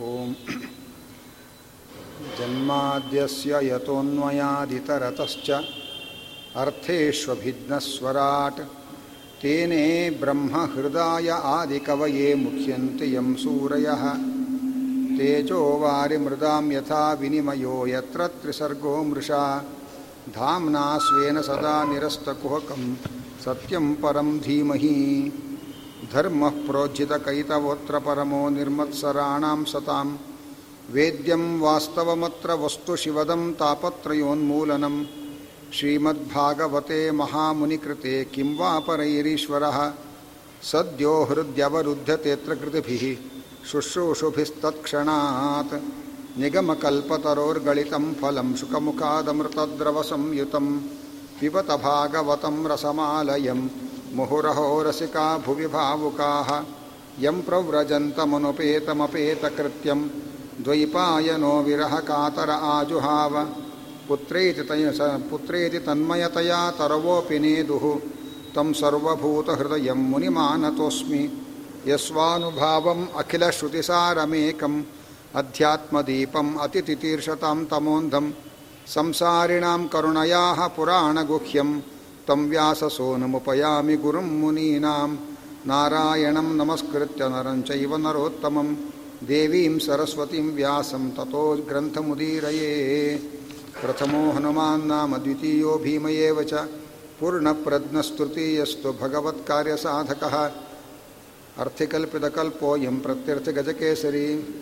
ॐ जन्माद्यस्य यतोऽन्वयादितरतश्च अर्थेष्वभिघ्नस्वराट् तेने ब्रह्महृदाय आदिकवये मुह्यन्ति यं सूरयः। तेजो वारिमृदां यथा विनिमयो यत्र त्रिसर्गो मृषा। धाम्ना स्वेन सदा निरस्तकुहकं। सत्यं परं धीमहि। धर्मः प्रोज्झितकैतवोऽत्र परमो निर्मत्सराणां सतां। वेद्यं वास्तवमत्र वस्तु शिवदं तापत्रयोन्मूलनं। श्रीमद्भागवते महामुनिकृते किं वा परैरीश्वरः? सद्यो हृद्यवरुध्यतेऽत्र कृतिभिः शुश्रूषुभिस्तत्क्षणात् निगमकल्पतरोर्गलितं फलं शुकमुखादमृतद्रवसंयुतं। पिबत भागवतं रसमालयं मुहुरहो रसिका भुवि भावुकाः यं प्रव्रजन्तमनुपेतमपेतकृत्यं द्वैपायनो विरहकातर आजुहाव पुत्रेति तय स पुत्रेति तन्मयतया तरवोऽपि नेदुः तं सर्वभूतहृदयं मुनिमानतोऽस्मि। यस्वानुभावम् अखिलश्रुतिसारमेकम् अध्यात्मदीपम् अतितितीर्षतां तमोन्धं संसारिणां करुणयाः पुराणगुह्यं तं व्याससोनमुपयामि गुरुं मुनीनां। नारायणं नमस्कृत्य नरं चैव नरोत्तमं। देवीं सरस्वतीं व्यासं ततो ग्रन्थमुदीरये। प्रथमो हनुमान् नाम द्वितीयो भीमयेव च पूर्णप्रज्ञस्तृतीयस्तु भगवत्कार्यसाधकः। अर्थिकल्पितकल्पोऽयं प्रत्यर्थगजकेसरी।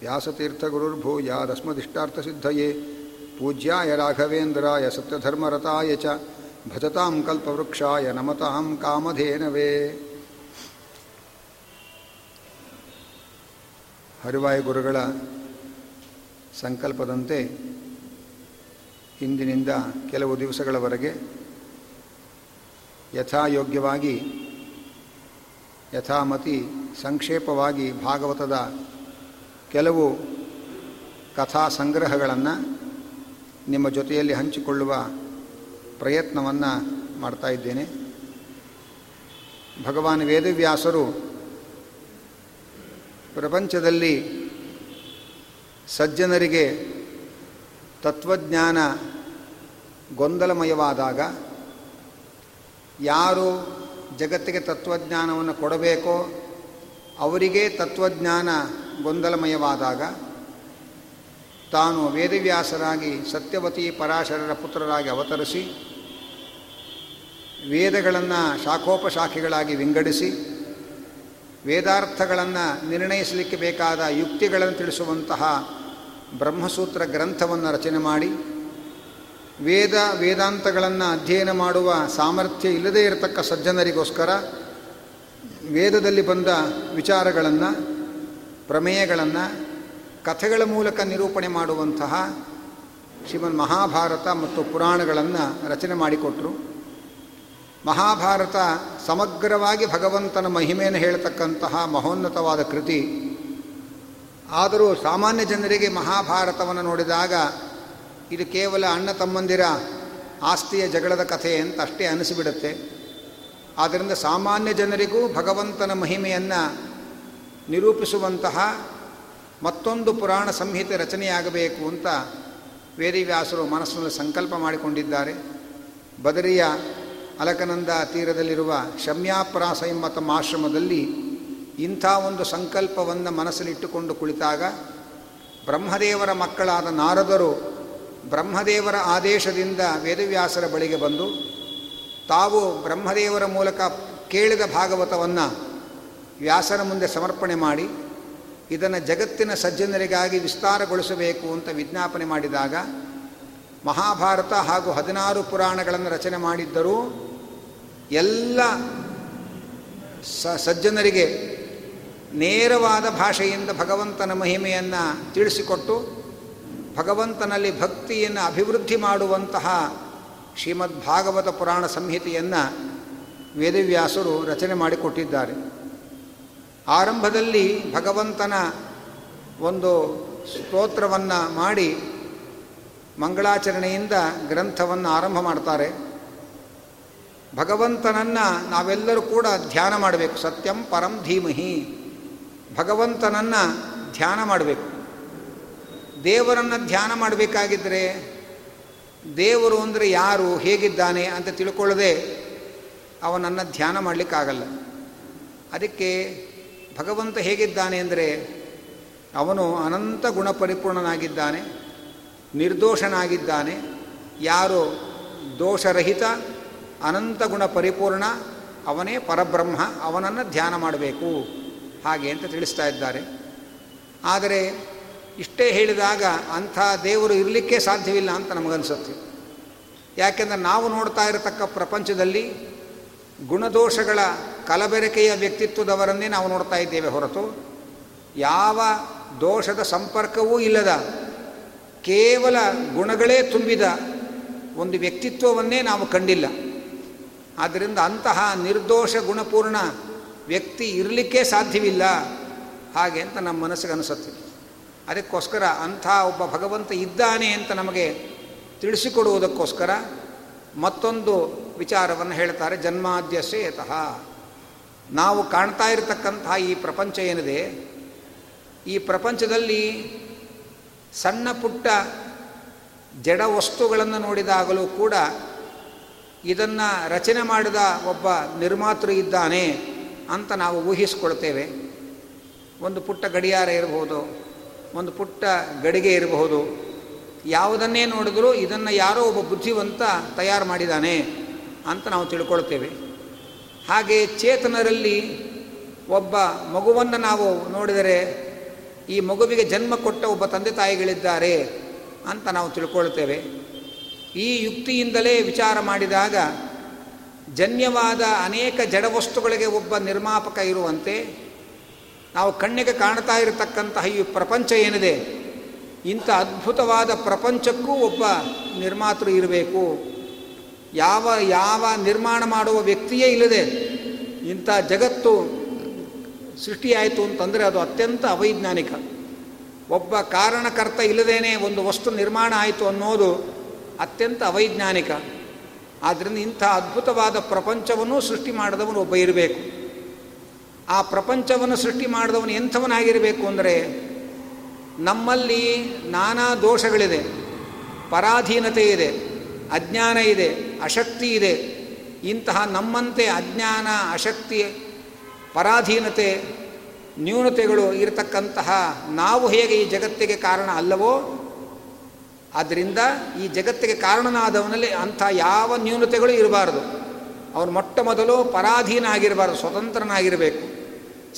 व्यासतीर्थगुरुर्भूयादस्मदिष्टार्थसिद्धये। ಪೂಜ್ಯಾಯ ರಾಘವೇಂದ್ರಾಯ ಸತ್ಯಧರ್ಮರತಾಯ ಚ ಭಜತಾಂ ಕಲ್ಪವೃಕ್ಷಾಯ ನಮತಾಂ ಕಾಮಧೇನವೇ. ಹರಿವಾಯು ಗುರುಗಳ ಸಂಕಲ್ಪದಂತೆ ಇಂದಿನಿಂದ ಕೆಲವು ದಿವಸಗಳವರೆಗೆ ಯಥಾಯೋಗ್ಯವಾಗಿ, ಯಥಾಮತಿ ಸಂಕ್ಷೇಪವಾಗಿ ಭಾಗವತದ ಕೆಲವು ಕಥಾ ಸಂಗ್ರಹಗಳನ್ನು ನಿಮ್ಮ ಜೊತೆಯಲ್ಲಿ ಹಂಚಿಕೊಳ್ಳುವ ಪ್ರಯತ್ನವನ್ನು ಮಾಡ್ತಾ ಇದ್ದೇನೆ. ಭಗವಾನ್ ವೇದವ್ಯಾಸರು ಪ್ರಪಂಚದಲ್ಲಿ ಸಜ್ಜನರಿಗೆ ತತ್ವಜ್ಞಾನ ಗೊಂದಲಮಯವಾದಾಗ ಯಾರು ಜಗತ್ತಿಗೆ ತತ್ವಜ್ಞಾನವನ್ನು ಕೊಡಬೇಕೋ ಅವರಿಗೆ ತತ್ವಜ್ಞಾನ ಗೊಂದಲಮಯವಾದಾಗ ತಾನು ವೇದವ್ಯಾಸರಾಗಿ ಸತ್ಯವತಿ ಪರಾಶರರ ಪುತ್ರರಾಗಿ ಅವತರಿಸಿ, ವೇದಗಳನ್ನು ಶಾಖೋಪಶಾಖೆಗಳಾಗಿ ವಿಂಗಡಿಸಿ, ವೇದಾರ್ಥಗಳನ್ನು ನಿರ್ಣಯಿಸಲಿಕ್ಕೆ ಬೇಕಾದ ಯುಕ್ತಿಗಳನ್ನು ತಿಳಿಸುವಂತಹ ಬ್ರಹ್ಮಸೂತ್ರ ಗ್ರಂಥವನ್ನು ರಚನೆ ಮಾಡಿ, ವೇದ ವೇದಾಂತಗಳನ್ನು ಅಧ್ಯಯನ ಮಾಡುವ ಸಾಮರ್ಥ್ಯ ಇಲ್ಲದೇ ಇರತಕ್ಕ ಸಜ್ಜನರಿಗೋಸ್ಕರ ವೇದದಲ್ಲಿ ಬಂದ ವಿಚಾರಗಳನ್ನು, ಪ್ರಮೇಯಗಳನ್ನು ಕಥೆಗಳ ಮೂಲಕ ನಿರೂಪಣೆ ಮಾಡುವಂತಹ ಶ್ರೀಮನ್ ಮಹಾಭಾರತ ಮತ್ತು ಪುರಾಣಗಳನ್ನು ರಚನೆ ಮಾಡಿಕೊಟ್ರು. ಮಹಾಭಾರತ ಸಮಗ್ರವಾಗಿ ಭಗವಂತನ ಮಹಿಮೆಯನ್ನು ಹೇಳ್ತಕ್ಕಂತಹ ಮಹೋನ್ನತವಾದ ಕೃತಿ. ಆದರೂ ಸಾಮಾನ್ಯ ಜನರಿಗೆ ಮಹಾಭಾರತವನ್ನು ನೋಡಿದಾಗ ಇದು ಕೇವಲ ಅಣ್ಣ ತಮ್ಮಂದಿರ ಆಸ್ತಿಯ ಜಗಳದ ಕಥೆ ಅಂತ ಅಷ್ಟೇ ಅನಿಸಿಬಿಡುತ್ತೆ. ಆದ್ದರಿಂದ ಸಾಮಾನ್ಯ ಜನರಿಗೂ ಭಗವಂತನ ಮಹಿಮೆಯನ್ನು ನಿರೂಪಿಸುವಂತಹ ಮತ್ತೊಂದು ಪುರಾಣ ಸಂಹಿತೆ ರಚನೆಯಾಗಬೇಕು ಅಂತ ವೇದಿವ್ಯಾಸರು ಮನಸ್ಸಿನಲ್ಲಿ ಸಂಕಲ್ಪ ಮಾಡಿಕೊಂಡಿದ್ದಾರೆ. ಬದರಿಯ ಅಲಕನಂದ ತೀರದಲ್ಲಿರುವ ಶಮ್ಯಾಪ್ರಾಸ ಎಂಬ ತಮ್ಮ ಆಶ್ರಮದಲ್ಲಿ ಇಂಥ ಒಂದು ಸಂಕಲ್ಪವನ್ನು ಮನಸ್ಸಲ್ಲಿಟ್ಟುಕೊಂಡು ಕುಳಿತಾಗ ಬ್ರಹ್ಮದೇವರ ಮಕ್ಕಳಾದ ನಾರದರು ಬ್ರಹ್ಮದೇವರ ಆದೇಶದಿಂದ ವೇದವ್ಯಾಸರ ಬಳಿಗೆ ಬಂದು ತಾವು ಬ್ರಹ್ಮದೇವರ ಮೂಲಕ ಕೇಳಿದ ಭಾಗವತವನ್ನು ವ್ಯಾಸರ ಮುಂದೆ ಸಮರ್ಪಣೆ ಮಾಡಿ ಇದನ್ನು ಜಗತ್ತಿನ ಸಜ್ಜನರಿಗಾಗಿ ವಿಸ್ತಾರಗೊಳಿಸಬೇಕು ಅಂತ ವಿಜ್ಞಾಪನೆ ಮಾಡಿದಾಗ ಮಹಾಭಾರತ ಹಾಗೂ ಹದಿನಾರು ಪುರಾಣಗಳನ್ನು ರಚನೆ ಮಾಡಿದ್ದರೂ ಎಲ್ಲ ಸ ಸಜ್ಜನರಿಗೆ ನೇರವಾದ ಭಾಷೆಯಿಂದ ಭಗವಂತನ ಮಹಿಮೆಯನ್ನು ತಿಳಿಸಿಕೊಟ್ಟು ಭಗವಂತನಲ್ಲಿ ಭಕ್ತಿಯನ್ನು ಅಭಿವೃದ್ಧಿ ಮಾಡುವಂತಹ ಶ್ರೀಮದ್ ಭಾಗವತ ಪುರಾಣ ಸಂಹಿತೆಯನ್ನು ವೇದವ್ಯಾಸರು ರಚನೆ ಮಾಡಿಕೊಟ್ಟಿದ್ದಾರೆ. ಆರಂಭದಲ್ಲಿ ಭಗವಂತನ ಒಂದು ಸ್ತೋತ್ರವನ್ನು ಮಾಡಿ ಮಂಗಳಾಚರಣೆಯಿಂದ ಗ್ರಂಥವನ್ನು ಆರಂಭ ಮಾಡ್ತಾರೆ. ಭಗವಂತನನ್ನು ನಾವೆಲ್ಲರೂ ಕೂಡ ಧ್ಯಾನ ಮಾಡಬೇಕು. ಸತ್ಯಂ ಪರಂ ಧೀಮಹಿ. ಭಗವಂತನನ್ನು ಧ್ಯಾನ ಮಾಡಬೇಕು. ದೇವರನ್ನು ಧ್ಯಾನ ಮಾಡಬೇಕಾಗಿದ್ದರೆ ದೇವರು ಅಂದರೆ ಯಾರು, ಹೇಗಿದ್ದಾನೆ ಅಂತ ತಿಳ್ಕೊಳ್ಳದೆ ಅವನನ್ನು ಧ್ಯಾನ ಮಾಡಲಿಕ್ಕಾಗಲ್ಲ. ಅದಕ್ಕೆ ಭಗವಂತ ಹೇಗಿದ್ದಾನೆ ಅಂದರೆ ಅವನು ಅನಂತ ಗುಣ ಪರಿಪೂರ್ಣನಾಗಿದ್ದಾನೆ ನಿರ್ದೋಷನಾಗಿದ್ದಾನೆ, ಯಾರು ದೋಷರಹಿತ, ಅನಂತ ಗುಣ ಪರಿಪೂರ್ಣ ಅವನೇ ಪರಬ್ರಹ್ಮ, ಅವನನ್ನು ಧ್ಯಾನ ಮಾಡಬೇಕು. ಹಾಗೆ ಅಂತ ತಿಳಿಸ್ತಾ ಇದ್ದಾರೆ. ಆದರೆ ಇಷ್ಟೇ ಹೇಳಿದಾಗ ಅಂಥ ದೇವರು ಇರಲಿಕ್ಕೆ ಸಾಧ್ಯವಿಲ್ಲ ಅಂತ ನಮಗನ್ಸುತ್ತೆ. ಯಾಕೆಂದರೆ ನಾವು ನೋಡ್ತಾ ಇರತಕ್ಕ ಪ್ರಪಂಚದಲ್ಲಿ ಗುಣದೋಷಗಳ ಕಲಬೆರಕೆಯ ವ್ಯಕ್ತಿತ್ವದವರನ್ನೇ ನಾವು ನೋಡ್ತಾ ಇದ್ದೇವೆ ಹೊರತು ಯಾವ ದೋಷದ ಸಂಪರ್ಕವೂ ಇಲ್ಲದ ಕೇವಲ ಗುಣಗಳೇ ತುಂಬಿದ ಒಂದು ವ್ಯಕ್ತಿತ್ವವನ್ನೇ ನಾವು ಕಂಡಿಲ್ಲ. ಆದ್ದರಿಂದ ಅಂತಹ ನಿರ್ದೋಷ ಗುಣಪೂರ್ಣ ವ್ಯಕ್ತಿ ಇರಲಿಕ್ಕೆ ಸಾಧ್ಯವಿಲ್ಲ. ಹಾಗೆ ಅಂತ ನಮ್ಮ ಮನಸ್ಸಿಗೆ ಅನಿಸುತ್ತೆ. ಅದಕ್ಕೋಸ್ಕರ ಅಂಥ ಒಬ್ಬ ಭಗವಂತ ಇದ್ದಾನೆ ಅಂತ ನಮಗೆ ತಿಳಿಸಿಕೊಡುವುದಕ್ಕೋಸ್ಕರ ಮತ್ತೊಂದು ವಿಚಾರವನ್ನು ಹೇಳ್ತಾರೆ ಜನ್ಮಾದ್ಯಸೇತಃ. ನಾವು ಕಾಣ್ತಾ ಇರತಕ್ಕಂತಹ ಈ ಪ್ರಪಂಚ ಏನಿದೆ, ಈ ಪ್ರಪಂಚದಲ್ಲಿ ಸಣ್ಣ ಪುಟ್ಟ ಜಡ ವಸ್ತುಗಳನ್ನು ನೋಡಿದಾಗಲೂ ಕೂಡ ಇದನ್ನು ರಚನೆ ಮಾಡಿದ ಒಬ್ಬ ನಿರ್ಮಾತೃ ಇದ್ದಾನೆ ಅಂತ ನಾವು ಊಹಿಸಿಕೊಳ್ತೇವೆ. ಒಂದು ಪುಟ್ಟ ಗಡಿಯಾರ ಇರಬಹುದು, ಒಂದು ಪುಟ್ಟ ಗಡಿಗೆ ಇರಬಹುದು. ಯಾವುದನ್ನೇ ನೋಡಿದ್ರೂ ಇದನ್ನು ಯಾರೋ ಒಬ್ಬ ಬುದ್ಧಿವಂತ ತಯಾರು ಮಾಡಿದ್ದಾನೆ ಅಂತ ನಾವು ತಿಳ್ಕೊಳ್ತೇವೆ. ಹಾಗೆ ಚೇತನರಲ್ಲಿ ಒಬ್ಬ ಮಗುವನ್ನು ನಾವು ನೋಡಿದರೆ ಈ ಮಗುವಿಗೆ ಜನ್ಮ ಕೊಟ್ಟ ಒಬ್ಬ ತಂದೆ ತಾಯಿಗಳಿದ್ದಾರೆ ಅಂತ ನಾವು ತಿಳ್ಕೊಳ್ತೇವೆ. ಈ ಯುಕ್ತಿಯಿಂದಲೇ ವಿಚಾರ ಮಾಡಿದಾಗ ಜನ್ಯವಾದ ಅನೇಕ ಜಡವಸ್ತುಗಳಿಗೆ ಒಬ್ಬ ನಿರ್ಮಾಪಕ ಇರುವಂತೆ ನಾವು ಕಣ್ಣಿಗೆ ಕಾಣ್ತಾ ಇರತಕ್ಕಂತಹ ಈ ಪ್ರಪಂಚ ಏನಿದೆ, ಇಂಥ ಅದ್ಭುತವಾದ ಪ್ರಪಂಚಕ್ಕೂ ಒಬ್ಬ ನಿರ್ಮಾತೃ ಇರಬೇಕು. ಯಾವ ಯಾವ ನಿರ್ಮಾಣ ಮಾಡುವ ವ್ಯಕ್ತಿಯೇ ಇಲ್ಲದೆ ಇಂಥ ಜಗತ್ತು ಸೃಷ್ಟಿಯಾಯಿತು ಅಂತಂದರೆ ಅದು ಅತ್ಯಂತ ಅವೈಜ್ಞಾನಿಕ. ಒಬ್ಬ ಕಾರಣಕರ್ತ ಇಲ್ಲದೇನೆ ಒಂದು ವಸ್ತು ನಿರ್ಮಾಣ ಆಯಿತು ಅನ್ನೋದು ಅತ್ಯಂತ ಅವೈಜ್ಞಾನಿಕ. ಆದ್ದರಿಂದ ಇಂಥ ಅದ್ಭುತವಾದ ಪ್ರಪಂಚವನ್ನು ಸೃಷ್ಟಿ ಮಾಡಿದವನು ಒಬ್ಬ ಇರಬೇಕು. ಆ ಪ್ರಪಂಚವನ್ನು ಸೃಷ್ಟಿ ಮಾಡಿದವನು ಎಂಥವನಾಗಿರಬೇಕು ಅಂದರೆ ನಮ್ಮಲ್ಲಿ ನಾನಾ ದೋಷಗಳಿದೆ, ಪರಾಧೀನತೆ ಇದೆ. ಅಜ್ಞಾನ ಇದೆ, ಅಶಕ್ತಿ ಇದೆ. ಇಂತಹ ನಮ್ಮಂತೆ ಅಜ್ಞಾನ, ಅಶಕ್ತಿ, ಪರಾಧೀನತೆ, ನ್ಯೂನತೆಗಳು ಇರತಕ್ಕಂತಹ ನಾವು ಹೇಗೆ ಈ ಜಗತ್ತಿಗೆ ಕಾರಣ ಅಲ್ಲವೋ ಆದ್ದರಿಂದ ಈ ಜಗತ್ತಿಗೆ ಕಾರಣನಾದವನಲ್ಲಿ ಅಂಥ ಯಾವ ನ್ಯೂನತೆಗಳು ಇರಬಾರ್ದು. ಅವನು ಮೊಟ್ಟ ಮೊದಲು ಪರಾಧೀನ ಆಗಿರಬಾರ್ದು ಸ್ವತಂತ್ರನಾಗಿರಬೇಕು,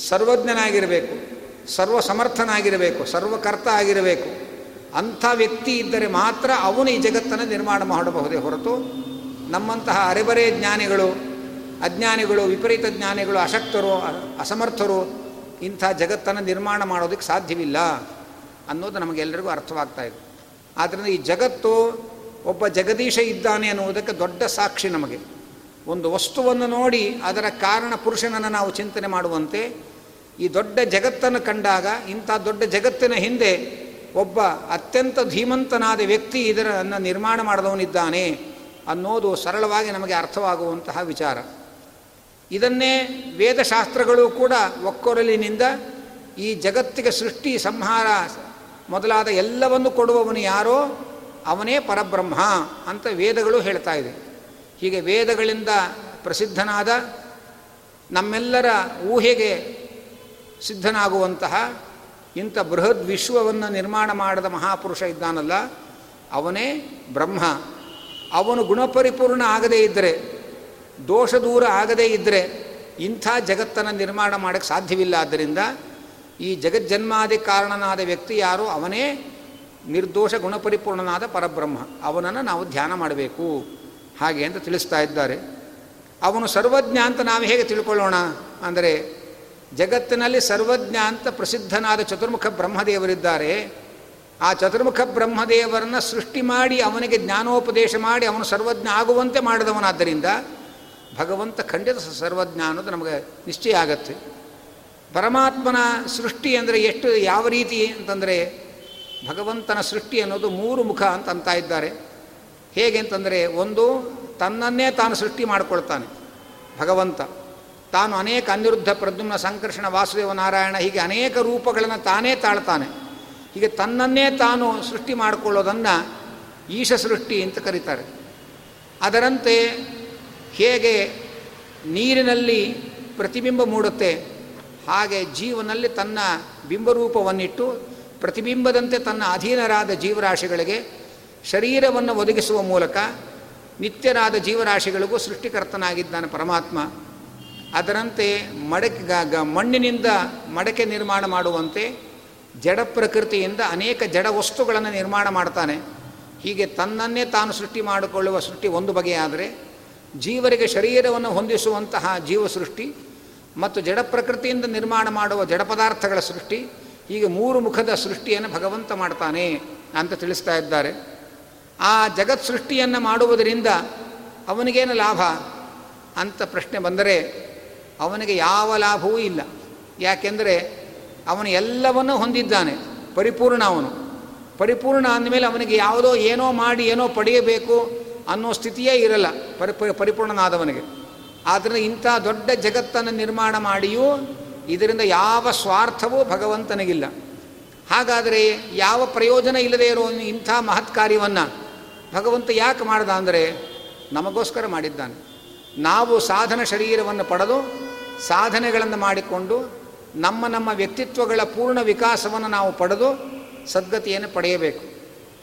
ಸರ್ವಜ್ಞನಾಗಿರಬೇಕು ಸರ್ವ ಸಮರ್ಥನಾಗಿರಬೇಕು ಸರ್ವಕರ್ತ ಆಗಿರಬೇಕು. ಅಂಥ ವ್ಯಕ್ತಿ ಇದ್ದರೆ ಮಾತ್ರ ಅವನು ಈ ಜಗತ್ತನ್ನು ನಿರ್ಮಾಣ ಮಾಡಬಹುದೇ ಹೊರತು ನಮ್ಮಂತಹ ಅರೆಬರೆ ಜ್ಞಾನಿಗಳು, ಅಜ್ಞಾನಿಗಳು, ವಿಪರೀತ ಜ್ಞಾನಿಗಳು, ಅಶಕ್ತರು ಅಸಮರ್ಥರು ಇಂಥ ಜಗತ್ತನ್ನು ನಿರ್ಮಾಣ ಮಾಡೋದಕ್ಕೆ ಸಾಧ್ಯವಿಲ್ಲ ಅನ್ನೋದು ನಮಗೆಲ್ಲರಿಗೂ ಅರ್ಥವಾಗ್ತಾ ಇದೆ. ಆದ್ದರಿಂದ ಈ ಜಗತ್ತು ಒಬ್ಬ ಜಗದೀಶ ಇದ್ದಾನೆ ಅನ್ನುವುದಕ್ಕೆ ದೊಡ್ಡ ಸಾಕ್ಷಿ ನಮಗೆ. ಒಂದು ವಸ್ತುವನ್ನು ನೋಡಿ ಅದರ ಕಾರಣ ಪುರುಷನನ್ನು ನಾವು ಚಿಂತನೆ ಮಾಡುವಂತೆ ಈ ದೊಡ್ಡ ಜಗತ್ತನ್ನು ಕಂಡಾಗ ಇಂಥ ದೊಡ್ಡ ಜಗತ್ತಿನ ಹಿಂದೆ ಒಬ್ಬ ಅತ್ಯಂತ ಧೀಮಂತನಾದ ವ್ಯಕ್ತಿ ಇದರನ್ನು ನಿರ್ಮಾಣ ಮಾಡಿದವನಿದ್ದಾನೆ ಅನ್ನೋದು ಸರಳವಾಗಿ ನಮಗೆ ಅರ್ಥವಾಗುವಂತಹ ವಿಚಾರ. ಇದನ್ನೇ ವೇದಶಾಸ್ತ್ರಗಳು ಕೂಡ ಒಕ್ಕೊರಲಿನಿಂದ ಈ ಜಗತ್ತಿಗೆ ಸೃಷ್ಟಿ ಸಂಹಾರ ಮೊದಲಾದ ಎಲ್ಲವನ್ನು ಕೊಡುವವನು ಯಾರೋ ಅವನೇ ಪರಬ್ರಹ್ಮ ಅಂತ ವೇದಗಳು ಹೇಳ್ತಾ ಇದೆ. ಹೀಗೆ ವೇದಗಳಿಂದ ಪ್ರಸಿದ್ಧನಾದ ನಮ್ಮೆಲ್ಲರ ಊಹೆಗೆ ಸಿದ್ಧನಾಗುವಂತಹ ಇಂಥ ಬೃಹದ್ ವಿಶ್ವವನ್ನು ನಿರ್ಮಾಣ ಮಾಡಿದ ಮಹಾಪುರುಷ ಇದ್ದಾನಲ್ಲ, ಅವನೇ ಬ್ರಹ್ಮ. ಅವನು ಗುಣಪರಿಪೂರ್ಣ ಆಗದೇ ಇದ್ದರೆ, ದೋಷ ದೂರ ಆಗದೇ ಇದ್ದರೆ ಇಂಥ ಜಗತ್ತನ್ನು ನಿರ್ಮಾಣ ಮಾಡೋಕ್ಕೆ ಸಾಧ್ಯವಿಲ್ಲ. ಆದ್ದರಿಂದ ಈ ಜಗಜ್ಜನ್ಮಾದಿ ಕಾರಣನಾದ ವ್ಯಕ್ತಿ ಯಾರು ಅವನೇ ನಿರ್ದೋಷ ಗುಣಪರಿಪೂರ್ಣನಾದ ಪರಬ್ರಹ್ಮ. ಅವನನ್ನು ನಾವು ಧ್ಯಾನ ಮಾಡಬೇಕು. ಹಾಗೆ ಅಂತ ತಿಳಿಸ್ತಾ ಇದ್ದಾರೆ. ಅವನು ಸರ್ವಜ್ಞ ಅಂತ ನಾವು ಹೇಗೆ ತಿಳ್ಕೊಳ್ಳೋಣ? ಅಂದರೆ ಜಗತ್ತಿನಲ್ಲಿ ಸರ್ವಜ್ಞ ಅಂತ ಪ್ರಸಿದ್ಧನಾದ ಚತುರ್ಮುಖ ಬ್ರಹ್ಮದೇವರಿದ್ದಾರೆ. ಆ ಚತುರ್ಮುಖ ಬ್ರಹ್ಮದೇವರನ್ನು ಸೃಷ್ಟಿ ಮಾಡಿ ಅವನಿಗೆ ಜ್ಞಾನೋಪದೇಶ ಮಾಡಿ ಅವನು ಸರ್ವಜ್ಞ ಆಗುವಂತೆ ಮಾಡಿದವನಾದ್ದರಿಂದ ಭಗವಂತ ಖಂಡಿತ ಸರ್ವಜ್ಞ ಅನ್ನೋದು ನಮಗೆ ನಿಶ್ಚಯ ಆಗತ್ತೆ. ಪರಮಾತ್ಮನ ಸೃಷ್ಟಿ ಅಂದರೆ ಎಷ್ಟು, ಯಾವ ರೀತಿ ಅಂತಂದರೆ ಭಗವಂತನ ಸೃಷ್ಟಿ ಅನ್ನೋದು ಮೂರು ಮುಖ ಅಂತ ಅಂತ ಇದ್ದಾರೆ. ಹೇಗೆ ಅಂತಂದರೆ ಒಂದು ತನ್ನನ್ನೇ ತಾನು ಸೃಷ್ಟಿ ಮಾಡಿಕೊಳ್ತಾನೆ ಭಗವಂತ. ತಾನು ಅನೇಕ ಅನಿರುದ್ಧ ಪ್ರದ್ಯುಮ್ನ ಸಂಕರ್ಷಣ ವಾಸುದೇವ ನಾರಾಯಣ ಹೀಗೆ ಅನೇಕ ರೂಪಗಳನ್ನು ತಾನೇ ತಾಳ್ತಾನೆ. ಹೀಗೆ ತನ್ನನ್ನೇ ತಾನು ಸೃಷ್ಟಿ ಮಾಡಿಕೊಳ್ಳೋದನ್ನು ಈಶ ಸೃಷ್ಟಿ ಅಂತ ಕರೀತಾರೆ. ಅದರಂತೆ ಹೇಗೆ ನೀರಿನಲ್ಲಿ ಪ್ರತಿಬಿಂಬ ಮೂಡುತ್ತೆ, ಹಾಗೆ ಜೀವನಲ್ಲಿ ತನ್ನ ಬಿಂಬರೂಪವನ್ನಿಟ್ಟು ಪ್ರತಿಬಿಂಬದಂತೆ ತನ್ನ ಅಧೀನರಾದ ಜೀವರಾಶಿಗಳಿಗೆ ಶರೀರವನ್ನು ಒದಗಿಸುವ ಮೂಲಕ ನಿತ್ಯರಾದ ಜೀವರಾಶಿಗಳಿಗೂ ಸೃಷ್ಟಿಕರ್ತನಾಗಿದ್ದಾನೆ ಪರಮಾತ್ಮ. ಅದರಂತೆ ಮಡಕೆ ಮಣ್ಣಿನಿಂದ ಮಡಕೆ ನಿರ್ಮಾಣ ಮಾಡುವಂತೆ ಜಡ ಪ್ರಕೃತಿಯಿಂದ ಅನೇಕ ಜಡ ವಸ್ತುಗಳನ್ನು ನಿರ್ಮಾಣ ಮಾಡ್ತಾನೆ. ಹೀಗೆ ತನ್ನನ್ನೇ ತಾನು ಸೃಷ್ಟಿ ಮಾಡಿಕೊಳ್ಳುವ ಸೃಷ್ಟಿ ಒಂದು ಬಗೆಯಾದರೆ ಜೀವರಿಗೆ ಶರೀರವನ್ನು ಹೊಂದಿಸುವಂತಹ ಜೀವ ಸೃಷ್ಟಿ ಮತ್ತು ಜಡ ಪ್ರಕೃತಿಯಿಂದ ನಿರ್ಮಾಣ ಮಾಡುವ ಜಡ ಪದಾರ್ಥಗಳ ಸೃಷ್ಟಿ, ಹೀಗೆ ಮೂರು ಮುಖದ ಸೃಷ್ಟಿಯನ್ನು ಭಗವಂತ ಮಾಡ್ತಾನೆ ಅಂತ ತಿಳಿಸ್ತಾ ಇದ್ದಾರೆ. ಆ ಜಗತ್ ಸೃಷ್ಟಿಯನ್ನು ಮಾಡುವುದರಿಂದ ಅವನಿಗೇನು ಲಾಭ? ಅಂತ ಪ್ರಶ್ನೆ ಬಂದರೆ ಅವನಿಗೆ ಯಾವ ಲಾಭವೂ ಇಲ್ಲ. ಯಾಕೆಂದರೆ ಅವನು ಎಲ್ಲವನ್ನೂ ಹೊಂದಿದ್ದಾನೆ. ಪರಿಪೂರ್ಣ ಅವನು. ಪರಿಪೂರ್ಣ ಅಂದಮೇಲೆ ಅವನಿಗೆ ಯಾವುದೋ ಏನೋ ಮಾಡಿ, ಏನೋ ಪಡೆಯಬೇಕು ಅನ್ನೋ ಸ್ಥಿತಿಯೇ ಇರಲ್ಲ ಪರಿ ಪರಿಪೂರ್ಣನಾದವನಿಗೆ. ಆದ್ದರಿಂದ ಇಂಥ ದೊಡ್ಡ ಜಗತ್ತನ್ನು ನಿರ್ಮಾಣ ಮಾಡಿಯೂ ಇದರಿಂದ ಯಾವ ಸ್ವಾರ್ಥವೂ ಭಗವಂತನಿಗಿಲ್ಲ. ಹಾಗಾದರೆ ಯಾವ ಪ್ರಯೋಜನ ಇಲ್ಲದೆ ಇರೋ ಇಂಥ ಮಹತ್ ಕಾರ್ಯವನ್ನು ಭಗವಂತ ಯಾಕೆ ಮಾಡ್ದ ಅಂದರೆ ನಮಗೋಸ್ಕರ ಮಾಡಿದ್ದಾನೆ. ನಾವು ಸಾಧನ ಶರೀರವನ್ನು ಪಡೆದು ಸಾಧನೆಗಳನ್ನು ಮಾಡಿಕೊಂಡು ನಮ್ಮ ನಮ್ಮ ವ್ಯಕ್ತಿತ್ವಗಳ ಪೂರ್ಣ ವಿಕಾಸವನ್ನು ನಾವು ಪಡೆದು ಸದ್ಗತಿಯನ್ನು ಪಡೆಯಬೇಕು.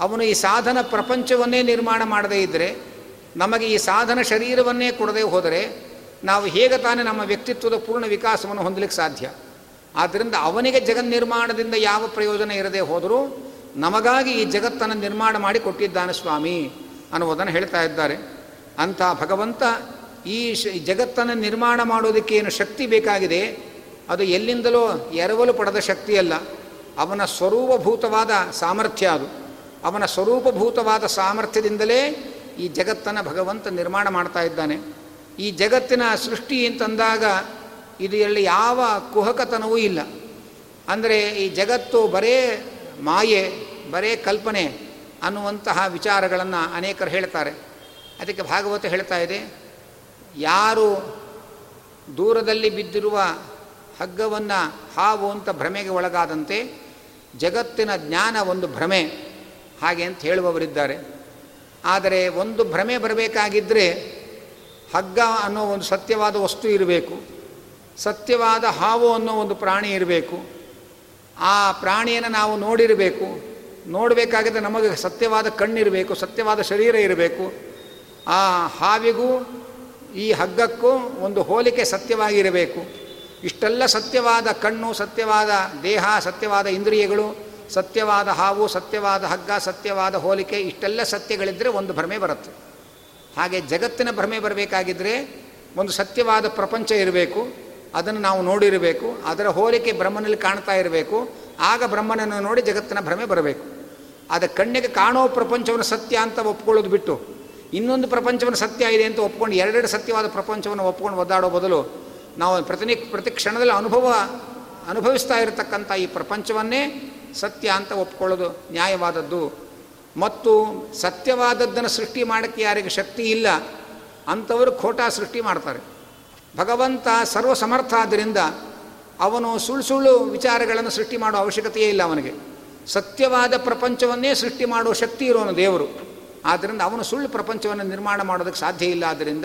ಅವನು ಈ ಸಾಧನ ಪ್ರಪಂಚವನ್ನೇ ನಿರ್ಮಾಣ ಮಾಡದೇ ಇದ್ದರೆ, ನಮಗೆ ಈ ಸಾಧನ ಶರೀರವನ್ನೇ ಕೊಡದೆ ಹೋದರೆ ನಾವು ಹೇಗೆ ತಾನೇ ನಮ್ಮ ವ್ಯಕ್ತಿತ್ವದ ಪೂರ್ಣ ವಿಕಾಸವನ್ನು ಹೊಂದಲಿಕ್ಕೆ ಸಾಧ್ಯ? ಆದ್ದರಿಂದ ಅವನಿಗೆ ಜಗನ್ ನಿರ್ಮಾಣದಿಂದ ಯಾವ ಪ್ರಯೋಜನ ಇರದೆ ಹೋದರೂ ನಮಗಾಗಿ ಈ ಜಗತ್ತನ್ನು ನಿರ್ಮಾಣ ಮಾಡಿ ಕೊಟ್ಟಿದ್ದಾನೆ ಸ್ವಾಮಿ ಅನ್ನುವುದನ್ನು ಹೇಳ್ತಾ ಇದ್ದಾರೆ. ಅಂಥ ಭಗವಂತ ಈ ಜಗತ್ತನ್ನು ನಿರ್ಮಾಣ ಮಾಡೋದಕ್ಕೆ ಏನು ಶಕ್ತಿ ಬೇಕಾಗಿದೆ? ಅದು ಎಲ್ಲಿಂದಲೋ ಎರವಲು ಪಡೆದ ಶಕ್ತಿಯಲ್ಲ. ಅವನ ಸ್ವರೂಪಭೂತವಾದ ಸಾಮರ್ಥ್ಯ ಅದು. ಅವನ ಸ್ವರೂಪಭೂತವಾದ ಸಾಮರ್ಥ್ಯದಿಂದಲೇ ಈ ಜಗತ್ತನ್ನು ಭಗವಂತ ನಿರ್ಮಾಣ ಮಾಡ್ತಾ ಇದ್ದಾನೆ. ಈ ಜಗತ್ತಿನ ಸೃಷ್ಟಿ ಅಂತಂದಾಗ ಇದರಲ್ಲಿ ಯಾವ ಕುಹಕತನವೂ ಇಲ್ಲ. ಅಂದರೆ ಈ ಜಗತ್ತು ಬರೇ ಮಾಯೆ, ಬರೇ ಕಲ್ಪನೆ ಅನ್ನುವಂತಹ ವಿಚಾರಗಳನ್ನು ಅನೇಕರು ಹೇಳ್ತಾರೆ. ಅದಕ್ಕೆ ಭಾಗವತ ಹೇಳ್ತಾ ಇದೆ. ಯಾರು ದೂರದಲ್ಲಿ ಬಿದ್ದಿರುವ ಹಗ್ಗವನ್ನು ಹಾವು ಅಂತ ಭ್ರಮೆಗೆ ಒಳಗಾದಂತೆ ಜಗತ್ತಿನ ಜ್ಞಾನ ಒಂದು ಭ್ರಮೆ ಹಾಗೆ ಅಂತ ಹೇಳುವವರಿದ್ದಾರೆ. ಆದರೆ ಒಂದು ಭ್ರಮೆ ಬರಬೇಕಾಗಿದ್ದರೆ ಹಗ್ಗ ಅನ್ನೋ ಒಂದು ಸತ್ಯವಾದ ವಸ್ತು ಇರಬೇಕು. ಸತ್ಯವಾದ ಹಾವು ಅನ್ನೋ ಒಂದು ಪ್ರಾಣಿ ಇರಬೇಕು. ಆ ಪ್ರಾಣಿಯನ್ನು ನಾವು ನೋಡಿರಬೇಕು. ನೋಡಬೇಕಾಗಿದ್ದರೆ ನಮಗೆ ಸತ್ಯವಾದ ಕಣ್ಣಿರಬೇಕು, ಸತ್ಯವಾದ ಶರೀರ ಇರಬೇಕು. ಆ ಹಾವಿಗೂ ಈ ಹಗ್ಗಕ್ಕೂ ಒಂದು ಹೋಲಿಕೆ ಸತ್ಯವಾಗಿರಬೇಕು. ಇಷ್ಟೆಲ್ಲ ಸತ್ಯವಾದ ಕಣ್ಣು, ಸತ್ಯವಾದ ದೇಹ, ಸತ್ಯವಾದ ಇಂದ್ರಿಯಗಳು, ಸತ್ಯವಾದ ಹಾವು, ಸತ್ಯವಾದ ಹಗ್ಗ, ಸತ್ಯವಾದ ಹೋಲಿಕೆ, ಇಷ್ಟೆಲ್ಲ ಸತ್ಯಗಳಿದ್ದರೆ ಒಂದು ಭ್ರಮೆ ಬರುತ್ತೆ. ಹಾಗೆ ಜಗತ್ತಿನ ಭ್ರಮೆ ಬರಬೇಕಾಗಿದ್ದರೆ ಒಂದು ಸತ್ಯವಾದ ಪ್ರಪಂಚ ಇರಬೇಕು, ಅದನ್ನು ನಾವು ನೋಡಿರಬೇಕು, ಅದರ ಹೋಲಿಕೆ ಬ್ರಹ್ಮನಲ್ಲಿ ಕಾಣ್ತಾ ಇರಬೇಕು, ಆಗ ಬ್ರಹ್ಮನನ್ನು ನೋಡಿ ಜಗತ್ತಿನ ಭ್ರಮೆ ಬರಬೇಕು. ಅದು ಕಣ್ಣಿಗೆ ಕಾಣೋ ಪ್ರಪಂಚವನ್ನು ಸತ್ಯ ಅಂತ ಒಪ್ಕೊಳ್ಳೋದು ಬಿಟ್ಟು ಇನ್ನೊಂದು ಪ್ರಪಂಚವನ್ನು ಸತ್ಯ ಇದೆ ಅಂತ ಒಪ್ಕೊಂಡು ಎರಡೆರಡು ಸತ್ಯವಾದ ಪ್ರಪಂಚವನ್ನು ಒಪ್ಕೊಂಡು ಒದ್ದಾಡೋ ಬದಲು ನಾವು ಪ್ರತಿನಿ ಪ್ರತಿ ಕ್ಷಣದಲ್ಲಿ ಅನುಭವ ಅನುಭವಿಸ್ತಾ ಇರತಕ್ಕಂಥ ಈ ಪ್ರಪಂಚವನ್ನೇ ಸತ್ಯ ಅಂತ ಒಪ್ಕೊಳ್ಳೋದು ನ್ಯಾಯವಾದದ್ದು. ಮತ್ತು ಸತ್ಯವಾದದ್ದನ್ನು ಸೃಷ್ಟಿ ಮಾಡೋಕ್ಕೆ ಯಾರಿಗೆ ಶಕ್ತಿ ಇಲ್ಲ, ಅಂಥವರು ಖೋಟಾ ಸೃಷ್ಟಿ ಮಾಡ್ತಾರೆ. ಭಗವಂತ ಸರ್ವ ಸಮರ್ಥ ಆದ್ದರಿಂದ ಅವನು ಸುಳ್ಳು ಸುಳ್ಳು ವಿಚಾರಗಳನ್ನು ಸೃಷ್ಟಿ ಮಾಡೋ ಅವಶ್ಯಕತೆಯೇ ಇಲ್ಲ ಅವನಿಗೆ. ಸತ್ಯವಾದ ಪ್ರಪಂಚವನ್ನೇ ಸೃಷ್ಟಿ ಮಾಡೋ ಶಕ್ತಿ ಇರೋನು ದೇವರು. ಆದ್ದರಿಂದ ಅವನು ಸುಳ್ಳು ಪ್ರಪಂಚವನ್ನು ನಿರ್ಮಾಣ ಮಾಡೋದಕ್ಕೆ ಸಾಧ್ಯ ಇಲ್ಲ. ಆದ್ದರಿಂದ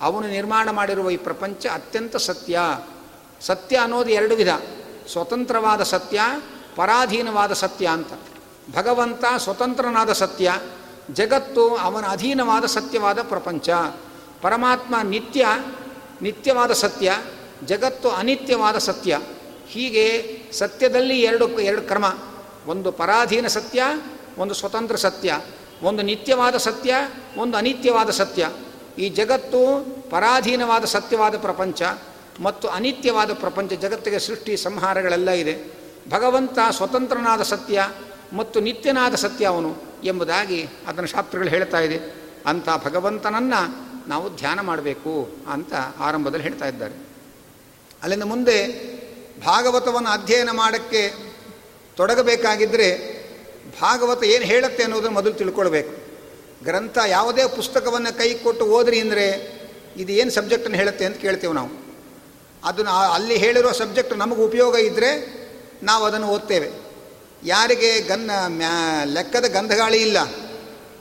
ಅವನು ನಿರ್ಮಾಣ ಮಾಡಿರುವ ಈ ಪ್ರಪಂಚ ಅತ್ಯಂತ ಸತ್ಯ. ಸತ್ಯ ಅನ್ನೋದು ಎರಡು ವಿಧ. ಸ್ವತಂತ್ರವಾದ ಸತ್ಯ, ಪರಾಧೀನವಾದ ಸತ್ಯ ಅಂತ. ಭಗವಂತ ಸ್ವತಂತ್ರನಾದ ಸತ್ಯ, ಜಗತ್ತು ಅವನ ಅಧೀನವಾದ ಸತ್ಯವಾದ ಪ್ರಪಂಚ. ಪರಮಾತ್ಮ ನಿತ್ಯ, ನಿತ್ಯವಾದ ಸತ್ಯ, ಜಗತ್ತು ಅನಿತ್ಯವಾದ ಸತ್ಯ. ಹೀಗೆ ಸತ್ಯದಲ್ಲಿ ಎರಡು ಎರಡು ಕ್ರಮ. ಒಂದು ಪರಾಧೀನ ಸತ್ಯ, ಒಂದು ಸ್ವತಂತ್ರ ಸತ್ಯ. ಒಂದು ನಿತ್ಯವಾದ ಸತ್ಯ, ಒಂದು ಅನಿತ್ಯವಾದ ಸತ್ಯ. ಈ ಜಗತ್ತು ಪರಾಧೀನವಾದ ಸತ್ಯವಾದ ಪ್ರಪಂಚ ಮತ್ತು ಅನಿತ್ಯವಾದ ಪ್ರಪಂಚ ಜಗತ್ತಿಗೆ ಸೃಷ್ಟಿ ಸಂಹಾರಗಳೆಲ್ಲ ಇದೆ. ಭಗವಂತ ಸ್ವತಂತ್ರನಾದ ಸತ್ಯ ಮತ್ತು ನಿತ್ಯನಾದ ಸತ್ಯ ಅವನು ಎಂಬುದಾಗಿ ಅದನ್ನು ಶಾಸ್ತ್ರಗಳು ಹೇಳ್ತಾ ಇದೆ. ಅಂಥ ಭಗವಂತನನ್ನು ನಾವು ಧ್ಯಾನ ಮಾಡಬೇಕು ಅಂತ ಆರಂಭದಲ್ಲಿ ಹೇಳ್ತಾ ಇದ್ದಾರೆ. ಅಲ್ಲಿಂದ ಮುಂದೆ ಭಾಗವತವನ್ನು ಅಧ್ಯಯನ ಮಾಡೋಕ್ಕೆ ತೊಡಗಬೇಕಾಗಿದ್ದರೆ ಭಾಗವತ ಏನು ಹೇಳುತ್ತೆ ಅನ್ನೋದನ್ನು ಮೊದಲು ತಿಳ್ಕೊಳ್ಬೇಕು. ಗ್ರಂಥ ಯಾವುದೇ ಪುಸ್ತಕವನ್ನು ಕೈ ಕೊಟ್ಟು ಓದ್ರಿ ಅಂದರೆ ಇದು ಏನು ಸಬ್ಜೆಕ್ಟನ್ನು ಹೇಳುತ್ತೆ ಅಂತ ಕೇಳ್ತೇವೆ ನಾವು. ಅದನ್ನು ಅಲ್ಲಿ ಹೇಳಿರೋ ಸಬ್ಜೆಕ್ಟ್ ನಮಗೆ ಉಪಯೋಗ ಇದ್ದರೆ ನಾವು ಅದನ್ನು ಓದ್ತೇವೆ. ಯಾರಿಗೆ ಗನ್ನ ಮ್ಯಾ ಲೆಕ್ಕದ ಗಂಧಗಾಳಿ ಇಲ್ಲ,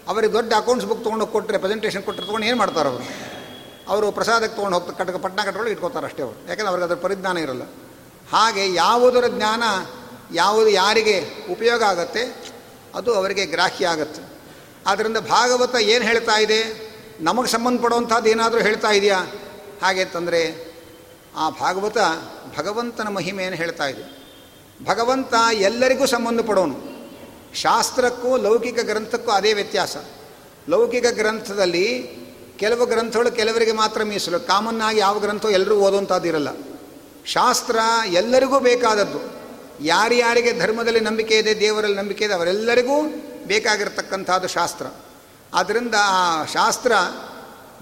ಅವರಿಗೆ ದೊಡ್ಡ ಅಕೌಂಟ್ಸ್ ಬುಕ್ ತೊಗೊಂಡು ಕೊಟ್ಟರೆ ಪ್ರೆಸೆಂಟೇಷನ್ ಕೊಟ್ಟರೆ ತೊಗೊಂಡು ಏನು ಮಾಡ್ತಾರೆ ಅವರು? ಅವರು ಪ್ರಸಾದಕ್ಕೆ ತೊಗೊಂಡು ಹೋಗ್ತಾರೆ ಕಟ್ಟ ಪಟ್ಟಣ ಕಟ್ಕೊಂಡು ಇಟ್ಕೋತಾರೆ ಅಷ್ಟೇ ಅವರು. ಯಾಕಂದ್ರೆ ಅವ್ರಿಗೆ ಅದರ ಪರಿಜ್ಞಾನ ಇರಲ್ಲ. ಹಾಗೆ ಯಾವುದರ ಜ್ಞಾನ, ಯಾವುದು ಯಾರಿಗೆ ಉಪಯೋಗ ಆಗುತ್ತೆ? ಅದು ಅವರಿಗೆ ಗ್ರಾಹ್ಯ ಆಗುತ್ತೆ. ಆದ್ದರಿಂದ ಭಾಗವತ ಏನು ಹೇಳ್ತಾ ಇದೆ? ನಮಗೆ ಸಂಬಂಧಪಡುವಂಥದ್ದು ಏನಾದರೂ ಹೇಳ್ತಾ ಇದೆಯಾ? ಹಾಗೆ ಅಂತಂದರೆ ಆ ಭಾಗವತ ಭಗವಂತನ ಮಹಿಮೆಯನ್ನು ಹೇಳ್ತಾ ಇದೆ? ಭಗವಂತ ಎಲ್ಲರಿಗೂ ಸಂಬಂಧಪಡೋನು. ಶಾಸ್ತ್ರಕ್ಕೂ ಲೌಕಿಕ ಗ್ರಂಥಕ್ಕೂ ಅದೇ ವ್ಯತ್ಯಾಸ. ಲೌಕಿಕ ಗ್ರಂಥದಲ್ಲಿ ಕೆಲವು ಗ್ರಂಥಗಳು ಕೆಲವರಿಗೆ ಮಾತ್ರ ಮೀಸಲು. ಕಾಮನ್ನಾಗಿ ಯಾವ ಗ್ರಂಥ ಎಲ್ಲರೂ ಓದುವಂಥದ್ದಿರಲ್ಲ. ಶಾಸ್ತ್ರ ಎಲ್ಲರಿಗೂ ಬೇಕಾದದ್ದು. ಯಾರ್ಯಾರಿಗೆ ಧರ್ಮದಲ್ಲಿ ನಂಬಿಕೆ ಇದೆ, ದೇವರಲ್ಲಿ ನಂಬಿಕೆ ಇದೆ, ಅವರೆಲ್ಲರಿಗೂ ಬೇಕಾಗಿರ್ತಕ್ಕಂಥದ್ದು ಶಾಸ್ತ್ರ. ಆದ್ದರಿಂದ ಆ ಶಾಸ್ತ್ರ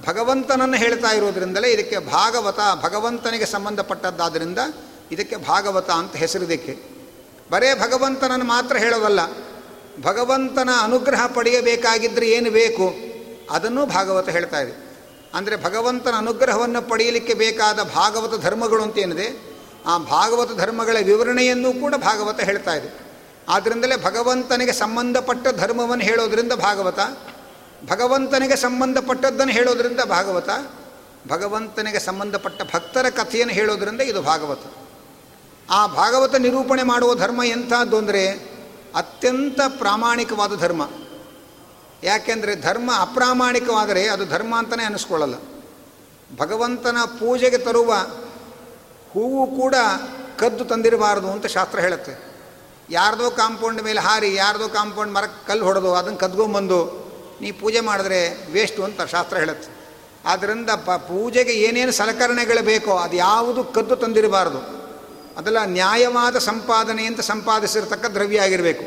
ಭಗವಂತನನ್ನು ಹೇಳ್ತಾ ಇರೋದ್ರಿಂದಲೇ ಇದಕ್ಕೆ ಭಾಗವತ, ಭಗವಂತನಿಗೆ ಸಂಬಂಧಪಟ್ಟದ್ದಾದ್ದರಿಂದ ಇದಕ್ಕೆ ಭಾಗವತ ಅಂತ ಹೆಸರಿದಕ್ಕೆ ಬರೇ ಭಗವಂತನನ್ನು ಮಾತ್ರ ಹೇಳೋದಲ್ಲ, ಭಗವಂತನ ಅನುಗ್ರಹ ಪಡೆಯಬೇಕಾಗಿದ್ದರೆ ಏನು ಬೇಕು ಅದನ್ನು ಭಾಗವತ ಹೇಳ್ತಾ ಇದೆ. ಅಂದರೆ ಭಗವಂತನ ಅನುಗ್ರಹವನ್ನು ಪಡೆಯಲಿಕ್ಕೆ ಬೇಕಾದ ಭಾಗವತ ಧರ್ಮಗಳು ಅಂತ ಏನಿದೆ? ಆ ಭಾಗವತ ಧರ್ಮಗಳ ವಿವರಣೆಯನ್ನು ಕೂಡ ಭಾಗವತ ಹೇಳ್ತಾ ಇದೆ. ಆದ್ದರಿಂದಲೇ ಭಗವಂತನಿಗೆ ಸಂಬಂಧಪಟ್ಟ ಧರ್ಮವನ್ನು ಹೇಳೋದ್ರಿಂದ ಭಾಗವತ, ಭಗವಂತನಿಗೆ ಸಂಬಂಧಪಟ್ಟದ್ದನ್ನು ಹೇಳೋದ್ರಿಂದ ಭಾಗವತ, ಭಗವಂತನಿಗೆ ಸಂಬಂಧಪಟ್ಟ ಭಕ್ತರ ಕಥೆಯನ್ನು ಹೇಳೋದ್ರಿಂದ ಇದು ಭಾಗವತ. ಆ ಭಾಗವತ ನಿರೂಪಣೆ ಮಾಡುವ ಧರ್ಮ ಎಂಥದ್ದು ಅಂದರೆ ಅತ್ಯಂತ ಪ್ರಾಮಾಣಿಕವಾದ ಧರ್ಮ. ಯಾಕೆಂದರೆ ಧರ್ಮ ಅಪ್ರಾಮಾಣಿಕವಾದರೆ ಅದು ಧರ್ಮ ಅಂತಲೇ ಅನಿಸ್ಕೊಳ್ಳಲ್ಲ. ಭಗವಂತನ ಪೂಜೆಗೆ ತರುವ ಹೂವು ಕೂಡ ಕದ್ದು ತಂದಿರಬಾರದು ಅಂತ ಶಾಸ್ತ್ರ ಹೇಳುತ್ತೆ. ಯಾರ್ದೋ ಕಾಂಪೌಂಡ್ ಮೇಲೆ ಹಾರಿ, ಯಾರ್ದೋ ಕಾಂಪೌಂಡ್ ಮರಕ್ಕೆ ಕಲ್ಲು ಹೊಡೆದು ಅದನ್ನು ಕದ್ಕೊಂಬಂದು ನೀ ಪೂಜೆ ಮಾಡಿದ್ರೆ ವೇಸ್ಟು ಅಂತ ಶಾಸ್ತ್ರ ಹೇಳುತ್ತೆ. ಆದ್ದರಿಂದ ಪ, ಪೂಜೆಗೆ ಏನೇನು ಸಲಕರಣೆಗಳು ಬೇಕೋ ಅದು ಯಾವುದು ಕದ್ದು ತಂದಿರಬಾರದು. ಅದೆಲ್ಲ ನ್ಯಾಯವಾದ ಸಂಪಾದನೆ ಅಂತ ಸಂಪಾದಿಸಿರ್ತಕ್ಕ ದ್ರವ್ಯ ಆಗಿರಬೇಕು.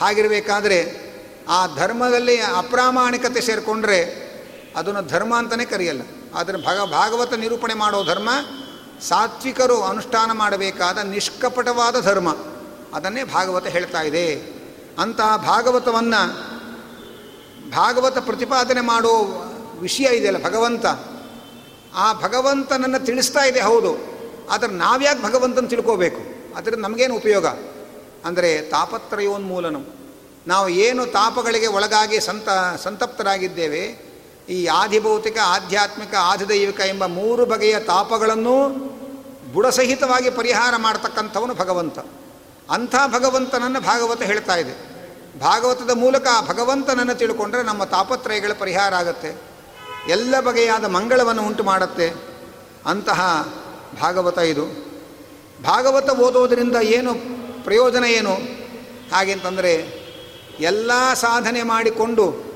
ಹಾಗಿರಬೇಕಾದ್ರೆ ಆ ಧರ್ಮದಲ್ಲಿ ಅಪ್ರಾಮಾಣಿಕತೆ ಸೇರಿಕೊಂಡ್ರೆ ಅದನ್ನು ಧರ್ಮ ಅಂತಲೇ ಕರೆಯಲ್ಲ. ಆದರೆ ಭಗ ಭಾಗವತ ನಿರೂಪಣೆ ಮಾಡೋ ಧರ್ಮ ಸಾತ್ವಿಕರು ಅನುಷ್ಠಾನ ಮಾಡಬೇಕಾದ ನಿಷ್ಕಪಟವಾದ ಧರ್ಮ. ಅದನ್ನೇ ಭಾಗವತ ಹೇಳ್ತಾ ಇದೆ. ಅಂತಹ ಭಾಗವತವನ್ನು ಭಾಗವತ ಪ್ರತಿಪಾದನೆ ಮಾಡೋ ವಿಷಯ ಇದೆಯಲ್ಲ, ಭಗವಂತ. ಆ ಭಗವಂತನನ್ನು ತಿಳಿಸ್ತಾ ಇದೆ, ಹೌದು. ಆದರೆ ನಾವ್ಯಾಕೆ ಭಗವಂತನ ತಿಳ್ಕೋಬೇಕು? ಅದರಿಂದ ನಮಗೇನು ಉಪಯೋಗ? ಅಂದರೆ ತಾಪತ್ರಯೋನ್ಮೂಲನಂ. ನಾವು ಏನು ತಾಪಗಳಿಗೆ ಒಳಗಾಗಿ ಸಂತ, ಸಂತಪ್ತರಾಗಿದ್ದೇವೆ ಈ ಆದಿಭೌತಿಕ ಆಧ್ಯಾತ್ಮಿಕ, ಆದಿದೈವಿಕ ಎಂಬ ಮೂರು ಬಗೆಯ ತಾಪಗಳನ್ನು ಬುಡಸಹಿತವಾಗಿ ಪರಿಹಾರ ಮಾಡತಕ್ಕಂಥವನು ಭಗವಂತ. ಅಂಥ ಭಗವಂತನನ್ನು ಭಾಗವತ ಹೇಳ್ತಾ ಇದೆ. ಭಾಗವತದ ಮೂಲಕ ಆ ಭಗವಂತನನ್ನು ತಿಳ್ಕೊಂಡ್ರೆ ನಮ್ಮ ತಾಪತ್ರಯಗಳ ಪರಿಹಾರ ಆಗುತ್ತೆ. ಎಲ್ಲ ಬಗೆಯಾದ ಮಂಗಳವನ್ನು ಉಂಟು ಮಾಡುತ್ತೆ. ಅಂತಹ ಭಾಗವತ ಇದು. ಭಾಗವತ ಓದೋದರಿಂದ ಏನು ಪ್ರಯೋಜನ ಏನು? ಹಾಗೆಂತಂದರೆ ಎಲ್ಲ ಸಾಧನೆ ಮಾಡಿಕೊಂಡು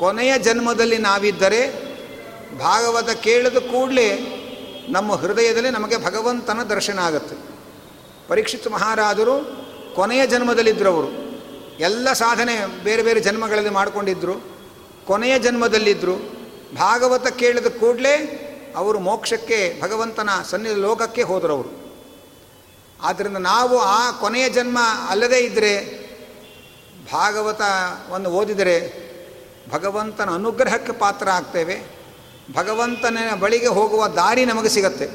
ಕೊನೆಯ ಜನ್ಮದಲ್ಲಿ ನಾವಿದ್ದರೆ ಭಾಗವತ ಕೇಳಿದ ಕೂಡಲೇ ನಮ್ಮ ಹೃದಯದಲ್ಲಿ ನಮಗೆ ಭಗವಂತನ ದರ್ಶನ ಆಗುತ್ತೆ. ಪರೀಕ್ಷಿತ್ ಮಹಾರಾಜರು ಕೊನೆಯ ಜನ್ಮದಲ್ಲಿದ್ದರವರು ಎಲ್ಲ ಸಾಧನೆ ಬೇರೆ ಬೇರೆ ಜನ್ಮಗಳಲ್ಲಿ ಮಾಡಿಕೊಂಡಿದ್ದರು ಕೊನೆಯ ಜನ್ಮದಲ್ಲಿದ್ದರು ಭಾಗವತ ಕೇಳಿದ ಕೂಡಲೇ ಅವರು ಮೋಕ್ಷಕ್ಕೆ, ಭಗವಂತನ ಸನ್ನಿ ಲೋಕಕ್ಕೆ ಹೋದರು ಅವರು ಆದ್ದರಿಂದ ನಾವು ಆ ಕೊನೆಯ ಜನ್ಮ ಅಲ್ಲದೇ ಇದ್ದರೆ ಭಾಗವತವನ್ನು ಓದಿದರೆ ಭಗವಂತನ ಅನುಗ್ರಹಕ್ಕೆ ಪಾತ್ರ ಆಗ್ತೇವೆ. ಭಗವಂತನ ಬಳಿಗೆ ಹೋಗುವ ದಾರಿ ನಮಗೆ ಸಿಗತ್ತೆ.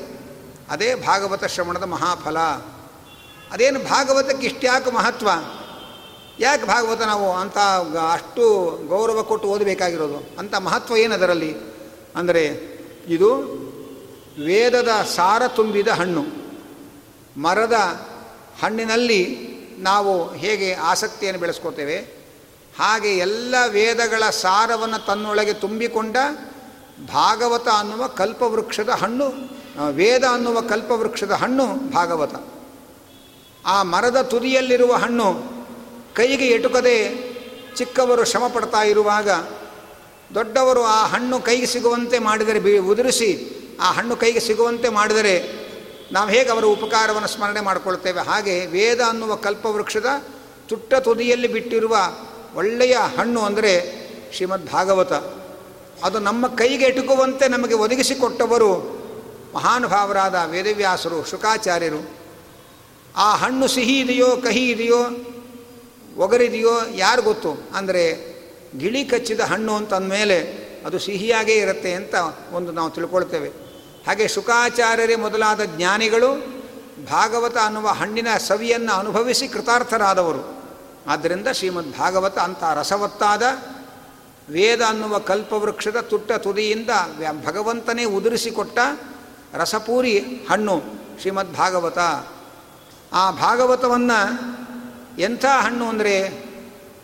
ಅದೇ ಭಾಗವತ ಶ್ರವಣದ ಮಹಾಫಲ. ಅದೇನು ಭಾಗವತಕ್ಕೆ ಇಷ್ಟ್ಯಾಕೆ ಮಹತ್ವ? ಯಾಕೆ ಭಾಗವತ ನಾವು ಅಂಥ ಅಷ್ಟು ಗೌರವ ಕೊಟ್ಟು ಓದಬೇಕಾಗಿರೋದು? ಅಂಥ ಮಹತ್ವ ಏನು ಅದರಲ್ಲಿ? ಅಂದರೆ ಇದು ವೇದದ ಸಾರ ತುಂಬಿದ ಹಣ್ಣು. ಮರದ ಹಣ್ಣಿನಲ್ಲಿ ನಾವು ಹೇಗೆ ಆಸಕ್ತಿಯನ್ನು ಬೆಳೆಸ್ಕೋತೇವೆ? ಹಾಗೆ ಎಲ್ಲ ವೇದಗಳ ಸಾರವನ್ನು ತನ್ನೊಳಗೆ ತುಂಬಿಕೊಂಡ ಭಾಗವತ ಅನ್ನುವ ಕಲ್ಪವೃಕ್ಷದ ಹಣ್ಣು ವೇದ ಅನ್ನುವ ಕಲ್ಪವೃಕ್ಷದ ಹಣ್ಣು ಭಾಗವತ. ಆ ಮರದ ತುದಿಯಲ್ಲಿರುವ ಹಣ್ಣು ಕೈಗೆ ಎಟುಕದೆ ಚಿಕ್ಕವರು ಶ್ರಮ ಪಡ್ತಾ ಇರುವಾಗ ದೊಡ್ಡವರು ಆ ಹಣ್ಣು ಕೈಗೆ ಸಿಗುವಂತೆ ಮಾಡಿದರೆ ಬಿ, ಉದುರಿಸಿ ಆ ಹಣ್ಣು ಕೈಗೆ ಸಿಗುವಂತೆ ಮಾಡಿದರೆ ನಾವು ಹೇಗೆ ಅವರ ಉಪಕಾರವನ್ನು ಸ್ಮರಣೆ ಮಾಡಿಕೊಳ್ತೇವೆ? ಹಾಗೆ ವೇದ ಅನ್ನುವ ಕಲ್ಪವೃಕ್ಷದ ತುಟ್ಟ ತುದಿಯಲ್ಲಿ ಬಿಟ್ಟಿರುವ ಒಳ್ಳೆಯ ಹಣ್ಣು ಅಂದರೆ ಶ್ರೀಮದ್ ಭಾಗವತ ಅದು ನಮ್ಮ ಕೈಗೆ ಎಟುಕುವಂತೆ ನಮಗೆ ಒದಗಿಸಿಕೊಟ್ಟವರು ಮಹಾನುಭಾವರಾದ ವೇದವ್ಯಾಸರು, ಶುಕಾಚಾರ್ಯರು. ಆ ಹಣ್ಣು ಸಿಹಿ ಇದೆಯೋ ಕಹಿ ಇದೆಯೋ ಒಗರಿದೆಯೋ ಯಾರು ಗೊತ್ತು? ಅಂದರೆ ಗಿಳಿ ಕಚ್ಚಿದ ಹಣ್ಣು ಅಂತ ಅಂದಮೇಲೆ ಅದು ಸಿಹಿಯಾಗೇ ಇರುತ್ತೆ ಅಂತ ಒಂದು ನಾವು ತಿಳ್ಕೊಳ್ತೇವೆ. ಹಾಗೆ ಶುಕಾಚಾರ್ಯರೇ ಮೊದಲಾದ ಜ್ಞಾನಿಗಳು ಭಾಗವತ ಅನ್ನುವ ಹಣ್ಣಿನ ಸವಿಯನ್ನು ಅನುಭವಿಸಿ ಕೃತಾರ್ಥರಾದವರು. ಆದ್ದರಿಂದ ಶ್ರೀಮದ್ ಭಾಗವತ ಅಂತ ರಸವತ್ತಾದ ವೇದ ಅನ್ನುವ ಕಲ್ಪವೃಕ್ಷದ ತುಟ್ಟ ತುದಿಯಿಂದ ಭಗವಂತನೇ ಉದುರಿಸಿಕೊಟ್ಟ ರಸಪೂರಿ ಹಣ್ಣು ಶ್ರೀಮದ್ ಭಾಗವತ ಆ ಭಾಗವತವನ್ನು ಎಂಥ ಹಣ್ಣು ಅಂದರೆ,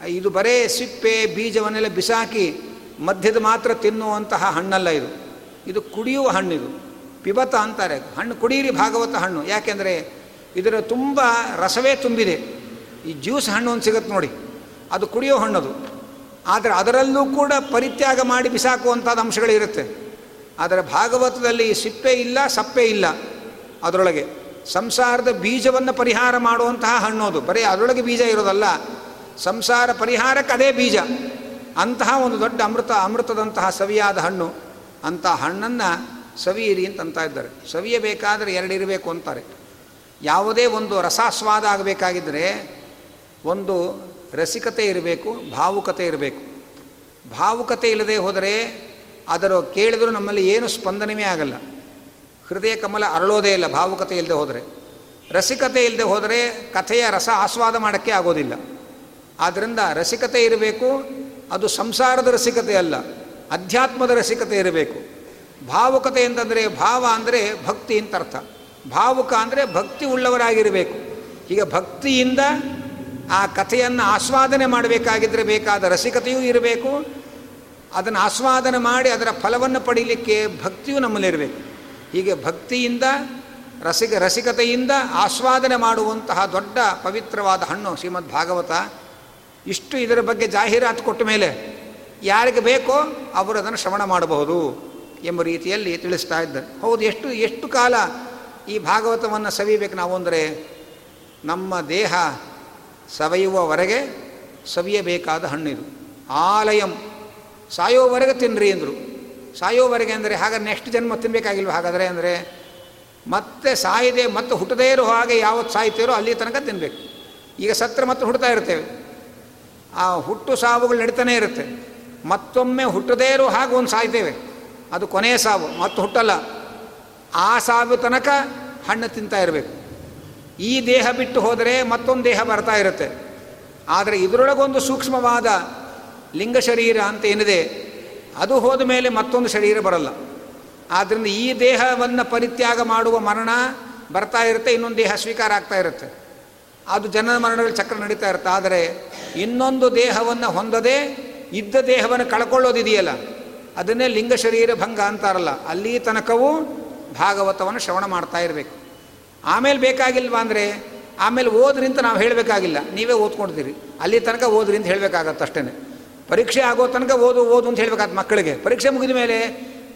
ಇದು ಬರೇ ಸಿಪ್ಪೆ, ಬೀಜವನ್ನೆಲ್ಲ ಬಿಸಾಕಿ ಮಧ್ಯದ ಮಾತ್ರ ತಿನ್ನುವಂತಹ ಹಣ್ಣಲ್ಲ ಇದು. ಇದು ಕುಡಿಯುವ ಹಣ್ಣು ಇದು ಪಿಬತ ಅಂತಾರೆ. ಹಣ್ಣು ಕುಡಿಯಿರಿ ಭಾಗವತ ಹಣ್ಣು. ಯಾಕೆಂದರೆ ಇದರ ತುಂಬ ರಸವೇ ತುಂಬಿದೆ. ಈ ಜ್ಯೂಸ್ ಹಣ್ಣು ಒಂದು ಸಿಗುತ್ತೆ ನೋಡಿ. ಅದು ಕುಡಿಯೋ ಹಣ್ಣದು. ಆದರೆ ಅದರಲ್ಲೂ ಕೂಡ ಪರಿತ್ಯಾಗ ಮಾಡಿ ಬಿಸಾಕುವಂಥದ್ದು ಅಂಶಗಳಿರುತ್ತೆ ಆದರೆ ಭಾಗವತದಲ್ಲಿ ಸಿಪ್ಪೆ ಇಲ್ಲ, ಸಪ್ಪೆ ಇಲ್ಲ. ಅದರೊಳಗೆ ಸಂಸಾರದ ಬೀಜವನ್ನು ಪರಿಹಾರ ಮಾಡುವಂತಹ ಹಣ್ಣು ಅದು. ಬರೀ ಅದರೊಳಗೆ ಬೀಜ ಇರೋದಲ್ಲ, ಸಂಸಾರ ಪರಿಹಾರಕ್ಕೆ ಅದೇ ಬೀಜ. ಅಂತಹ ಒಂದು ದೊಡ್ಡ ಅಮೃತ, ಅಮೃತದಂತಹ ಸವಿಯಾದ ಹಣ್ಣು. ಅಂಥ ಹಣ್ಣನ್ನು ಸವಿಯಿರಿ ಅಂತ ಇದ್ದಾರೆ. ಸವಿಯಬೇಕಾದರೆ ಎರಡಿರಬೇಕು ಅಂತಾರೆ. ಯಾವುದೇ ಒಂದು ರಸಾಸ್ವಾದ ಆಗಬೇಕಾಗಿದ್ದರೆ ಒಂದು ರಸಿಕತೆ ಇರಬೇಕು, ಭಾವುಕತೆ ಇರಬೇಕು. ಭಾವುಕತೆ ಇಲ್ಲದೆ ಹೋದರೆ ಅದರ ಕೇಳಿದರೂ ನಮ್ಮಲ್ಲಿ ಏನು ಸ್ಪಂದನವೇ ಆಗಲ್ಲ. ಹೃದಯ ಕಮಲ ಅರಳೋದೇ ಇಲ್ಲ ಭಾವುಕತೆ ಇಲ್ಲದೆ ಹೋದರೆ. ರಸಿಕತೆ ಇಲ್ಲದೆ ಹೋದರೆ ಕಥೆಯ ರಸ ಆಸ್ವಾದ ಮಾಡೋಕ್ಕೆ ಆಗೋದಿಲ್ಲ. ಆದ್ದರಿಂದ ರಸಿಕತೆ ಇರಬೇಕು, ಅದು ಸಂಸಾರದ ರಸಿಕತೆ ಅಲ್ಲ, ಅಧ್ಯಾತ್ಮದ ರಸಿಕತೆ ಇರಬೇಕು. ಭಾವುಕತೆ ಅಂತಂದರೆ ಭಾವ ಅಂದರೆ ಭಕ್ತಿ ಅಂತ ಅರ್ಥ ಭಾವುಕ ಅಂದರೆ ಭಕ್ತಿ ಉಳ್ಳವರಾಗಿರಬೇಕು. ಈಗ ಭಕ್ತಿಯಿಂದ ಆ ಕಥೆಯನ್ನು ಆಸ್ವಾದನೆ ಮಾಡಬೇಕಾಗಿದ್ದರೆ ಬೇಕಾದ ರಸಿಕತೆಯೂ ಇರಬೇಕು. ಅದನ್ನು ಆಸ್ವಾದನೆ ಮಾಡಿ ಅದರ ಫಲವನ್ನು ಪಡೀಲಿಕ್ಕೆ ಭಕ್ತಿಯೂ ನಮ್ಮಲ್ಲಿರಬೇಕು ಹೀಗೆ ಭಕ್ತಿಯಿಂದ ರಸಿಕ ರಸಿಕತೆಯಿಂದ ಆಸ್ವಾದನೆ ಮಾಡುವಂತಹ ದೊಡ್ಡ ಪವಿತ್ರವಾದ ಹಣ್ಣು ಶ್ರೀಮದ್ ಭಾಗವತ. ಇಷ್ಟು ಇದರ ಬಗ್ಗೆ ಜಾಹೀರಾತು ಕೊಟ್ಟ ಮೇಲೆ ಯಾರಿಗೆ ಬೇಕೋ ಅವರು ಅದನ್ನು ಶ್ರವಣ ಮಾಡಬಹುದು ಎಂಬ ರೀತಿಯಲ್ಲಿ ತಿಳಿಸ್ತಾ ಇದ್ದಾರೆ. ಹೌದು, ಎಷ್ಟು ಎಷ್ಟು ಕಾಲ ಈ ಭಾಗವತವನ್ನು ಸವಿಬೇಕು ನಾವು ಅಂದರೆ ನಮ್ಮ ದೇಹ ಸವೆಯುವವರೆಗೆ ಸವಿಯಬೇಕಾದ ಹಣ್ಣಿದು. ಆಲಯಂ. ಸಾಯೋವರೆಗೆ ತಿನ್ನಿರಿ ಅಂದರು. ಸಾಯೋವರೆಗೆ ಅಂದರೆ ಹಾಗಾದ್ರೆ ನೆಕ್ಸ್ಟ್ ಜನ್ಮ ತಿನ್ನಬೇಕಾಗಿಲ್ವ ಹಾಗಾದರೆ ಅಂದರೆ ಮತ್ತೆ ಸಾಯದೆ ಮತ್ತೆ ಹುಟ್ಟದೇ ಇರೋ ಹಾಗೆ ಯಾವತ್ತು ಸಾಯ್ತೀರೋ ಅಲ್ಲಿ ತನಕ ತಿನ್ನಬೇಕು ಈಗ ಸತ್ರ ಮತ್ತೆ ಹುಡ್ತಾ ಇರ್ತೇವೆ. ಆ ಹುಟ್ಟು ಸಾವುಗಳು ನಡೀತಾನೆ ಇರುತ್ತೆ. ಮತ್ತೊಮ್ಮೆ ಹುಟ್ಟದೇ ಇರೋ ಹಾಗೆ ಒಂದು ಸಾಯ್ತೇವೆ. ಅದು ಕೊನೆಯ ಸಾವು. ಮತ್ತೆ ಹುಟ್ಟಲ್ಲ. ಆ ಸಾವು ತನಕ ಹಣ್ಣು ತಿಂತಾ ಇರಬೇಕು. ಈ ದೇಹ ಬಿಟ್ಟು ಹೋದರೆ ಮತ್ತೊಂದು ದೇಹ ಬರ್ತಾ ಇರುತ್ತೆ. ಆದರೆ ಇದರೊಳಗೊಂದು ಸೂಕ್ಷ್ಮವಾದ ಲಿಂಗ ಶರೀರ ಅಂತ ಏನಿದೆ, ಅದು ಹೋದ ಮೇಲೆ ಮತ್ತೊಂದು ಶರೀರ ಬರಲ್ಲ. ಆದ್ದರಿಂದ ಈ ದೇಹವನ್ನು ಪರಿತ್ಯಾಗ ಮಾಡುವ ಮರಣ ಬರ್ತಾ ಇರುತ್ತೆ, ಇನ್ನೊಂದು ದೇಹ ಸ್ವೀಕಾರ ಆಗ್ತಾ ಇರುತ್ತೆ. ಅದು ಜನನ ಮರಣಗಳ ಚಕ್ರ ನಡೀತಾ ಇರುತ್ತೆ. ಆದರೆ ಇನ್ನೊಂದು ದೇಹವನ್ನು ಹೊಂದದೆ ಇದ್ದ ದೇಹವನ್ನು ಕಳ್ಕೊಳ್ಳೋದಿದೆಯಲ್ಲ, ಅದನ್ನೇ ಲಿಂಗ ಶರೀರ ಭಂಗ ಅಂತಾರಲ್ಲ. ಅಲ್ಲಿ ತನಕವೂ ಭಾಗವತವನ್ನು ಶ್ರವಣ ಮಾಡ್ತಾ ಇರಬೇಕು. ಆಮೇಲೆ ಬೇಕಾಗಿಲ್ವಾ ಅಂದರೆ, ಆಮೇಲೆ ಓದ್ರಿ ಅಂತ ನಾವು ಹೇಳಬೇಕಾಗಿಲ್ಲ. ನೀವೇ ಓದ್ಕೊಂಡಿದ್ದೀರಿ ಅಲ್ಲಿ ತನಕ ಓದ್ರಿ ಅಂತ ಹೇಳಬೇಕಾಗತ್ತೆ ಅಷ್ಟೇ ಪರೀಕ್ಷೆ ಆಗೋ ತನಕ ಓದು ಓದು ಅಂತ ಹೇಳಬೇಕಾಗತ್ತೆ ಮಕ್ಕಳಿಗೆ. ಪರೀಕ್ಷೆ ಮುಗಿದ ಮೇಲೆ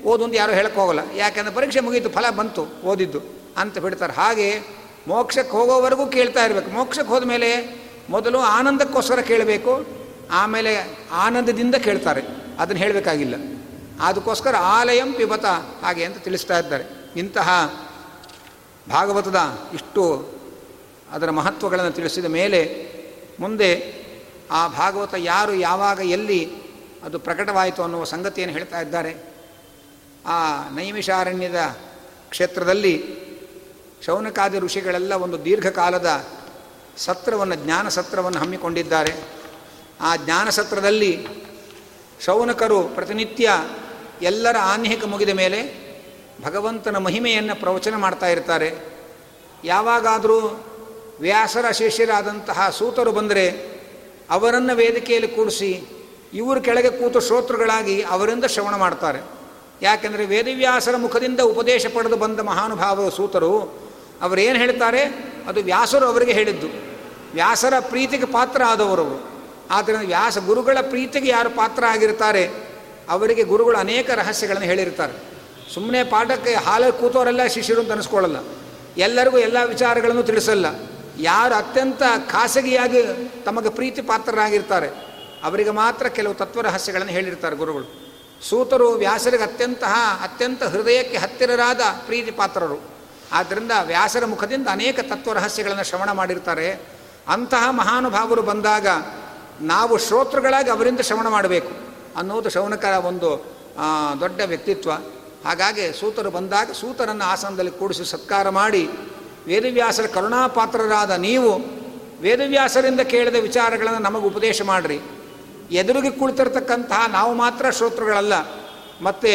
ಓದು ಅಂತ ಯಾರೂ ಹೋಗಲ್ಲ. ಯಾಕೆಂದರೆ ಪರೀಕ್ಷೆ ಮುಗೀತು ಫಲ ಬಂತು, ಓದಿದ್ದು ಅಂತ ಬಿಡ್ತಾರೆ. ಹಾಗೆ ಮೋಕ್ಷಕ್ಕೆ ಹೋಗೋವರೆಗೂ ಕೇಳ್ತಾ ಇರಬೇಕು. ಮೋಕ್ಷಕ್ಕೆ ಹೋದ ಮೇಲೆ ಮೊದಲು ಆನಂದಕ್ಕೋಸ್ಕರ ಕೇಳಬೇಕು. ಆಮೇಲೆ ಆನಂದದಿಂದ ಕೇಳ್ತಾರೆ. ಅದನ್ನು ಹೇಳಬೇಕಾಗಿಲ್ಲ. ಅದಕ್ಕೋಸ್ಕರ ಆಲಯಂ ಪಿಬತ ಹಾಗೆ ಅಂತ ತಿಳಿಸ್ತಾ ಇದ್ದಾರೆ. ಇಂತಹ ಭಾಗವತದ ಇಷ್ಟು ಅದರ ಮಹತ್ವಗಳನ್ನು ತಿಳಿಸಿದ ಮೇಲೆ ಮುಂದೆ ಆ ಭಾಗವತ ಯಾರು ಯಾವಾಗ ಎಲ್ಲಿ ಅದು ಪ್ರಕಟವಾಯಿತು ಅನ್ನುವ ಸಂಗತಿಯನ್ನು ಹೇಳ್ತಾ ಇದ್ದಾರೆ. ಆ ನೈಮಿಷಾರಣ್ಯದ ಕ್ಷೇತ್ರದಲ್ಲಿ ಶೌನಕಾದಿ ಋಷಿಗಳೆಲ್ಲ ಒಂದು ದೀರ್ಘಕಾಲದ ಸತ್ರವನ್ನು, ಜ್ಞಾನ ಸತ್ರವನ್ನು ಹಮ್ಮಿಕೊಂಡಿದ್ದಾರೆ. ಆ ಜ್ಞಾನ ಸತ್ರದಲ್ಲಿ ಶೌನಕರು ಪ್ರತಿನಿತ್ಯ ಎಲ್ಲರ ಆನ್ಹಿಕ ಮುಗಿದ ಮೇಲೆ ಭಗವಂತನ ಮಹಿಮೆಯನ್ನು ಪ್ರವಚನ ಮಾಡ್ತಾ ಇರ್ತಾರೆ. ಯಾವಾಗಾದರೂ ವ್ಯಾಸರ ಶಿಷ್ಯರಾದಂತಹ ಸೂತರು ಬಂದರೆ ಅವರನ್ನು ವೇದಿಕೆಯಲ್ಲಿ ಕೂಡಿಸಿ ಇವರು ಕೆಳಗೆ ಕೂತು ಶ್ರೋತೃಗಳಾಗಿ ಅವರಿಂದ ಶ್ರವಣ ಮಾಡ್ತಾರೆ. ಯಾಕೆಂದರೆ ವೇದವ್ಯಾಸರ ಮುಖದಿಂದ ಉಪದೇಶ ಪಡೆದು ಬಂದ ಮಹಾನುಭಾವ ಸೂತರು ಅವರೇನು ಹೇಳ್ತಾರೆ? ಅದು ವ್ಯಾಸರು ಅವರಿಗೆ ಹೇಳಿದ್ದು. ವ್ಯಾಸರ ಪ್ರೀತಿಗೆ ಪಾತ್ರ ಆದವರು ಆದ್ದರಿಂದ ವ್ಯಾಸ ಗುರುಗಳ ಪ್ರೀತಿಗೆ ಯಾರು ಪಾತ್ರ ಆಗಿರ್ತಾರೆ? ಅವರಿಗೆ ಗುರುಗಳು ಅನೇಕ ರಹಸ್ಯಗಳನ್ನು ಹೇಳಿರ್ತಾರೆ. ಸುಮ್ಮನೆ ಪಾಠಕ್ಕೆ ಹಾಲಲ್ಲಿ ಕೂತವರೆಲ್ಲ ಶಿಷ್ಯರು ಅಂತ ಅನಿಸ್ಕೊಳ್ಳಲ್ಲ. ಎಲ್ಲರಿಗೂ ಎಲ್ಲ ವಿಚಾರಗಳನ್ನು ತಿಳಿಸಲ್ಲ. ಯಾರು ಅತ್ಯಂತ ಖಾಸಗಿಯಾಗಿ ತಮಗೆ ಪ್ರೀತಿ ಪಾತ್ರರಾಗಿರ್ತಾರೆ, ಅವರಿಗೆ ಮಾತ್ರ ಕೆಲವು ತತ್ವ ರಹಸ್ಯಗಳನ್ನು ಹೇಳಿರ್ತಾರೆ ಗುರುಗಳು. ಸೂತರು, ವ್ಯಾಸರಿಗೆ ಅತ್ಯಂತ ಅತ್ಯಂತ ಹೃದಯಕ್ಕೆ ಹತ್ತಿರರಾದ ಪ್ರೀತಿ ಪಾತ್ರರು. ಆದ್ದರಿಂದ ವ್ಯಾಸರ ಮುಖದಿಂದ ಅನೇಕ ತತ್ವ ರಹಸ್ಯಗಳನ್ನು ಶ್ರವಣ ಮಾಡಿರ್ತಾರೆ. ಅಂತಹ ಮಹಾನುಭಾವರು ಬಂದಾಗ ನಾವು ಶ್ರೋತೃಗಳಾಗಿ ಅವರಿಂದ ಶ್ರವಣ ಮಾಡಬೇಕು ಅನ್ನೋದು ಶೌನಕರ ಒಂದು ದೊಡ್ಡ ವ್ಯಕ್ತಿತ್ವ. ಹಾಗಾಗಿ ಸೂತರು ಬಂದಾಗ ಸೂತರನ್ನು ಆಸನದಲ್ಲಿ ಕೂಡಿಸಿ ಸತ್ಕಾರ ಮಾಡಿ, ವೇದವ್ಯಾಸರ ಕರುಣಾಪಾತ್ರರಾದ ನೀವು ವೇದವ್ಯಾಸರಿಂದ ಕೇಳಿದ ವಿಚಾರಗಳನ್ನು ನಮಗೆ ಉಪದೇಶ ಮಾಡಿರಿ. ಎದುರಿಗೆ ಕುಳಿತಿರ್ತಕ್ಕಂತಹ ನಾವು ಮಾತ್ರ ಶ್ರೋತೃಗಳಲ್ಲ, ಮತ್ತು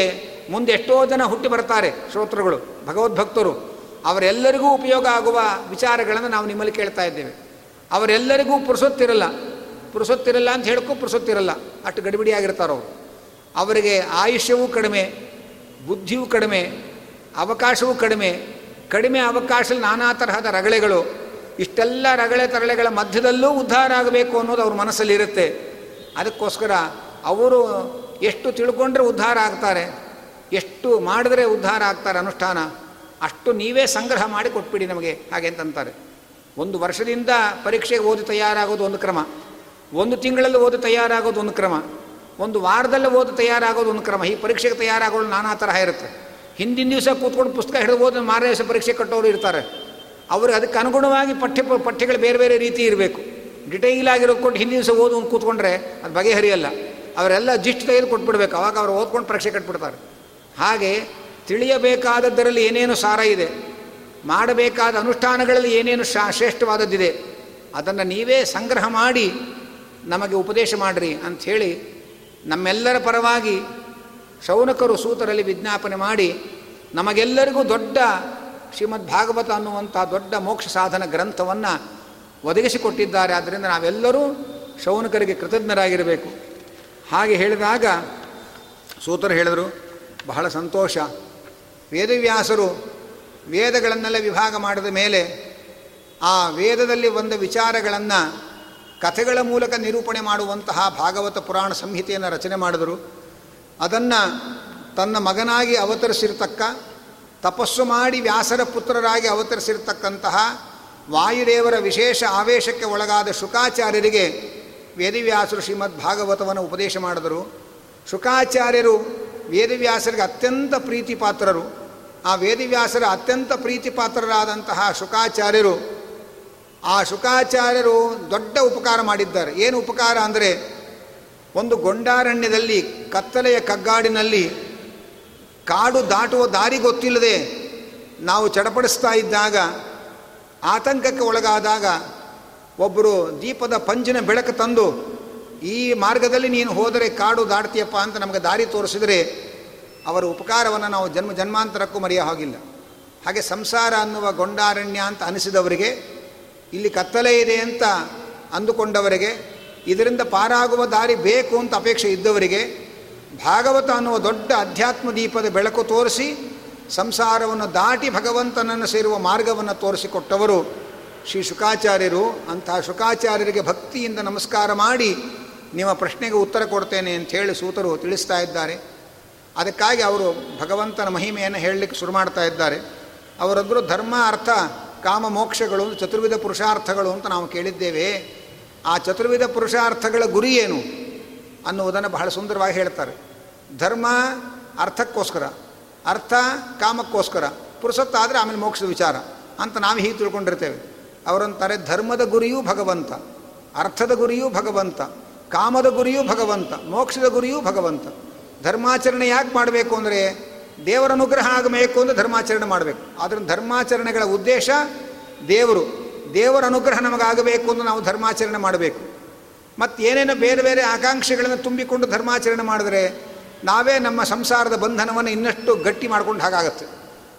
ಮುಂದೆ ಎಷ್ಟೋ ಜನ ಹುಟ್ಟಿ ಬರ್ತಾರೆ ಶ್ರೋತೃಗಳು, ಭಗವದ್ಭಕ್ತರು. ಅವರೆಲ್ಲರಿಗೂ ಉಪಯೋಗ ಆಗುವ ವಿಚಾರಗಳನ್ನು ನಾವು ನಿಮ್ಮಲ್ಲಿ ಕೇಳ್ತಾ ಇದ್ದೇವೆ. ಅವರೆಲ್ಲರಿಗೂ ಪುರುಸೊತ್ತಿರಲ್ಲ ಪುರುಸೊತ್ತಿರಲ್ಲ ಅಂತ ಹೇಳಕ್ಕೂ ಪುರುಸೊತ್ತಿರಲ್ಲ ಅಷ್ಟು ಗಡಿಬಿಡಿಯಾಗಿರ್ತಾರೆ ಅವರು. ಅವರಿಗೆ ಆಯುಷ್ಯವೂ ಕಡಿಮೆ ಬುದ್ಧಿಯೂ ಕಡಿಮೆ, ಅವಕಾಶವೂ ಕಡಿಮೆ ಕಡಿಮೆ ಅವಕಾಶದಲ್ಲಿ ನಾನಾ ತರಹದ ರಗಳೆಗಳು, ಇಷ್ಟೆಲ್ಲ ರಗಳೆ ತರಳೆಗಳ ಮಧ್ಯದಲ್ಲೂ ಉದ್ಧಾರ ಆಗಬೇಕು ಅನ್ನೋದು ಅವ್ರ ಮನಸ್ಸಲ್ಲಿರುತ್ತೆ ಅದಕ್ಕೋಸ್ಕರ ಅವರು ಎಷ್ಟು ತಿಳ್ಕೊಂಡ್ರೆ ಉದ್ಧಾರ ಆಗ್ತಾರೆ, ಎಷ್ಟು ಮಾಡಿದ್ರೆ ಉದ್ಧಾರ ಆಗ್ತಾರೆ ಅನುಷ್ಠಾನ, ಅಷ್ಟು ನೀವೇ ಸಂಗ್ರಹ ಮಾಡಿ ಕೊಟ್ಬಿಡಿ ನಮಗೆ, ಹಾಗೆ ಅಂತಂತಾರೆ ಒಂದು ವರ್ಷದಿಂದ ಪರೀಕ್ಷೆಗೆ ಓದಿ ತಯಾರಾಗೋದು ಒಂದು ಕ್ರಮ, ಒಂದು ತಿಂಗಳಲ್ಲಿ ಓದಿ ತಯಾರಾಗೋದು ಒಂದು ಕ್ರಮ. ಒಂದು ವಾರದಲ್ಲೇ ಓದು ತಯಾರಾಗೋದು ಒಂದು ಕ್ರಮ. ಈ ಪರೀಕ್ಷೆಗೆ ತಯಾರಾಗೋದು ನಾನಾ ತರಹ ಇರುತ್ತೆ. ಹಿಂದಿನ ದಿವಸ ಕೂತ್ಕೊಂಡು ಪುಸ್ತಕ ಹಿಡಿದು ಓದು ಮಾರನೇ ದಿವಸ ಪರೀಕ್ಷೆ ಕಟ್ಟೋರು ಇರ್ತಾರೆ. ಅವ್ರಿಗೆ ಅದಕ್ಕೆ ಅನುಗುಣವಾಗಿ ಪಠ್ಯ ಪಠ್ಯಗಳು ಬೇರೆ ಬೇರೆ ರೀತಿ ಇರಬೇಕು. ಡಿಟೈಲ್ ಆಗಿರೋಕೊಂಡು ಹಿಂದಿನ ದಿವಸ ಓದು ಕೂತ್ಕೊಂಡ್ರೆ ಅದು ಬಗೆಹರಿಯಲ್ಲ. ಅವರೆಲ್ಲ ಜಿಸ್ಟ್ ತೆಗೆದು ಕೊಟ್ಬಿಡ್ಬೇಕು. ಅವಾಗ ಅವ್ರು ಓದ್ಕೊಂಡು ಪರೀಕ್ಷೆ ಕಟ್ಬಿಡ್ತಾರೆ. ಹಾಗೆ ತಿಳಿಯಬೇಕಾದದ್ದರಲ್ಲಿ ಏನೇನು ಸಾರ ಇದೆ, ಮಾಡಬೇಕಾದ ಅನುಷ್ಠಾನಗಳಲ್ಲಿ ಏನೇನು ಶಾ ಶ್ರೇಷ್ಠವಾದದ್ದಿದೆ, ಅದನ್ನು ನೀವೇ ಸಂಗ್ರಹ ಮಾಡಿ ನಮಗೆ ಉಪದೇಶ ಮಾಡಿರಿ ಅಂಥೇಳಿ ನಮ್ಮೆಲ್ಲರ ಪರವಾಗಿ ಶೌನಕರು ಸೂತರಲ್ಲಿ ವಿಜ್ಞಾಪನೆ ಮಾಡಿ ನಮಗೆಲ್ಲರಿಗೂ ದೊಡ್ಡ ಶ್ರೀಮದ್ ಭಾಗವತ ಅನ್ನುವಂಥ ದೊಡ್ಡ ಮೋಕ್ಷ ಸಾಧನ ಗ್ರಂಥವನ್ನು ಒದಗಿಸಿಕೊಟ್ಟಿದ್ದಾರೆ. ಆದ್ದರಿಂದ ನಾವೆಲ್ಲರೂ ಶೌನಕರಿಗೆ ಕೃತಜ್ಞರಾಗಿರಬೇಕು. ಹಾಗೆ ಹೇಳಿದಾಗ ಸೂತರು ಹೇಳಿದರು, ಬಹಳ ಸಂತೋಷ. ವೇದವ್ಯಾಸರು ವೇದಗಳನ್ನೆಲ್ಲ ವಿಭಾಗ ಮಾಡಿದ ಮೇಲೆ ಆ ವೇದದಲ್ಲಿ ಬಂದ ವಿಚಾರಗಳನ್ನು ಕಥೆಗಳ ಮೂಲಕ ನಿರೂಪಣೆ ಮಾಡುವಂತಹ ಭಾಗವತ ಪುರಾಣ ಸಂಹಿತೆಯನ್ನು ರಚನೆ ಮಾಡಿದರು. ಅದನ್ನು ತನ್ನ ಮಗನಾಗಿ ಅವತರಿಸಿರ್ತಕ್ಕ, ತಪಸ್ಸು ಮಾಡಿ ವ್ಯಾಸರ ಪುತ್ರರಾಗಿ ಅವತರಿಸಿರ್ತಕ್ಕಂತಹ ವಾಯುದೇವರ ವಿಶೇಷ ಆವೇಶಕ್ಕೆ ಒಳಗಾದ ಶುಕಾಚಾರ್ಯರಿಗೆ ವೇದಿವ್ಯಾಸರು ಶ್ರೀಮದ್ ಭಾಗವತವನ್ನು ಉಪದೇಶ ಮಾಡಿದರು. ಶುಕಾಚಾರ್ಯರು ವೇದವ್ಯಾಸರಿಗೆ ಅತ್ಯಂತ ಪ್ರೀತಿ ಪಾತ್ರರು ಆ ವೇದವ್ಯಾಸರ ಅತ್ಯಂತ ಪ್ರೀತಿ ಪಾತ್ರರಾದಂತಹ ಶುಕಾಚಾರ್ಯರು ಆ ಶುಕಾಚಾರ್ಯರು ದೊಡ್ಡ ಉಪಕಾರ ಮಾಡಿದ್ದಾರೆ. ಏನು ಉಪಕಾರ ಅಂದರೆ, ಒಂದು ಗೊಂಡಾರಣ್ಯದಲ್ಲಿ, ಕತ್ತಲೆಯ ಕಗ್ಗಾಡಿನಲ್ಲಿ, ಕಾಡು ದಾಟುವ ದಾರಿ ಗೊತ್ತಿಲ್ಲದೆ ನಾವು ಚಡಪಡಿಸ್ತಾ ಇದ್ದಾಗ, ಆತಂಕಕ್ಕೆ ಒಳಗಾದಾಗ ಒಬ್ಬರು ದೀಪದ ಪಂಜಿನ ಬೆಳಕು ತಂದು, ಈ ಮಾರ್ಗದಲ್ಲಿ ನೀನು ಹೋದರೆ ಕಾಡು ದಾಡ್ತೀಯಪ್ಪ ಅಂತ ನಮಗೆ ದಾರಿ ತೋರಿಸಿದರೆ, ಅವರ ಉಪಕಾರವನ್ನು ನಾವು ಜನ್ಮ ಜನ್ಮಾಂತರಕ್ಕೂ ಮರೆಯ ಹಾಗಿಲ್ಲ. ಹಾಗೆ ಸಂಸಾರ ಅನ್ನುವ ಗೊಂಡಾರಣ್ಯ ಅಂತ ಅನಿಸಿದವರಿಗೆ ಇಲ್ಲಿ ಕತ್ತಲೆ ಇದೆ ಅಂತ ಅಂದುಕೊಂಡವರಿಗೆ, ಇದರಿಂದ ಪಾರಾಗುವ ದಾರಿ ಬೇಕು ಅಂತ ಅಪೇಕ್ಷೆ ಇದ್ದವರಿಗೆ ಭಾಗವತ ಅನ್ನುವ ದೊಡ್ಡ ಅಧ್ಯಾತ್ಮ ದೀಪದ ಬೆಳಕು ತೋರಿಸಿ, ಸಂಸಾರವನ್ನು ದಾಟಿ ಭಗವಂತನನ್ನು ಸೇರುವ ಮಾರ್ಗವನ್ನು ತೋರಿಸಿಕೊಟ್ಟವರು ಶ್ರೀ ಶುಕಾಚಾರ್ಯರು. ಅಂತಹ ಶುಕಾಚಾರ್ಯರಿಗೆ ಭಕ್ತಿಯಿಂದ ನಮಸ್ಕಾರ ಮಾಡಿ ನಿಮ್ಮ ಪ್ರಶ್ನೆಗೆ ಉತ್ತರ ಕೊಡ್ತೇನೆ ಅಂತ ಹೇಳಿ ಸೂತರು ತಿಳಿಸ್ತಾ ಇದ್ದಾರೆ. ಅದಕ್ಕಾಗಿ ಅವರು ಭಗವಂತನ ಮಹಿಮೆಯನ್ನು ಹೇಳಲಿಕ್ಕೆ ಶುರು ಮಾಡ್ತಾ ಇದ್ದಾರೆ. ಅವರೊಬ್ಬರು ಧರ್ಮ ಅರ್ಥ ಕಾಮ ಮೋಕ್ಷಗಳು ಚತುರ್ವಿಧ ಪುರುಷಾರ್ಥಗಳು ಅಂತ ನಾವು ಕೇಳಿದ್ದೇವೆ. ಆ ಚತುರ್ವಿಧ ಪುರುಷಾರ್ಥಗಳ ಗುರಿ ಏನು ಅನ್ನುವುದನ್ನು ಬಹಳ ಸುಂದರವಾಗಿ ಹೇಳ್ತಾರೆ. ಧರ್ಮ ಅರ್ಥಕ್ಕೋಸ್ಕರ, ಅರ್ಥ ಕಾಮಕ್ಕೋಸ್ಕರ, ಪುರುಷತ್ತಾದರೆ ಆಮೇಲೆ ಮೋಕ್ಷದ ವಿಚಾರ ಅಂತ ನಾವು ಹೀಗೆ ತಿಳ್ಕೊಂಡಿರ್ತೇವೆ. ಅವರಂತಾರೆ ಧರ್ಮದ ಗುರಿಯೂ ಭಗವಂತ, ಅರ್ಥದ ಗುರಿಯೂ ಭಗವಂತ, ಕಾಮದ ಗುರಿಯೂ ಭಗವಂತ, ಮೋಕ್ಷದ ಗುರಿಯೂ ಭಗವಂತ. ಧರ್ಮಾಚರಣೆ ಯಾಕೆ ಮಾಡಬೇಕು ಅಂದರೆ ದೇವರ ಅನುಗ್ರಹ ಆಗಬೇಕು ಅಂತ ಧರ್ಮಾಚರಣೆ ಮಾಡಬೇಕು. ಆದ್ದರಿಂದ ಧರ್ಮಾಚರಣೆಗಳ ಉದ್ದೇಶ ದೇವರು. ದೇವರ ಅನುಗ್ರಹ ನಮಗಾಗಬೇಕು ಅಂತ ನಾವು ಧರ್ಮಾಚರಣೆ ಮಾಡಬೇಕು. ಮತ್ತು ಏನೇನು ಬೇರೆ ಬೇರೆ ಆಕಾಂಕ್ಷೆಗಳನ್ನು ತುಂಬಿಕೊಂಡು ಧರ್ಮಾಚರಣೆ ಮಾಡಿದರೆ ನಾವೇ ನಮ್ಮ ಸಂಸಾರದ ಬಂಧನವನ್ನು ಇನ್ನಷ್ಟು ಗಟ್ಟಿ ಮಾಡಿಕೊಂಡು ಹಾಗಾಗತ್ತೆ.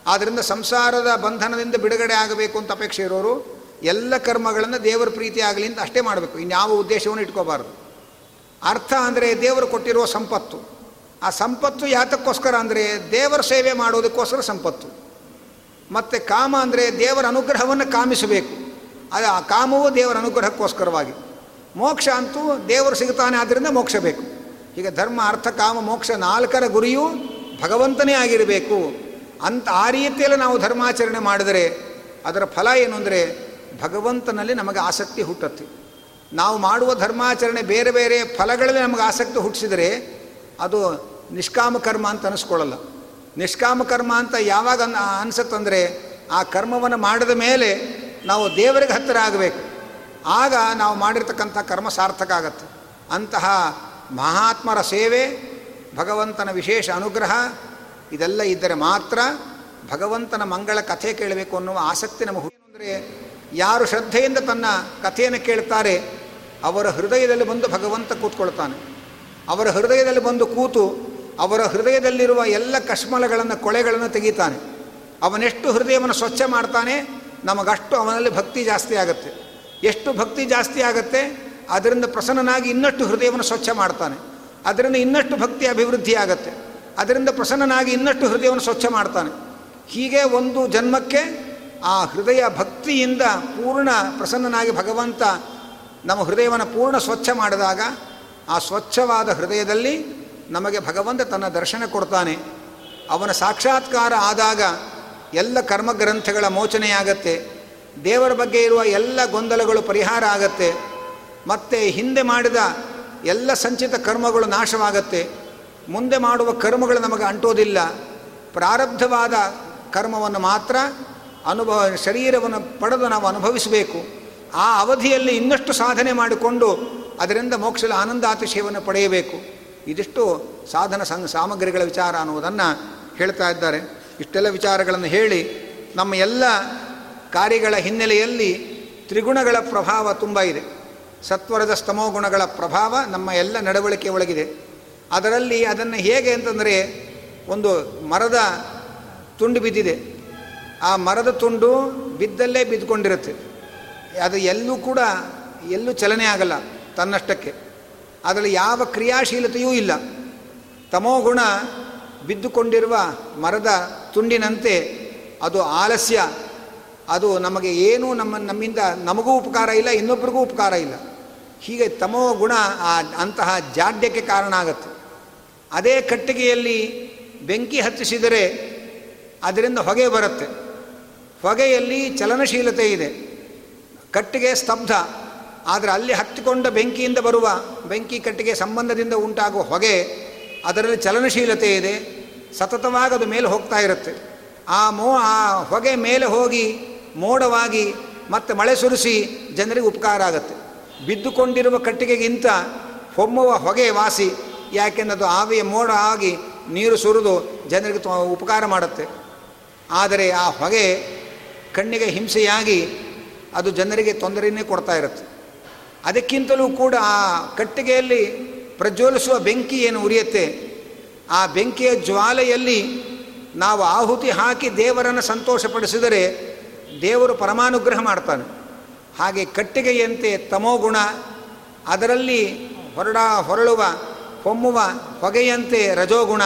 ಆದ್ದರಿಂದ ಸಂಸಾರದ ಬಂಧನದಿಂದ ಬಿಡುಗಡೆ ಆಗಬೇಕು ಅಂತ ಅಪೇಕ್ಷೆ ಇರೋರು ಎಲ್ಲ ಕರ್ಮಗಳನ್ನು ದೇವರ ಪ್ರೀತಿ ಆಗಲಿ ಅಂತ ಅಷ್ಟೇ ಮಾಡಬೇಕು. ಇನ್ಯಾವ ಉದ್ದೇಶವನ್ನು ಇಟ್ಕೋಬಾರ್ದು. ಅರ್ಥ ಅಂದರೆ ದೇವರು ಕೊಟ್ಟಿರುವ ಸಂಪತ್ತು. ಆ ಸಂಪತ್ತು ಯಾತಕ್ಕೋಸ್ಕರ ಅಂದರೆ ದೇವರ ಸೇವೆ ಮಾಡೋದಕ್ಕೋಸ್ಕರ ಸಂಪತ್ತು. ಮತ್ತು ಕಾಮ ಅಂದರೆ ದೇವರ ಅನುಗ್ರಹವನ್ನು ಕಾಮಿಸಬೇಕು. ಅದು ಆ ಕಾಮವು ದೇವರ ಅನುಗ್ರಹಕ್ಕೋಸ್ಕರವಾಗಿ. ಮೋಕ್ಷ ಅಂತೂ ದೇವರು ಸಿಗುತ್ತಾನೆ ಆದ್ದರಿಂದ ಮೋಕ್ಷ ಬೇಕು. ಈಗ ಧರ್ಮ, ಅರ್ಥ, ಕಾಮ, ಮೋಕ್ಷ ನಾಲ್ಕರ ಗುರಿಯೂ ಭಗವಂತನೇ ಆಗಿರಬೇಕು. ಅಂತ ಆ ರೀತಿಯಲ್ಲಿ ನಾವು ಧರ್ಮಾಚರಣೆ ಮಾಡಿದರೆ ಅದರ ಫಲ ಏನು ಅಂದರೆ ಭಗವಂತನಲ್ಲಿ ನಮಗೆ ಆಸಕ್ತಿ ಹುಟ್ಟುತ್ತೆ. ನಾವು ಮಾಡುವ ಧರ್ಮಾಚರಣೆ ಬೇರೆ ಬೇರೆ ಫಲಗಳಲ್ಲಿ ನಮಗೆ ಆಸಕ್ತಿ ಹುಟ್ಟಿಸಿದರೆ ಅದು ನಿಷ್ಕಾಮ ಕರ್ಮ ಅಂತ ಅನಿಸ್ಕೊಳ್ಳಲ್ಲ. ನಿಷ್ಕಾಮ ಕರ್ಮ ಅಂತ ಯಾವಾಗ ಅನ್ ಅನಿಸುತ್ತಂದರೆ ಆ ಕರ್ಮವನ್ನು ಮಾಡಿದ ಮೇಲೆ ನಾವು ದೇವರಿಗೆ ಹತ್ತಿರ ಆಗಬೇಕು. ಆಗ ನಾವು ಮಾಡಿರ್ತಕ್ಕಂಥ ಕರ್ಮ ಸಾರ್ಥಕ ಆಗತ್ತೆ. ಅಂತಹ ಮಹಾತ್ಮರ ಸೇವೆ, ಭಗವಂತನ ವಿಶೇಷ ಅನುಗ್ರಹ, ಇದೆಲ್ಲ ಇದ್ದರೆ ಮಾತ್ರ ಭಗವಂತನ ಮಂಗಳ ಕಥೆ ಕೇಳಬೇಕು ಅನ್ನುವ ಆಸಕ್ತಿ ನಮಗೆ ಅಂದರೆ ಯಾರು ಶ್ರದ್ಧೆಯಿಂದ ತನ್ನ ಕಥೆಯನ್ನು ಕೇಳ್ತಾರೆ, ಅವರ ಹೃದಯದಲ್ಲಿ ಬಂದು ಭಗವಂತ ಕೂತ್ಕೊಳ್ತಾನೆ. ಅವರ ಹೃದಯದಲ್ಲಿ ಬಂದು ಕೂತು ಅವರ ಹೃದಯದಲ್ಲಿರುವ ಎಲ್ಲ ಕಶ್ಮಲಗಳನ್ನು ಕೊಳೆಗಳನ್ನು ತೆಗಿತಾನೆ. ಅವನೆಷ್ಟು ಹೃದಯವನ್ನು ಸ್ವಚ್ಛ ಮಾಡ್ತಾನೆ, ನಮಗಷ್ಟು ಅವನಲ್ಲಿ ಭಕ್ತಿ ಜಾಸ್ತಿ ಆಗುತ್ತೆ. ಎಷ್ಟು ಭಕ್ತಿ ಜಾಸ್ತಿ ಆಗುತ್ತೆ, ಅದರಿಂದ ಪ್ರಸನ್ನನಾಗಿ ಇನ್ನಷ್ಟು ಹೃದಯವನ್ನು ಸ್ವಚ್ಛ ಮಾಡ್ತಾನೆ. ಅದರಿಂದ ಇನ್ನಷ್ಟು ಭಕ್ತಿ ಅಭಿವೃದ್ಧಿ ಆಗುತ್ತೆ. ಅದರಿಂದ ಪ್ರಸನ್ನನಾಗಿ ಇನ್ನಷ್ಟು ಹೃದಯವನ್ನು ಸ್ವಚ್ಛ ಮಾಡ್ತಾನೆ. ಹೀಗೆ ಒಂದು ಜನ್ಮಕ್ಕೆ ಆ ಹೃದಯ ಭಕ್ತಿಯಿಂದ ಪೂರ್ಣ ಪ್ರಸನ್ನನಾಗಿ ಭಗವಂತ ನಮ್ಮ ಹೃದಯವನ್ನು ಪೂರ್ಣ ಸ್ವಚ್ಛ ಮಾಡಿದಾಗ, ಆ ಸ್ವಚ್ಛವಾದ ಹೃದಯದಲ್ಲಿ ನಮಗೆ ಭಗವಂತ ತನ್ನ ದರ್ಶನ ಕೊಡ್ತಾನೆ. ಅವನ ಸಾಕ್ಷಾತ್ಕಾರ ಆದಾಗ ಎಲ್ಲ ಕರ್ಮಗ್ರಂಥಗಳ ಮೋಚನೆಯಾಗತ್ತೆ. ದೇವರ ಬಗ್ಗೆ ಇರುವ ಎಲ್ಲ ಗೊಂದಲಗಳು ಪರಿಹಾರ ಆಗತ್ತೆ. ಮತ್ತು ಹಿಂದೆ ಮಾಡಿದ ಎಲ್ಲ ಸಂಚಿತ ಕರ್ಮಗಳು ನಾಶವಾಗತ್ತೆ. ಮುಂದೆ ಮಾಡುವ ಕರ್ಮಗಳು ನಮಗೆ ಅಂಟೋದಿಲ್ಲ. ಪ್ರಾರಬ್ಧವಾದ ಕರ್ಮವನ್ನು ಮಾತ್ರ ಅನುಭವ, ಶರೀರವನ್ನು ಪಡೆದು ನಾವು ಅನುಭವಿಸಬೇಕು. ಆ ಅವಧಿಯಲ್ಲಿ ಇನ್ನಷ್ಟು ಸಾಧನೆ ಮಾಡಿಕೊಂಡು ಅದರಿಂದ ಮೋಕ್ಷದ ಆನಂದಾತಿಶಯವನ್ನು ಪಡೆಯಬೇಕು. ಇದಿಷ್ಟು ಸಾಧನ ಸಂ ಸಾಮಗ್ರಿಗಳ ವಿಚಾರ ಅನ್ನುವುದನ್ನು ಹೇಳ್ತಾ ಇದ್ದಾರೆ. ಇಷ್ಟೆಲ್ಲ ವಿಚಾರಗಳನ್ನು ಹೇಳಿ ನಮ್ಮ ಎಲ್ಲ ಕಾರ್ಯಗಳ ಹಿನ್ನೆಲೆಯಲ್ಲಿ ತ್ರಿಗುಣಗಳ ಪ್ರಭಾವ ತುಂಬ ಇದೆ. ಸತ್ವರದ ಸ್ತಮೋಗುಣಗಳ ಪ್ರಭಾವ ನಮ್ಮ ಎಲ್ಲ ನಡವಳಿಕೆ ಒಳಗಿದೆ. ಅದರಲ್ಲಿ ಅದನ್ನು ಹೇಗೆ ಅಂತಂದರೆ ಒಂದು ಮರದ ತುಂಡು ಬಿದ್ದಿದೆ. ಆ ಮರದ ತುಂಡು ಬಿದ್ದಲ್ಲೇ ಬಿದ್ದುಕೊಂಡಿರುತ್ತೆ. ಅದು ಎಲ್ಲೂ ಕೂಡ ಎಲ್ಲೂ ಚಲನೆ ಆಗಲ್ಲ ತನ್ನಷ್ಟಕ್ಕೆ. ಅದರಲ್ಲಿ ಯಾವ ಕ್ರಿಯಾಶೀಲತೆಯೂ ಇಲ್ಲ. ತಮೋಗುಣ ಬಿದ್ದುಕೊಂಡಿರುವ ಮರದ ತುಂಡಿನಂತೆ ಅದು ಆಲಸ್ಯ. ಅದು ನಮಗೆ ಏನೂ ನಮ್ಮ, ನಮ್ಮಿಂದ ನಮಗೂ ಉಪಕಾರ ಇಲ್ಲ ಇನ್ನೊಬ್ಬರಿಗೂ ಉಪಕಾರ ಇಲ್ಲ. ಹೀಗೆ ತಮೋ ಗುಣ ಆ ಅಂತಹ ಜಾಡ್ಯಕ್ಕೆ ಕಾರಣ ಆಗುತ್ತೆ. ಅದೇ ಕಟ್ಟಿಗೆಯಲ್ಲಿ ಬೆಂಕಿ ಹತ್ತಿಸಿದರೆ ಅದರಿಂದ ಹೊಗೆ ಬರುತ್ತೆ. ಹೊಗೆಯಲ್ಲಿ ಚಲನಶೀಲತೆ ಇದೆ. ಕಟ್ಟಿಗೆ ಸ್ತಬ್ಧ. ಆದರೆ ಅಲ್ಲಿ ಹತ್ತಿಕೊಂಡ ಬೆಂಕಿಯಿಂದ ಬರುವ ಬೆಂಕಿ ಕಟ್ಟಿಗೆ ಸಂಬಂಧದಿಂದ ಉಂಟಾಗುವ ಹೊಗೆ, ಅದರಲ್ಲಿ ಚಲನಶೀಲತೆ ಇದೆ, ಸತತವಾಗಿ ಅದು ಮೇಲೆ ಹೋಗ್ತಾ ಇರುತ್ತೆ. ಆ ಮೋ, ಆ ಹೊಗೆ ಮೇಲೆ ಹೋಗಿ ಮೋಡವಾಗಿ ಮತ್ತೆ ಮಳೆ ಸುರಿಸಿ ಜನರಿಗೆ ಉಪಕಾರ ಆಗುತ್ತೆ. ಬಿದ್ದುಕೊಂಡಿರುವ ಕಟ್ಟಿಗೆಗಿಂತ ಹೊಮ್ಮುವ ಹೊಗೆ ವಾಸಿ, ಯಾಕೆಂದರೆ ಅದು ಆವಿಯ ಮೋಡ ಆಗಿ ನೀರು ಸುರಿದು ಜನರಿಗೆ ಉಪಕಾರ ಮಾಡುತ್ತೆ. ಆದರೆ ಆ ಹೊಗೆ ಕಣ್ಣಿಗೆ ಹಿಂಸೆಯಾಗಿ ಅದು ಜನರಿಗೆ ತೊಂದರೆಯೇ ಕೊಡ್ತಾ ಇರುತ್ತೆ. ಅದಕ್ಕಿಂತಲೂ ಕೂಡ ಆ ಕಟ್ಟಿಗೆಯಲ್ಲಿ ಪ್ರಜ್ವಲಿಸುವ ಬೆಂಕಿ ಏನು ಉರಿಯುತ್ತೆ? ಆ ಬೆಂಕಿಯ ಜ್ವಾಲೆಯಲ್ಲಿ ನಾವು ಆಹುತಿ ಹಾಕಿ ದೇವರನ್ನು ಸಂತೋಷಪಡಿಸಿದರೆ ದೇವರು ಪರಮಾನುಗ್ರಹ ಮಾಡ್ತಾನೆ. ಹಾಗೆ ಕಟ್ಟಿಗೆಯಂತೆ ತಮೋಗುಣ ಅದರಲ್ಲಿ ಹೊರಡ ಹೊರಳುವ, ಹೊಮ್ಮುವ ಹೊಗೆಯಂತೆ ರಜೋಗುಣ.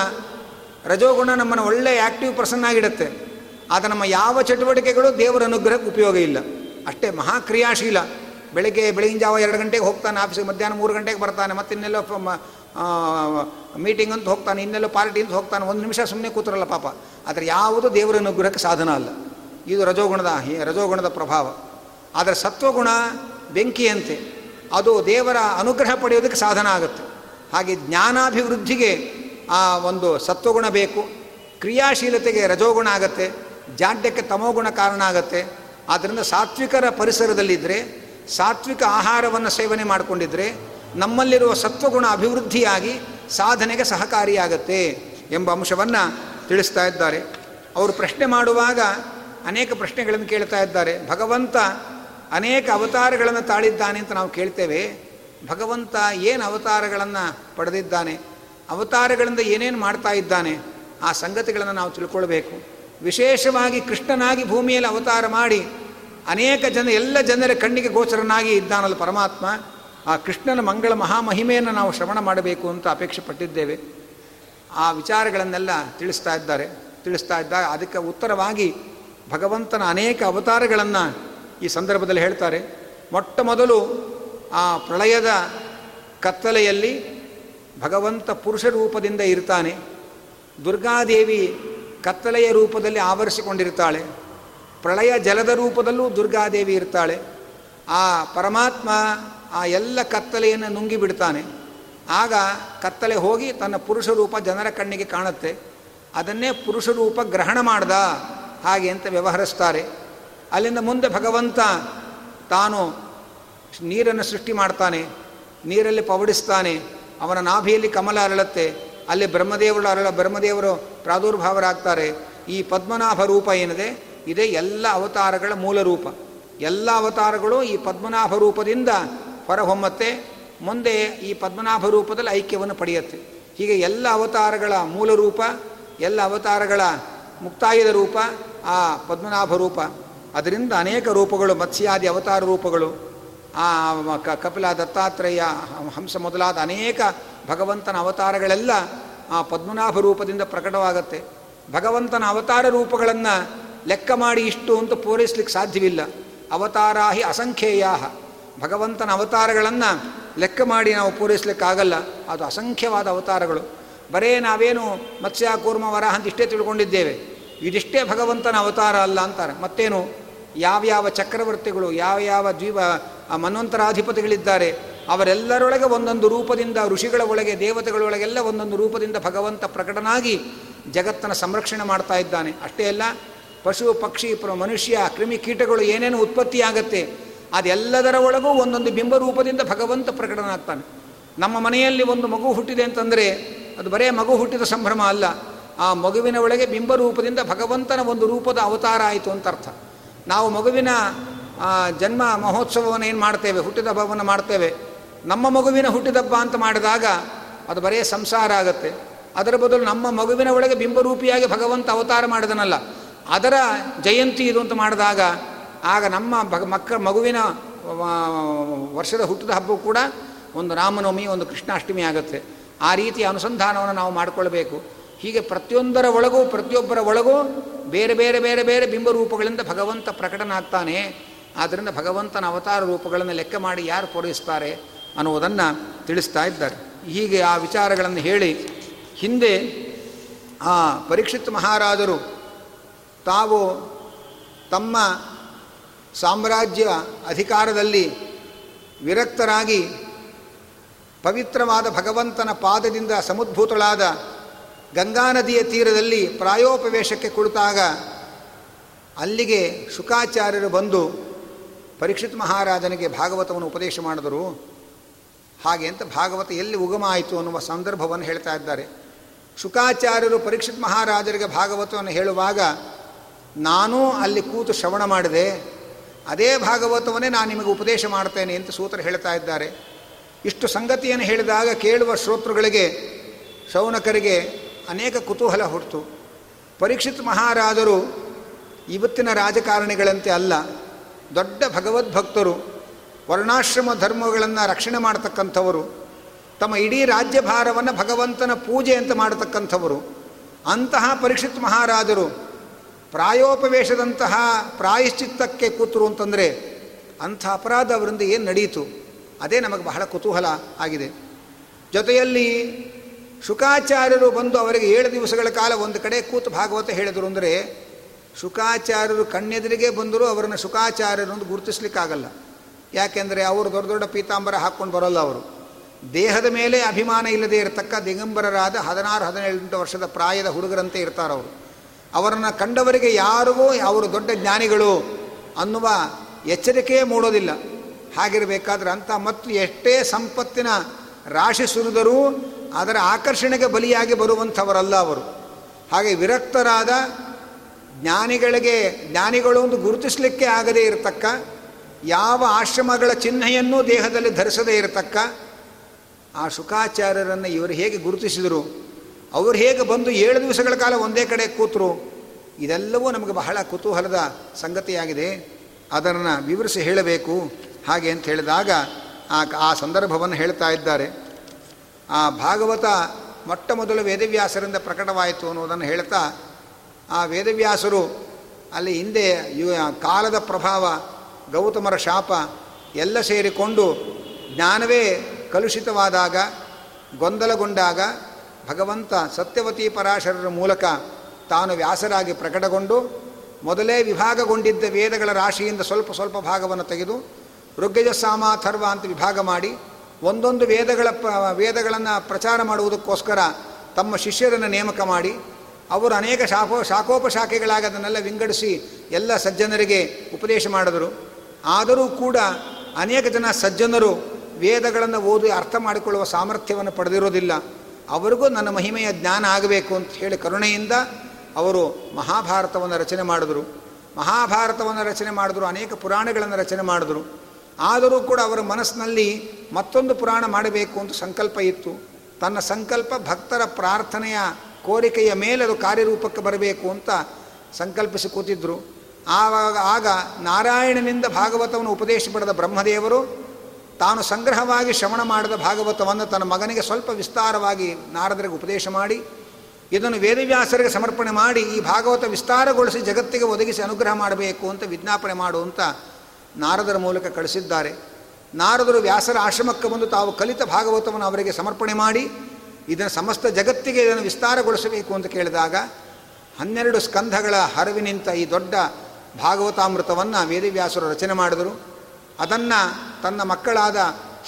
ರಜೋಗುಣ ನಮ್ಮನ್ನು ಒಳ್ಳೆಯ ಆ್ಯಕ್ಟಿವ್ ಪರ್ಸನ್ ಆಗಿಡುತ್ತೆ. ಆದರೆ ನಮ್ಮ ಯಾವ ಚಟುವಟಿಕೆಗಳು ದೇವರ ಅನುಗ್ರಹಕ್ಕೆ ಉಪಯೋಗ ಇಲ್ಲ. ಅಷ್ಟೇ ಮಹಾಕ್ರಿಯಾಶೀಲ. ಬೆಳಗ್ಗೆ ಬೆಳಗಿನ ಜಾವ ಎರಡು ಗಂಟೆಗೆ ಹೋಗ್ತಾನೆ ಆಫೀಸಿಗೆ ಮಧ್ಯಾಹ್ನ ಮೂರು ಗಂಟೆಗೆ ಬರ್ತಾನೆ, ಮತ್ತು ಇನ್ನೆಲ್ಲೋ ಮೀಟಿಂಗ್ ಅಂತ ಹೋಗ್ತಾನೆ, ಇನ್ನೆಲ್ಲೋ ಪಾರ್ಟಿ ಅಂತ ಹೋಗ್ತಾನೆ, ಒಂದು ನಿಮಿಷ ಸುಮ್ಮನೆ ಕೂತರಲ್ಲ ಪಾಪ. ಆದರೆ ಯಾವುದು ದೇವರ ಅನುಗ್ರಹಕ್ಕೆ ಸಾಧನ ಅಲ್ಲ. ಇದು ರಜೋಗುಣದ ರಜೋಗುಣದ ಪ್ರಭಾವ. ಆದರೆ ಸತ್ವಗುಣ ಬೆಂಕಿಯಂತೆ. ಅದು ದೇವರ ಅನುಗ್ರಹ ಪಡೆಯೋದಕ್ಕೆ ಸಾಧನ ಆಗುತ್ತೆ. ಹಾಗೆ ಜ್ಞಾನಾಭಿವೃದ್ಧಿಗೆ ಆ ಒಂದು ಸತ್ವಗುಣ ಬೇಕು. ಕ್ರಿಯಾಶೀಲತೆಗೆ ರಜೋಗುಣ ಆಗತ್ತೆ. ಜಾಡ್ಯಕ್ಕೆ ತಮೋಗುಣ ಕಾರಣ ಆಗತ್ತೆ. ಆದ್ದರಿಂದ ಸಾತ್ವಿಕರ ಪರಿಸರದಲ್ಲಿದ್ದರೆ ಸಾತ್ವಿಕ ಆಹಾರವನ್ನು ಸೇವನೆ ಮಾಡಿಕೊಂಡಿದ್ರೆ ನಮ್ಮಲ್ಲಿರುವ ಸತ್ವಗುಣ ಅಭಿವೃದ್ಧಿಯಾಗಿ ಸಾಧನೆಗೆ ಸಹಕಾರಿಯಾಗತ್ತೆ ಎಂಬ ಅಂಶವನ್ನು ತಿಳಿಸ್ತಾ ಇದ್ದಾರೆ. ಅವರು ಪ್ರಶ್ನೆ ಮಾಡುವಾಗ ಅನೇಕ ಪ್ರಶ್ನೆಗಳನ್ನು ಕೇಳ್ತಾ ಇದ್ದಾರೆ. ಭಗವಂತ ಅನೇಕ ಅವತಾರಗಳನ್ನು ತಾಳಿದ್ದಾನೆ ಅಂತ ನಾವು ಕೇಳ್ತೇವೆ. ಭಗವಂತ ಏನು ಅವತಾರಗಳನ್ನು ಪಡೆದಿದ್ದಾನೆ? ಅವತಾರಗಳಿಂದ ಏನೇನು ಮಾಡ್ತಾ ಇದ್ದಾನೆ? ಆ ಸಂಗತಿಗಳನ್ನು ನಾವು ತಿಳ್ಕೊಳ್ಬೇಕು. ವಿಶೇಷವಾಗಿ ಕೃಷ್ಣನಾಗಿ ಭೂಮಿಯಲ್ಲಿ ಅವತಾರ ಮಾಡಿ ಅನೇಕ ಜನ, ಎಲ್ಲ ಜನರ ಕಣ್ಣಿಗೆ ಗೋಚರನಾಗಿ ಇದ್ದಾನಲ್ಲ ಪರಮಾತ್ಮ, ಆ ಕೃಷ್ಣನ ಮಂಗಳ ಮಹಾಮಹಿಮೆಯನ್ನು ನಾವು ಶ್ರವಣ ಮಾಡಬೇಕು ಅಂತ ಅಪೇಕ್ಷೆ ಪಟ್ಟಿದ್ದೇವೆ. ಆ ವಿಚಾರಗಳನ್ನೆಲ್ಲ ತಿಳಿಸ್ತಾ ಇದ್ದಾರೆ. ತಿಳಿಸ್ತಾ ಇದ್ದಾಗ ಅದಕ್ಕೆ ಉತ್ತರವಾಗಿ ಭಗವಂತನ ಅನೇಕ ಅವತಾರಗಳನ್ನು ಈ ಸಂದರ್ಭದಲ್ಲಿ ಹೇಳ್ತಾರೆ. ಮೊಟ್ಟ ಮೊದಲು ಆ ಪ್ರಳಯದ ಕತ್ತಲೆಯಲ್ಲಿ ಭಗವಂತ ಪುರುಷ ರೂಪದಿಂದ ಇರ್ತಾನೆ. ದುರ್ಗಾದೇವಿ ಕತ್ತಲೆಯ ರೂಪದಲ್ಲಿ ಆವರಿಸಿಕೊಂಡಿರ್ತಾಳೆ. ಪ್ರಳಯ ಜಲದ ರೂಪದಲ್ಲೂ ದುರ್ಗಾದೇವಿ ಇರ್ತಾಳೆ. ಆ ಪರಮಾತ್ಮ ಆ ಎಲ್ಲ ಕತ್ತಲೆಯನ್ನು ನುಂಗಿ ಬಿಡ್ತಾನೆ. ಆಗ ಕತ್ತಲೆ ಹೋಗಿ ತನ್ನ ಪುರುಷ ರೂಪ ಜನರ ಕಣ್ಣಿಗೆ ಕಾಣುತ್ತೆ. ಅದನ್ನೇ ಪುರುಷ ರೂಪ ಗ್ರಹಣ ಮಾಡ್ದ ಹಾಗೆ ಅಂತ ವ್ಯವಹರಿಸ್ತಾರೆ. ಅಲ್ಲಿಂದ ಮುಂದೆ ಭಗವಂತ ತಾನು ನೀರನ್ನು ಸೃಷ್ಟಿ ಮಾಡ್ತಾನೆ. ನೀರಲ್ಲಿ ಪವಡಿಸ್ತಾನೆ. ಅವನ ನಾಭಿಯಲ್ಲಿ ಕಮಲ ಅರಳುತ್ತೆ. ಅಲ್ಲಿ ಬ್ರಹ್ಮದೇವರು ಅರಳ ಬ್ರಹ್ಮದೇವರು ಪ್ರಾದುರ್ಭಾವರಾಗ್ತಾರೆ. ಈ ಪದ್ಮನಾಭ ರೂಪ ಏನಿದೆ? ಇದೇ ಎಲ್ಲ ಅವತಾರಗಳ ಮೂಲ ರೂಪ. ಎಲ್ಲ ಅವತಾರಗಳು ಈ ಪದ್ಮನಾಭ ರೂಪದಿಂದ ಹೊರಹೊಮ್ಮತ್ತೆ, ಮುಂದೆ ಈ ಪದ್ಮನಾಭ ರೂಪದಲ್ಲಿ ಐಕ್ಯವನ್ನು ಪಡೆಯುತ್ತೆ. ಹೀಗೆ ಎಲ್ಲ ಅವತಾರಗಳ ಮೂಲ ರೂಪ, ಎಲ್ಲ ಅವತಾರಗಳ ಮುಕ್ತಾಯದ ರೂಪ, ಆ ಪದ್ಮನಾಭ ರೂಪ. ಅದರಿಂದ ಅನೇಕ ರೂಪಗಳು, ಮತ್ಸ್ಯಾದಿ ಅವತಾರ ರೂಪಗಳು, ಆ ಕಪಿಲ ದತ್ತಾತ್ರೇಯ ಹಂಸ ಮೊದಲಾದ ಅನೇಕ ಭಗವಂತನ ಅವತಾರಗಳೆಲ್ಲ ಆ ಪದ್ಮನಾಭ ರೂಪದಿಂದ ಪ್ರಕಟವಾಗತ್ತೆ. ಭಗವಂತನ ಅವತಾರ ರೂಪಗಳನ್ನು ಲೆಕ್ಕ ಮಾಡಿ ಇಷ್ಟು ಅಂತ ಪೂರೈಸ್ಲಿಕ್ಕೆ ಸಾಧ್ಯವಿಲ್ಲ. ಅವತಾರಾಹಿ ಅಸಂಖ್ಯೇಯ ಭಗವಂತನ ಅವತಾರಗಳನ್ನು ಲೆಕ್ಕ ಮಾಡಿ ನಾವು ಪೂರೈಸಲಿಕ್ಕಾಗಲ್ಲ ಅದು ಅಸಂಖ್ಯವಾದ ಅವತಾರಗಳು. ಬರೇ ನಾವೇನು ಮತ್ಸ್ಯ, ಕೂರ್ಮ ವರ ಅಂತ ಇಷ್ಟೇ ತಿಳ್ಕೊಂಡಿದ್ದೇವೆ. ಇದಿಷ್ಟೇ ಭಗವಂತನ ಅವತಾರ ಅಲ್ಲ ಅಂತಾರೆ. ಮತ್ತೇನು? ಯಾವ್ಯಾವ ಚಕ್ರವರ್ತಿಗಳು ಯಾವ ಯಾವ ದ್ವೀಪ ಮನ್ವಂತರಾಧಿಪತಿಗಳಿದ್ದಾರೆ, ಅವರೆಲ್ಲರೊಳಗೆ ಒಂದೊಂದು ರೂಪದಿಂದ ಋಷಿಗಳ ಒಳಗೆ ದೇವತೆಗಳೊಳಗೆಲ್ಲ ಒಂದೊಂದು ರೂಪದಿಂದ ಭಗವಂತ ಪ್ರಕಟನಾಗಿ ಜಗತ್ತನ್ನು ಸಂರಕ್ಷಣೆ ಮಾಡ್ತಾ ಇದ್ದಾನೆ. ಅಷ್ಟೇ ಅಲ್ಲ ಪಶು, ಪಕ್ಷಿ ಮನುಷ್ಯ, ಕ್ರಿಮಿ ಕೀಟಗಳು ಏನೇನು ಉತ್ಪತ್ತಿಯಾಗತ್ತೆ, ಅದೆಲ್ಲದರ ಒಳಗೂ ಒಂದೊಂದು ಬಿಂಬರೂಪದಿಂದ ಭಗವಂತ ಪ್ರಕಟನಾಗ್ತಾನೆ. ನಮ್ಮ ಮನೆಯಲ್ಲಿ ಒಂದು ಮಗು ಹುಟ್ಟಿದೆ ಅಂತಂದರೆ, ಅದು ಬರೇ ಮಗು ಹುಟ್ಟಿದ ಸಂಭ್ರಮ ಅಲ್ಲ. ಆ ಮಗುವಿನ ಒಳಗೆ ಬಿಂಬರೂಪದಿಂದ ಭಗವಂತನ ಒಂದು ರೂಪದ ಅವತಾರ ಆಯಿತು ಅಂತ ಅರ್ಥ. ನಾವು ಮಗುವಿನ ಜನ್ಮ ಮಹೋತ್ಸವವನ್ನು ಏನು ಮಾಡ್ತೇವೆ, ಹುಟ್ಟಿದ ಹಬ್ಬವನ್ನು ಮಾಡ್ತೇವೆ. ನಮ್ಮ ಮಗುವಿನ ಹುಟ್ಟಿದಬ್ಬ ಅಂತ ಮಾಡಿದಾಗ, ಅದು ಬರೇ ಸಂಸಾರ ಆಗುತ್ತೆ. ಅದರ ಬದಲು ನಮ್ಮ ಮಗುವಿನ ಒಳಗೆ ಬಿಂಬರೂಪಿಯಾಗಿ ಭಗವಂತ ಅವತಾರ ಮಾಡಿದನಲ್ಲ. ಅದರ ಜಯಂತಿ ಇದು ಅಂತ ಮಾಡಿದಾಗ ಆಗ ನಮ್ಮ ಮಕ್ಕ ಮಗುವಿನ ವರ್ಷದ ಹುಟ್ಟಿದ ಹಬ್ಬ ಕೂಡ ಒಂದು ರಾಮನವಮಿ, ಒಂದು ಕೃಷ್ಣಾಷ್ಟಮಿ ಆಗುತ್ತೆ. ಆ ರೀತಿಯ ಅನುಸಂಧಾನವನ್ನು ನಾವು ಮಾಡಿಕೊಳ್ಬೇಕು ಹೀಗೆ ಪ್ರತಿಯೊಂದರ ಒಳಗೂ, ಪ್ರತಿಯೊಬ್ಬರ ಒಳಗೂ ಬೇರೆ ಬೇರೆ ಬೇರೆ ಬೇರೆ ಬಿಂಬರೂಪಗಳಿಂದ ಭಗವಂತ ಪ್ರಕಟನಾಗ್ತಾನೆ. ಆದ್ದರಿಂದ ಭಗವಂತನ ಅವತಾರ ರೂಪಗಳನ್ನು ಲೆಕ್ಕ ಮಾಡಿ ಯಾರು ಪೂರೈಸ್ತಾರೆ ಅನ್ನುವುದನ್ನು ತಿಳಿಸ್ತಾ ಇದ್ದಾರೆ. ಹೀಗೆ ಆ ವಿಚಾರಗಳನ್ನು ಹೇಳಿ ಹಿಂದೆ ಆ ಪರೀಕ್ಷಿತ್ ಮಹಾರಾಜರು ತಾವು ತಮ್ಮ ಸಾಮ್ರಾಜ್ಯ ಅಧಿಕಾರದಲ್ಲಿ ವಿರಕ್ತರಾಗಿ ಪವಿತ್ರವಾದ ಭಗವಂತನ ಪಾದದಿಂದ ಸಮುದ್ಭೂತಳಾದ ಗಂಗಾ ನದಿಯ ತೀರದಲ್ಲಿ ಪ್ರಾಯೋಪವೇಶಕ್ಕೆ ಕುಳಿತಾಗ ಅಲ್ಲಿಗೆ ಶುಕಾಚಾರ್ಯರು ಬಂದು ಪರೀಕ್ಷಿತ್ ಮಹಾರಾಜನಿಗೆ ಭಾಗವತವನ್ನು ಉಪದೇಶ ಮಾಡಿದರು. ಹಾಗೆ ಅಂತ ಭಾಗವತ ಎಲ್ಲಿ ಉಗಮ ಆಯಿತು ಅನ್ನುವ ಸಂದರ್ಭವನ್ನು ಹೇಳ್ತಾ ಇದ್ದಾರೆ. ಶುಕಾಚಾರ್ಯರು ಪರೀಕ್ಷಿತ್ ಮಹಾರಾಜರಿಗೆ ಭಾಗವತವನ್ನು ಹೇಳುವಾಗ ನಾನೂ ಅಲ್ಲಿ ಕೂತು ಶ್ರವಣ ಮಾಡಿದೆ, ಅದೇ ಭಾಗವತವನ್ನೇ ನಾನು ನಿಮಗೆ ಉಪದೇಶ ಮಾಡ್ತೇನೆ ಅಂತ ಸೂತ್ರ ಹೇಳ್ತಾ ಇದ್ದಾರೆ. ಇಷ್ಟು ಸಂಗತಿಯನ್ನು ಹೇಳಿದಾಗ ಕೇಳುವ ಶ್ರೋತೃಗಳಿಗೆ, ಶೌನಕರಿಗೆ ಅನೇಕ ಕುತೂಹಲ ಹುಟ್ಟಿತು ಪರೀಕ್ಷಿತ್ ಮಹಾರಾಜರು ಇವತ್ತಿನ ರಾಜಕಾರಣಿಗಳಂತೆ ಅಲ್ಲ, ದೊಡ್ಡ ಭಗವದ್ಭಕ್ತರು, ವರ್ಣಾಶ್ರಮ ಧರ್ಮಗಳನ್ನು ರಕ್ಷಣೆ ಮಾಡತಕ್ಕಂಥವರು, ತಮ್ಮ ಇಡೀ ರಾಜ್ಯಭಾರವನ್ನು ಭಗವಂತನ ಪೂಜೆ ಅಂತ ಮಾಡತಕ್ಕಂಥವರು, ಅಂತಹ ಪರೀಕ್ಷಿತ್ ಮಹಾರಾಜರು ಪ್ರಾಯೋಪವೇಶದಂತಹ ಪ್ರಾಯಶ್ಚಿತ್ತಕ್ಕೆ ಕೂತರು ಅಂತಂದರೆ ಅಂಥ ಅಪರಾಧ ಅವರಿಂದ ಏನು ನಡೆಯಿತು ಅದೇ ನಮಗೆ ಬಹಳ ಕುತೂಹಲ ಆಗಿದೆ. ಜೊತೆಯಲ್ಲಿ ಶುಕಾಚಾರ್ಯರು ಬಂದು ಅವರಿಗೆ ಏಳು ದಿವಸಗಳ ಕಾಲ ಒಂದು ಕಡೆ ಕೂತು ಭಾಗವತ ಹೇಳಿದರು ಅಂದರೆ ಶುಕಾಚಾರ್ಯರು ಕಣ್ಣೆದುರಿಗೆ ಬಂದರೂ ಅವರನ್ನು ಶುಕಾಚಾರ್ಯರು ಅಂತ ಗುರುತಿಸ್ಲಿಕ್ಕಾಗಲ್ಲ. ಯಾಕೆಂದರೆ ಅವರು ದೊಡ್ಡ ದೊಡ್ಡ ಪೀತಾಂಬರ ಹಾಕ್ಕೊಂಡು ಬರೋಲ್ಲ ಅವರು. ದೇಹದ ಮೇಲೆ ಅಭಿಮಾನ ಇಲ್ಲದೆ ಇರತಕ್ಕ ದಿಗಂಬರರಾದ ಹದಿನಾರು, ಹದಿನೇಳು ವರ್ಷದ ಪ್ರಾಯದ ಹುಡುಗರಂತೆ ಇರ್ತಾರವರು. ಅವರನ್ನು ಕಂಡವರಿಗೆ ಯಾರಿಗೂ ಅವರು ದೊಡ್ಡ ಜ್ಞಾನಿಗಳು ಅನ್ನುವ ಎಚ್ಚರಿಕೆಯೇ ಮೂಡೋದಿಲ್ಲ. ಹಾಗಿರಬೇಕಾದ್ರೆ ಅಂತ ಮತ್ತು ಎಷ್ಟೇ ಸಂಪತ್ತಿನ ರಾಶಿ ಸುರಿದರೂ ಅದರ ಆಕರ್ಷಣೆಗೆ ಬಲಿಯಾಗಿ ಬರುವಂಥವರಲ್ಲ ಅವರು. ಹಾಗೆ ವಿರಕ್ತರಾದ ಜ್ಞಾನಿಗಳಿಗೆ, ಜ್ಞಾನಿಗಳು ಒಂದು ಗುರುತಿಸಲಿಕ್ಕೆ ಆಗದೇ ಇರತಕ್ಕ, ಯಾವ ಆಶ್ರಮಗಳ ಚಿಹ್ನೆಯನ್ನೂ ದೇಹದಲ್ಲಿ ಧರಿಸದೇ ಇರತಕ್ಕ, ಆ ಶುಕಾಚಾರ್ಯರನ್ನು ಇವರು ಹೇಗೆ ಗುರುತಿಸಿದರು? ಅವರು ಹೇಗೆ ಬಂದು ಏಳು ದಿವಸಗಳ ಕಾಲ ಒಂದೇ ಕಡೆ ಕೂತರು, ಇದೆಲ್ಲವೂ ನಮಗೆ ಬಹಳ ಕುತೂಹಲದ ಸಂಗತಿಯಾಗಿದೆ. ಅದನ್ನು ವಿವರಿಸಿ ಹೇಳಬೇಕು. ಹಾಗೆ ಅಂತ ಹೇಳಿದಾಗ ಆ ಆ ಸಂದರ್ಭವನ್ನು ಹೇಳ್ತಾ ಇದ್ದಾರೆ. ಆ ಭಾಗವತ ಮೊಟ್ಟ ಮೊದಲು ವೇದವ್ಯಾಸರಿಂದ ಪ್ರಕಟವಾಯಿತು ಅನ್ನೋದನ್ನು ಹೇಳ್ತಾ, ಆ ವೇದವ್ಯಾಸರು ಅಲ್ಲಿ ಹಿಂದೆ ಕಾಲದ ಪ್ರಭಾವ, ಗೌತಮರ ಶಾಪ ಎಲ್ಲ ಸೇರಿಕೊಂಡು ಜ್ಞಾನವೇ ಕಲುಷಿತವಾದಾಗ, ಗೊಂದಲಗೊಂಡಾಗ ಭಗವಂತ ಸತ್ಯವತಿ ಪರಾಶರರ ಮೂಲಕ ತಾನು ವ್ಯಾಸರಾಗಿ ಪ್ರಕಟಗೊಂಡು ಮೊದಲೇ ವಿಭಾಗಗೊಂಡಿದ್ದ ವೇದಗಳ ರಾಶಿಯಿಂದ ಸ್ವಲ್ಪ ಸ್ವಲ್ಪ ಭಾಗವನ್ನು ತೆಗೆದು ಋಗ್ಗಜ ಸಾಮಾಥರ್ವ ಅಂತ ವಿಭಾಗ ಮಾಡಿ ಒಂದೊಂದು ವೇದಗಳ ವೇದಗಳನ್ನು ಪ್ರಚಾರ ಮಾಡುವುದಕ್ಕೋಸ್ಕರ ತಮ್ಮ ಶಿಷ್ಯರನ್ನು ನೇಮಕ ಮಾಡಿ ಅವರು ಅನೇಕ ಶಾಖೋ ಶಾಖೋಪಶಾಖೆಗಳಾಗಿ ಅದನ್ನೆಲ್ಲ ವಿಂಗಡಿಸಿ ಎಲ್ಲ ಸಜ್ಜನರಿಗೆ ಉಪದೇಶ ಮಾಡಿದರು. ಆದರೂ ಕೂಡ ಅನೇಕ ಜನ ಸಜ್ಜನರು ವೇದಗಳನ್ನು ಓದಿ ಅರ್ಥ ಮಾಡಿಕೊಳ್ಳುವ ಸಾಮರ್ಥ್ಯವನ್ನು ಪಡೆದಿರೋದಿಲ್ಲ. ಅವರಿಗೂ ನನ್ನ ಮಹಿಮೆಯ ಜ್ಞಾನ ಆಗಬೇಕು ಅಂತ ಹೇಳಿ ಕರುಣೆಯಿಂದ ಅವರು ಮಹಾಭಾರತವನ್ನು ರಚನೆ ಮಾಡಿದರು. ಮಹಾಭಾರತವನ್ನು ರಚನೆ ಮಾಡಿದ್ರು, ಅನೇಕ ಪುರಾಣಗಳನ್ನು ರಚನೆ ಮಾಡಿದ್ರು. ಆದರೂ ಕೂಡ ಅವರ ಮನಸ್ಸಿನಲ್ಲಿ ಮತ್ತೊಂದು ಪುರಾಣ ಮಾಡಬೇಕು ಅಂತ ಸಂಕಲ್ಪ ಇತ್ತು. ತನ್ನ ಸಂಕಲ್ಪ ಭಕ್ತರ ಪ್ರಾರ್ಥನೆಯ ಕೋರಿಕೆಯ ಮೇಲೆ ಅದು ಕಾರ್ಯರೂಪಕ್ಕೆ ಬರಬೇಕು ಅಂತ ಸಂಕಲ್ಪಿಸಿ ಕೂತಿದ್ದರು ಆವಾಗ, ಆಗ ನಾರಾಯಣನಿಂದ ಭಾಗವತವನ್ನು ಉಪದೇಶ ಪಡೆದ ಬ್ರಹ್ಮದೇವರು ತಾನು ಸಂಗ್ರಹವಾಗಿ ಶ್ರವಣ ಮಾಡಿದ ಭಾಗವತವನ್ನು ತನ್ನ ಮಗನಿಗೆ ಸ್ವಲ್ಪ ವಿಸ್ತಾರವಾಗಿ ನಾರದರಿಗೆ ಉಪದೇಶ ಮಾಡಿ, ಇದನ್ನು ವೇದವ್ಯಾಸರಿಗೆ ಸಮರ್ಪಣೆ ಮಾಡಿ, ಈ ಭಾಗವತ ವಿಸ್ತಾರಗೊಳಿಸಿ ಜಗತ್ತಿಗೆ ಒದಗಿಸಿ ಅನುಗ್ರಹ ಮಾಡಬೇಕು ಅಂತ ವಿಜ್ಞಾಪನೆ ಮಾಡುವಂಥ ನಾರದರ ಮೂಲಕ ಕಳಿಸಿದ್ದಾರೆ. ನಾರದರು ವ್ಯಾಸರ ಆಶ್ರಮಕ್ಕೆ ಬಂದು ತಾವು ಕಲಿತ ಭಾಗವತವನ್ನು ಅವರಿಗೆ ಸಮರ್ಪಣೆ ಮಾಡಿ, ಇದನ್ನು ಸಮಸ್ತ ಜಗತ್ತಿಗೆ ಇದನ್ನು ವಿಸ್ತಾರಗೊಳಿಸಬೇಕು ಅಂತ ಕೇಳಿದಾಗ, ಹನ್ನೆರಡು ಸ್ಕಂಧಗಳ ಹರವಿನಿಂತ ಈ ದೊಡ್ಡ ಭಾಗವತಾಮೃತವನ್ನು ವೇದವ್ಯಾಸರು ರಚನೆ ಮಾಡಿದರು. ಅದನ್ನು ತನ್ನ ಮಕ್ಕಳಾದ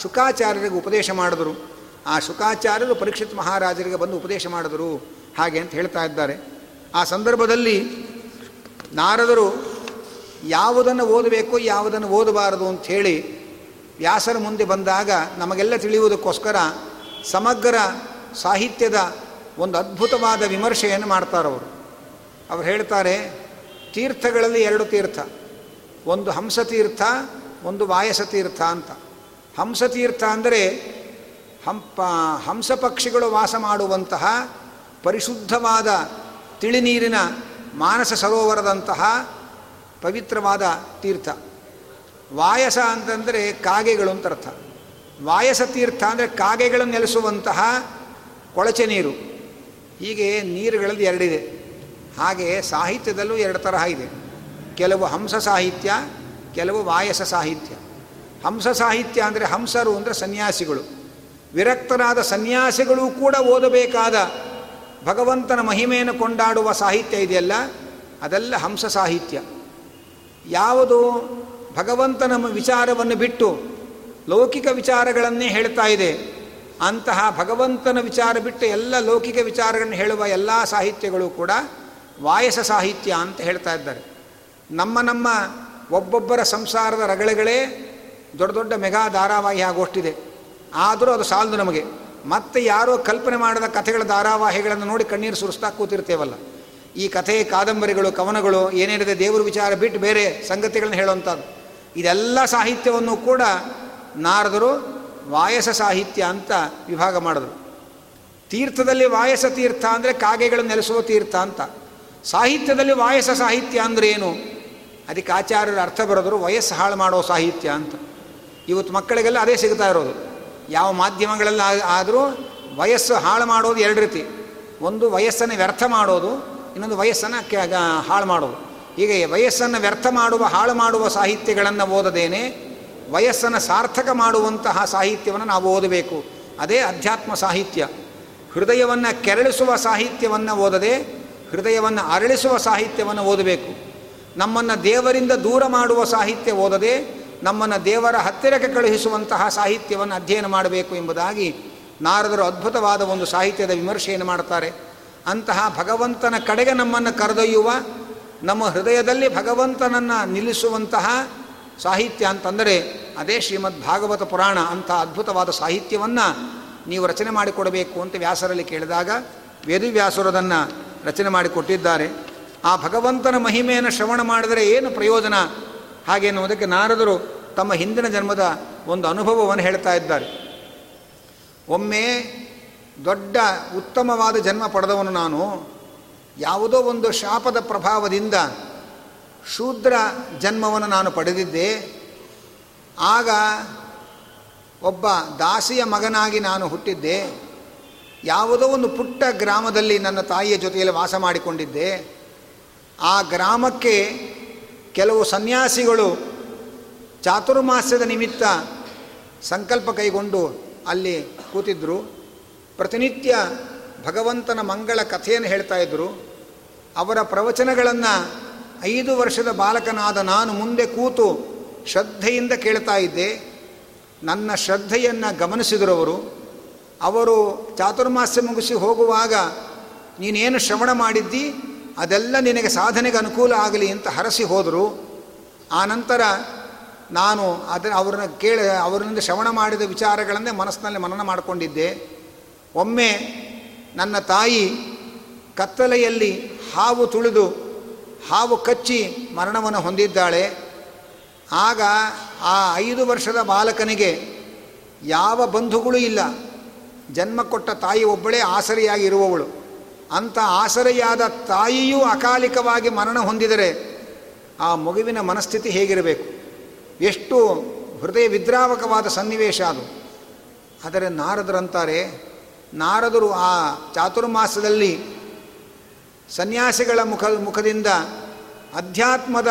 ಶುಕಾಚಾರ್ಯರಿಗೆ ಉಪದೇಶ ಮಾಡಿದರು. ಆ ಶುಕಾಚಾರ್ಯರು ಪರೀಕ್ಷಿತ್ ಮಹಾರಾಜರಿಗೆ ಬಂದು ಉಪದೇಶ ಮಾಡಿದರು. ಹಾಗೆ ಅಂತ ಹೇಳ್ತಾ ಇದ್ದಾರೆ. ಆ ಸಂದರ್ಭದಲ್ಲಿ ನಾರದರು ಯಾವುದನ್ನು ಓದಬೇಕು ಯಾವುದನ್ನು ಓದಬಾರದು ಅಂಥೇಳಿ ವ್ಯಾಸರ ಮುಂದೆ ಬಂದಾಗ ನಮಗೆಲ್ಲ ತಿಳಿಯುವುದಕ್ಕೋಸ್ಕರ ಸಮಗ್ರ ಸಾಹಿತ್ಯದ ಒಂದು ಅದ್ಭುತವಾದ ವಿಮರ್ಶೆಯನ್ನು ಮಾಡ್ತಾರವರು. ಅವರು ಹೇಳ್ತಾರೆ ತೀರ್ಥಗಳಲ್ಲಿ ಎರಡು ತೀರ್ಥ. ಒಂದು ಹಂಸತೀರ್ಥ ಒಂದು ವಾಯಸ ತೀರ್ಥ ಅಂತ. ಹಂಸತೀರ್ಥ ಅಂದರೆ ಹಂಪ, ಹಂಸ ಪಕ್ಷಿಗಳು ವಾಸ ಮಾಡುವಂತಹ ಪರಿಶುದ್ಧವಾದ ತಿಳಿನೀರಿನ ಮಾನಸ ಸರೋವರದಂತಹ ಪವಿತ್ರವಾದ ತೀರ್ಥ. ವಾಯಸ ಅಂತಂದರೆ ಕಾಗೆಗಳು ಅಂತ ಅರ್ಥ. ವಾಯಸ ತೀರ್ಥ ಅಂದರೆ ಕಾಗೆಗಳನ್ನು ನೆಲೆಸುವಂತಹ ಕೊಳಚೆ ನೀರು. ಹೀಗೆ ನೀರುಗಳಲ್ಲಿ ಎರಡಿದೆ. ಹಾಗೆ ಸಾಹಿತ್ಯದಲ್ಲೂ ಎರಡು ತರಹ ಇದೆ. ಕೆಲವು ಹಂಸ ಸಾಹಿತ್ಯ ಕೆಲವು ವಾಯಸ ಸಾಹಿತ್ಯ. ಹಂಸ ಸಾಹಿತ್ಯ ಅಂದರೆ ಹಂಸರು ಅಂದರೆ ಸನ್ಯಾಸಿಗಳು. ವಿರಕ್ತರಾದ ಸನ್ಯಾಸಿಗಳು ಕೂಡ ಓದಬೇಕಾದ ಭಗವಂತನ ಮಹಿಮೆಯನ್ನು ಕೊಂಡಾಡುವ ಸಾಹಿತ್ಯ ಇದೆಯಲ್ಲ? ಅದೆಲ್ಲ ಹಂಸ ಸಾಹಿತ್ಯ. ಯಾವುದು ಭಗವಂತನ ವಿಚಾರವನ್ನು ಬಿಟ್ಟು ಲೌಕಿಕ ವಿಚಾರಗಳನ್ನೇ ಹೇಳ್ತಾ ಇದೆ. ಅಂತಹ ಭಗವಂತನ ವಿಚಾರ ಬಿಟ್ಟು ಎಲ್ಲ ಲೌಕಿಕ ವಿಚಾರಗಳನ್ನು ಹೇಳುವ ಎಲ್ಲ ಸಾಹಿತ್ಯಗಳು ಕೂಡ ವಾಯಸ ಸಾಹಿತ್ಯ ಅಂತ ಹೇಳ್ತಾ ಇದ್ದಾರೆ. ನಮ್ಮ ನಮ್ಮ ಒಬ್ಬೊಬ್ಬರ ಸಂಸಾರದ ರಗಳೆಗಳೇ ದೊಡ್ಡ ದೊಡ್ಡ ಮೆಗಾ ಧಾರಾವಾಹಿ ಆಗೋಷ್ಟಿದೆ. ಆದರೂ ಅದು ಸಾಲದು ನಮಗೆ. ಮತ್ತೆ ಯಾರೋ ಕಲ್ಪನೆ ಮಾಡಿದ ಕಥೆಗಳ ಧಾರಾವಾಹಿಗಳನ್ನು ನೋಡಿ ಕಣ್ಣೀರು ಸುರಿಸ್ತಾ ಕೂತಿರ್ತೇವಲ್ಲ. ಈ ಕಥೆ, ಕಾದಂಬರಿಗಳು, ಕವನಗಳು ಏನೇನಿದೆ ದೇವರ ವಿಚಾರ ಬಿಟ್ಟು ಬೇರೆ ಸಂಗತಿಗಳನ್ನ ಹೇಳುವಂಥದ್ದು. ಇದೆಲ್ಲ ಸಾಹಿತ್ಯವನ್ನು ಕೂಡ ನಾರದರು ವಾಯಸ ಸಾಹಿತ್ಯ ಅಂತ ವಿಭಾಗ ಮಾಡಿದ್ರು. ತೀರ್ಥದಲ್ಲಿ ವಾಯಸ ತೀರ್ಥ ಅಂದರೆ ಕಾಗೆಗಳು ನೆಲೆಸುವ ತೀರ್ಥ ಅಂತ. ಸಾಹಿತ್ಯದಲ್ಲಿ ವಾಯಸ ಸಾಹಿತ್ಯ ಅಂದರೆ ಏನು? ಅದಕ್ಕೆ ಆಚಾರ್ಯರ ಅರ್ಥ ಬರೋದ್ರು ವಯಸ್ಸು ಹಾಳು ಮಾಡೋ ಸಾಹಿತ್ಯ ಅಂತ. ಇವತ್ತು ಮಕ್ಕಳಿಗೆಲ್ಲ ಅದೇ ಸಿಗ್ತಾ ಇರೋದು. ಯಾವ ಮಾಧ್ಯಮಗಳೆಲ್ಲ ಆದರೂ ವಯಸ್ಸು ಹಾಳು ಮಾಡೋದು ಎರಡು ರೀತಿ. ಒಂದು ವಯಸ್ಸನ್ನು ವ್ಯರ್ಥ ಮಾಡೋದು, ಇನ್ನೊಂದು ವಯಸ್ಸನ್ನು ಹಾಳು ಮಾಡೋದು. ಹೀಗೆ ವಯಸ್ಸನ್ನು ವ್ಯರ್ಥ ಮಾಡುವ, ಹಾಳು ಮಾಡುವ ಸಾಹಿತ್ಯಗಳನ್ನು ಓದದೇನೆ ವಯಸ್ಸನ್ನು ಸಾರ್ಥಕ ಮಾಡುವಂತಹ ಸಾಹಿತ್ಯವನ್ನು ನಾವು ಓದಬೇಕು. ಅದೇ ಅಧ್ಯಾತ್ಮ ಸಾಹಿತ್ಯ. ಹೃದಯವನ್ನು ಕೆರಳಿಸುವ ಸಾಹಿತ್ಯವನ್ನು ಓದದೆ ಹೃದಯವನ್ನು ಅರಳಿಸುವ ಸಾಹಿತ್ಯವನ್ನು ಓದಬೇಕು. ನಮ್ಮನ್ನು ದೇವರಿಂದ ದೂರ ಮಾಡುವ ಸಾಹಿತ್ಯ ಓದದೆ ನಮ್ಮನ್ನು ದೇವರ ಹತ್ತಿರಕ್ಕೆ ಕಳುಹಿಸುವಂತಹ ಸಾಹಿತ್ಯವನ್ನು ಅಧ್ಯಯನ ಮಾಡಬೇಕು ಎಂಬುದಾಗಿ ನಾರದರು ಅದ್ಭುತವಾದ ಒಂದು ಸಾಹಿತ್ಯದ ವಿಮರ್ಶೆಯನ್ನು ಮಾಡ್ತಾರೆ. ಅಂತಹ ಭಗವಂತನ ಕಡೆಗೆ ನಮ್ಮನ್ನು ಕರೆದೊಯ್ಯುವ ನಮ್ಮ ಹೃದಯದಲ್ಲಿ ಭಗವಂತನನ್ನು ನಿಲ್ಲಿಸುವಂತಹ ಸಾಹಿತ್ಯ ಅಂತಂದರೆ ಅದೇ ಶ್ರೀಮದ್ ಭಾಗವತ ಪುರಾಣ ಅಂತಹ ಅದ್ಭುತವಾದ ಸಾಹಿತ್ಯವನ್ನು ನೀವು ರಚನೆ ಮಾಡಿಕೊಡಬೇಕು ಅಂತ ವ್ಯಾಸರಲ್ಲಿ ಕೇಳಿದಾಗ ವೇದಿವ್ಯಾಸರದನ್ನು ರಚನೆ ಮಾಡಿಕೊಟ್ಟಿದ್ದಾರೆ. ಆ ಭಗವಂತನ ಮಹಿಮೆಯನ್ನು ಶ್ರವಣ ಮಾಡಿದರೆ ಏನು ಪ್ರಯೋಜನ? ಹಾಗೆ ಎನ್ನುವುದಕ್ಕೆ ನಾರದರು ತಮ್ಮ ಹಿಂದಿನ ಜನ್ಮದ ಒಂದು ಅನುಭವವನ್ನು ಹೇಳ್ತಾ ಇದ್ದಾರೆ. ಒಮ್ಮೆ ದೊಡ್ಡ ಉತ್ತಮವಾದ ಜನ್ಮ ಪಡೆದವನು ನಾನು. ಯಾವುದೋ ಒಂದು ಶಾಪದ ಪ್ರಭಾವದಿಂದ ಶೂದ್ರ ಜನ್ಮವನ್ನು ನಾನು ಪಡೆದಿದ್ದೆ. ಆಗ ಒಬ್ಬ ದಾಸಿಯ ಮಗನಾಗಿ ನಾನು ಹುಟ್ಟಿದ್ದೆ. ಯಾವುದೋ ಒಂದು ಪುಟ್ಟ ಗ್ರಾಮದಲ್ಲಿ ನನ್ನ ತಾಯಿಯ ಜೊತೆಯಲ್ಲಿ ವಾಸ ಮಾಡಿಕೊಂಡಿದ್ದೆ. ಆ ಗ್ರಾಮಕ್ಕೆ ಕೆಲವು ಸನ್ಯಾಸಿಗಳು ಚಾತುರ್ಮಾಸ್ಯದ ನಿಮಿತ್ತ ಸಂಕಲ್ಪ ಕೈಗೊಂಡು ಅಲ್ಲಿ ಕೂತಿದ್ದರು ಪ್ರತಿನಿತ್ಯ ಭಗವಂತನ ಮಂಗಳ ಕಥೆಯನ್ನು ಹೇಳ್ತಾ ಇದ್ದರು ಅವರ ಪ್ರವಚನಗಳನ್ನು ಐದು ವರ್ಷದ ಬಾಲಕನಾದ ನಾನು ಮುಂದೆ ಕೂತು ಶ್ರದ್ಧೆಯಿಂದ ಕೇಳ್ತಾ ಇದ್ದೆ. ನನ್ನ ಶ್ರದ್ಧೆಯನ್ನು ಗಮನಿಸಿದರು ಅವರು. ಅವರು ಚಾತುರ್ಮಾಸ್ಯ ಮುಗಿಸಿ ಹೋಗುವಾಗ, ನೀನೇನು ಶ್ರವಣ ಮಾಡಿದ್ದಿ? ಅದೆಲ್ಲ ನಿನಗೆ ಸಾಧನೆಗೆ ಅನುಕೂಲ ಆಗಲಿ ಅಂತ ಹರಸಿ ಹೋದರು. ಆನಂತರ ನಾನು ಅದನ್ನು ಅವ್ರನ್ನ ಕೇಳಿ ಅವರಿಂದ ಶ್ರವಣ ಮಾಡಿದ ವಿಚಾರಗಳನ್ನೇ ಮನಸ್ಸಿನಲ್ಲಿ ಮನನ ಮಾಡಿಕೊಂಡಿದ್ದೆ. ಒಮ್ಮೆ ನನ್ನ ತಾಯಿ ಕತ್ತಲೆಯಲ್ಲಿ ಹಾವು ತುಳಿದು, ಹಾವು ಕಚ್ಚಿ ಮರಣವನ್ನು ಹೊಂದಿದ್ದಾಳೆ. ಆಗ ಆ ಐದು ವರ್ಷದ ಬಾಲಕನಿಗೆ ಯಾವ ಬಂಧುಗಳು ಇಲ್ಲ. ಜನ್ಮ ಕೊಟ್ಟ ತಾಯಿ ಒಬ್ಬಳೇ ಆಸರೆಯಾಗಿ ಇರುವವಳು. ಅಂಥ ಆಸರೆಯಾದ ತಾಯಿಯೂ ಅಕಾಲಿಕವಾಗಿ ಮರಣ ಹೊಂದಿದರೆ ಆ ಮಗುವಿನ ಮನಸ್ಥಿತಿ ಹೇಗಿರಬೇಕು? ಎಷ್ಟು ಹೃದಯ ವಿದ್ರಾವಕವಾದ ಸನ್ನಿವೇಶ ಅದು. ಆದರೆ ನಾರದರಂತಾರೆ, ನಾರದರು ಆ ಚಾತುರ್ಮಾಸದಲ್ಲಿ ಸನ್ಯಾಸಿಗಳ ಮುಖ, ಮುಖದಿಂದ ಅಧ್ಯಾತ್ಮದ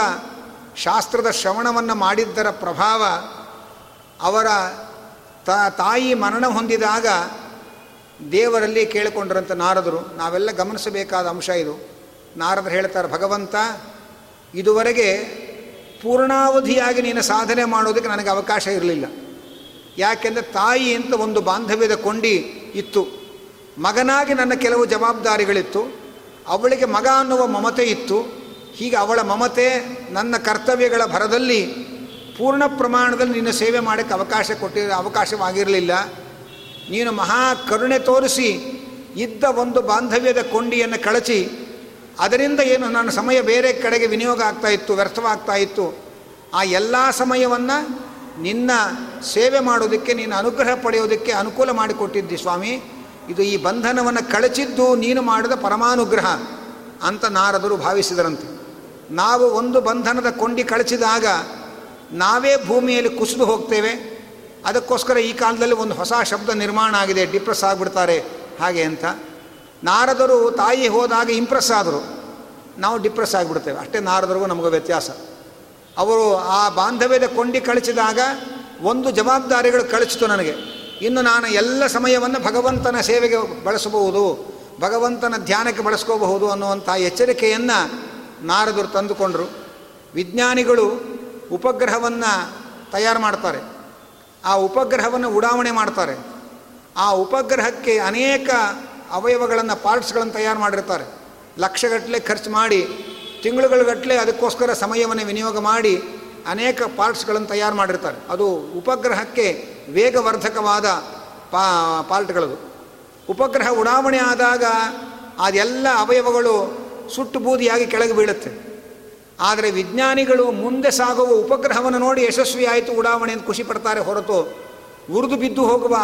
ಶಾಸ್ತ್ರದ ಶ್ರವಣವನ್ನು ಮಾಡಿದ್ದರ ಪ್ರಭಾವ ಅವರ ತಾಯಿ ಮರಣ ಹೊಂದಿದಾಗ ದೇವರಲ್ಲಿ ಕೇಳಿಕೊಂಡ್ರಂಥ ನಾರದರು, ನಾವೆಲ್ಲ ಗಮನಿಸಬೇಕಾದ ಅಂಶ ಇದು. ನಾರದರು ಹೇಳ್ತಾರೆ, ಭಗವಂತ, ಇದುವರೆಗೆ ಪೂರ್ಣಾವಧಿಯಾಗಿ ನೀನು ಸಾಧನೆ ಮಾಡೋದಕ್ಕೆ ನನಗೆ ಅವಕಾಶ ಇರಲಿಲ್ಲ. ಯಾಕೆಂದರೆ ತಾಯಿ ಅಂತ ಒಂದು ಬಾಂಧವ್ಯದ ಕೊಂಡಿ ಇತ್ತು ಮಗನಾಗಿ ನನ್ನ ಕೆಲವು ಜವಾಬ್ದಾರಿಗಳಿತ್ತು. ಅವಳಿಗೆ ಮಗ ಅನ್ನುವ ಮಮತೆ ಇತ್ತು. ಹೀಗೆ ಅವಳ ಮಮತೆ ನನ್ನ ಕರ್ತವ್ಯಗಳ ಭರದಲ್ಲಿ ಪೂರ್ಣ ಪ್ರಮಾಣದಲ್ಲಿ ನಿನ್ನ ಸೇವೆ ಮಾಡೋಕ್ಕೆ ಅವಕಾಶ ಕೊಟ್ಟಿರೋ, ಅವಕಾಶವಾಗಿರಲಿಲ್ಲ. ನೀನು ಮಹಾ ಕರುಣೆ ತೋರಿಸಿ ಇದ್ದ ಒಂದು ಬಾಂಧವ್ಯದ ಕೊಂಡಿಯನ್ನು ಕಳಚಿ, ಅದರಿಂದ ಏನು ನನ್ನ ಸಮಯ ಬೇರೆ ಕಡೆಗೆ ವಿನಿಯೋಗ ಆಗ್ತಾ ಇತ್ತು, ವ್ಯರ್ಥವಾಗ್ತಾ ಇತ್ತು. ಆ ಎಲ್ಲ ಸಮಯವನ್ನು ನಿನ್ನ ಸೇವೆ ಮಾಡೋದಕ್ಕೆ, ನಿನ್ನ ಅನುಗ್ರಹ ಪಡೆಯೋದಕ್ಕೆ ಅನುಕೂಲ ಮಾಡಿಕೊಟ್ಟಿದ್ದಿ ಸ್ವಾಮಿ. ಇದು ಈ ಬಂಧನವನ್ನು ಕಳಚಿದ್ದು ನೀನು ಮಾಡಿದ ಪರಮಾನುಗ್ರಹ ಅಂತ ನಾರದರು ಭಾವಿಸಿದರಂತೆ. ನಾವು ಒಂದು ಬಂಧನದ ಕೊಂಡಿ ಕಳಚಿದಾಗ ನಾವೇ ಭೂಮಿಯಲ್ಲಿ ಕುಸಿದು ಹೋಗ್ತೇವೆ. ಅದಕ್ಕೋಸ್ಕರ ಈ ಕಾಲದಲ್ಲಿ ಒಂದು ಹೊಸ ಶಬ್ದ ನಿರ್ಮಾಣ ಆಗಿದೆ, ಡಿಪ್ರೆಸ್ ಆಗಿಬಿಡ್ತಾರೆ. ಹಾಗೆ ಅಂತ. ನಾರದರು ತಾಯಿ ಹೋದಾಗ ಇಂಪ್ರೆಸ್ ಆದರು. ನಾವು ಡಿಪ್ರೆಸ್ ಆಗಿಬಿಡ್ತೇವೆ. ಅಷ್ಟೇ ನಾರದರಿಗೂ ನಮಗೂ ವ್ಯತ್ಯಾಸ. ಅವರು ಆ ಬಾಂಧವ್ಯದ ಕೊಂಡಿ ಕಳಿಸಿದಾಗ ಒಂದು ಜವಾಬ್ದಾರಿಗಳು ಕಳಿಸಿತು ನನಗೆ. ಇನ್ನು ನಾನು ಎಲ್ಲ ಸಮಯವನ್ನು ಭಗವಂತನ ಸೇವೆಗೆ ಬಳಸಬಹುದು, ಭಗವಂತನ ಧ್ಯಾನಕ್ಕೆ ಬಳಸ್ಕೋಬಹುದು ಅನ್ನುವಂಥ ಎಚ್ಚರಿಕೆಯನ್ನು ನಾರದರು ತಂದುಕೊಂಡರು. ವಿಜ್ಞಾನಿಗಳು ಉಪಗ್ರಹವನ್ನು ತಯಾರು ಮಾಡ್ತಾರೆ. ಆ ಉಪಗ್ರಹವನ್ನು ಉಡಾವಣೆ ಮಾಡ್ತಾರೆ. ಆ ಉಪಗ್ರಹಕ್ಕೆ ಅನೇಕ ಅವಯವಗಳನ್ನು, ಪಾರ್ಟ್ಸ್ಗಳನ್ನು ತಯಾರು ಮಾಡಿರ್ತಾರೆ. ಲಕ್ಷಗಟ್ಟಲೆ ಖರ್ಚು ಮಾಡಿ ತಿಂಗಳುಗಳಗಟ್ಟಲೆ ಅದಕ್ಕೋಸ್ಕರ ಸಮಯವನ್ನು ವಿನಿಯೋಗ ಮಾಡಿ ಅನೇಕ ಪಾರ್ಟ್ಸ್ಗಳನ್ನು ತಯಾರು ಮಾಡಿರ್ತಾರೆ. ಅದು ಉಪಗ್ರಹಕ್ಕೆ ವೇಗವರ್ಧಕವಾದ ಪಾ, ಪಾರ್ಟ್ಗಳದು. ಉಪಗ್ರಹ ಉಡಾವಣೆ ಆದಾಗ ಅದೆಲ್ಲ ಅವಯವಗಳು ಸುಟ್ಟು ಬೂದಿಯಾಗಿ ಕೆಳಗೆ ಬೀಳುತ್ತೆ. ಆದರೆ ವಿಜ್ಞಾನಿಗಳು ಮುಂದೆ ಸಾಗುವ ಉಪಗ್ರಹವನ್ನು ನೋಡಿ ಯಶಸ್ವಿಯಾಯಿತು, ಉಡಾವಣೆ ಅಂತ ಖುಷಿ ಪಡ್ತಾರೆ ಹೊರತು ಉರಿದು ಬಿದ್ದು ಹೋಗುವ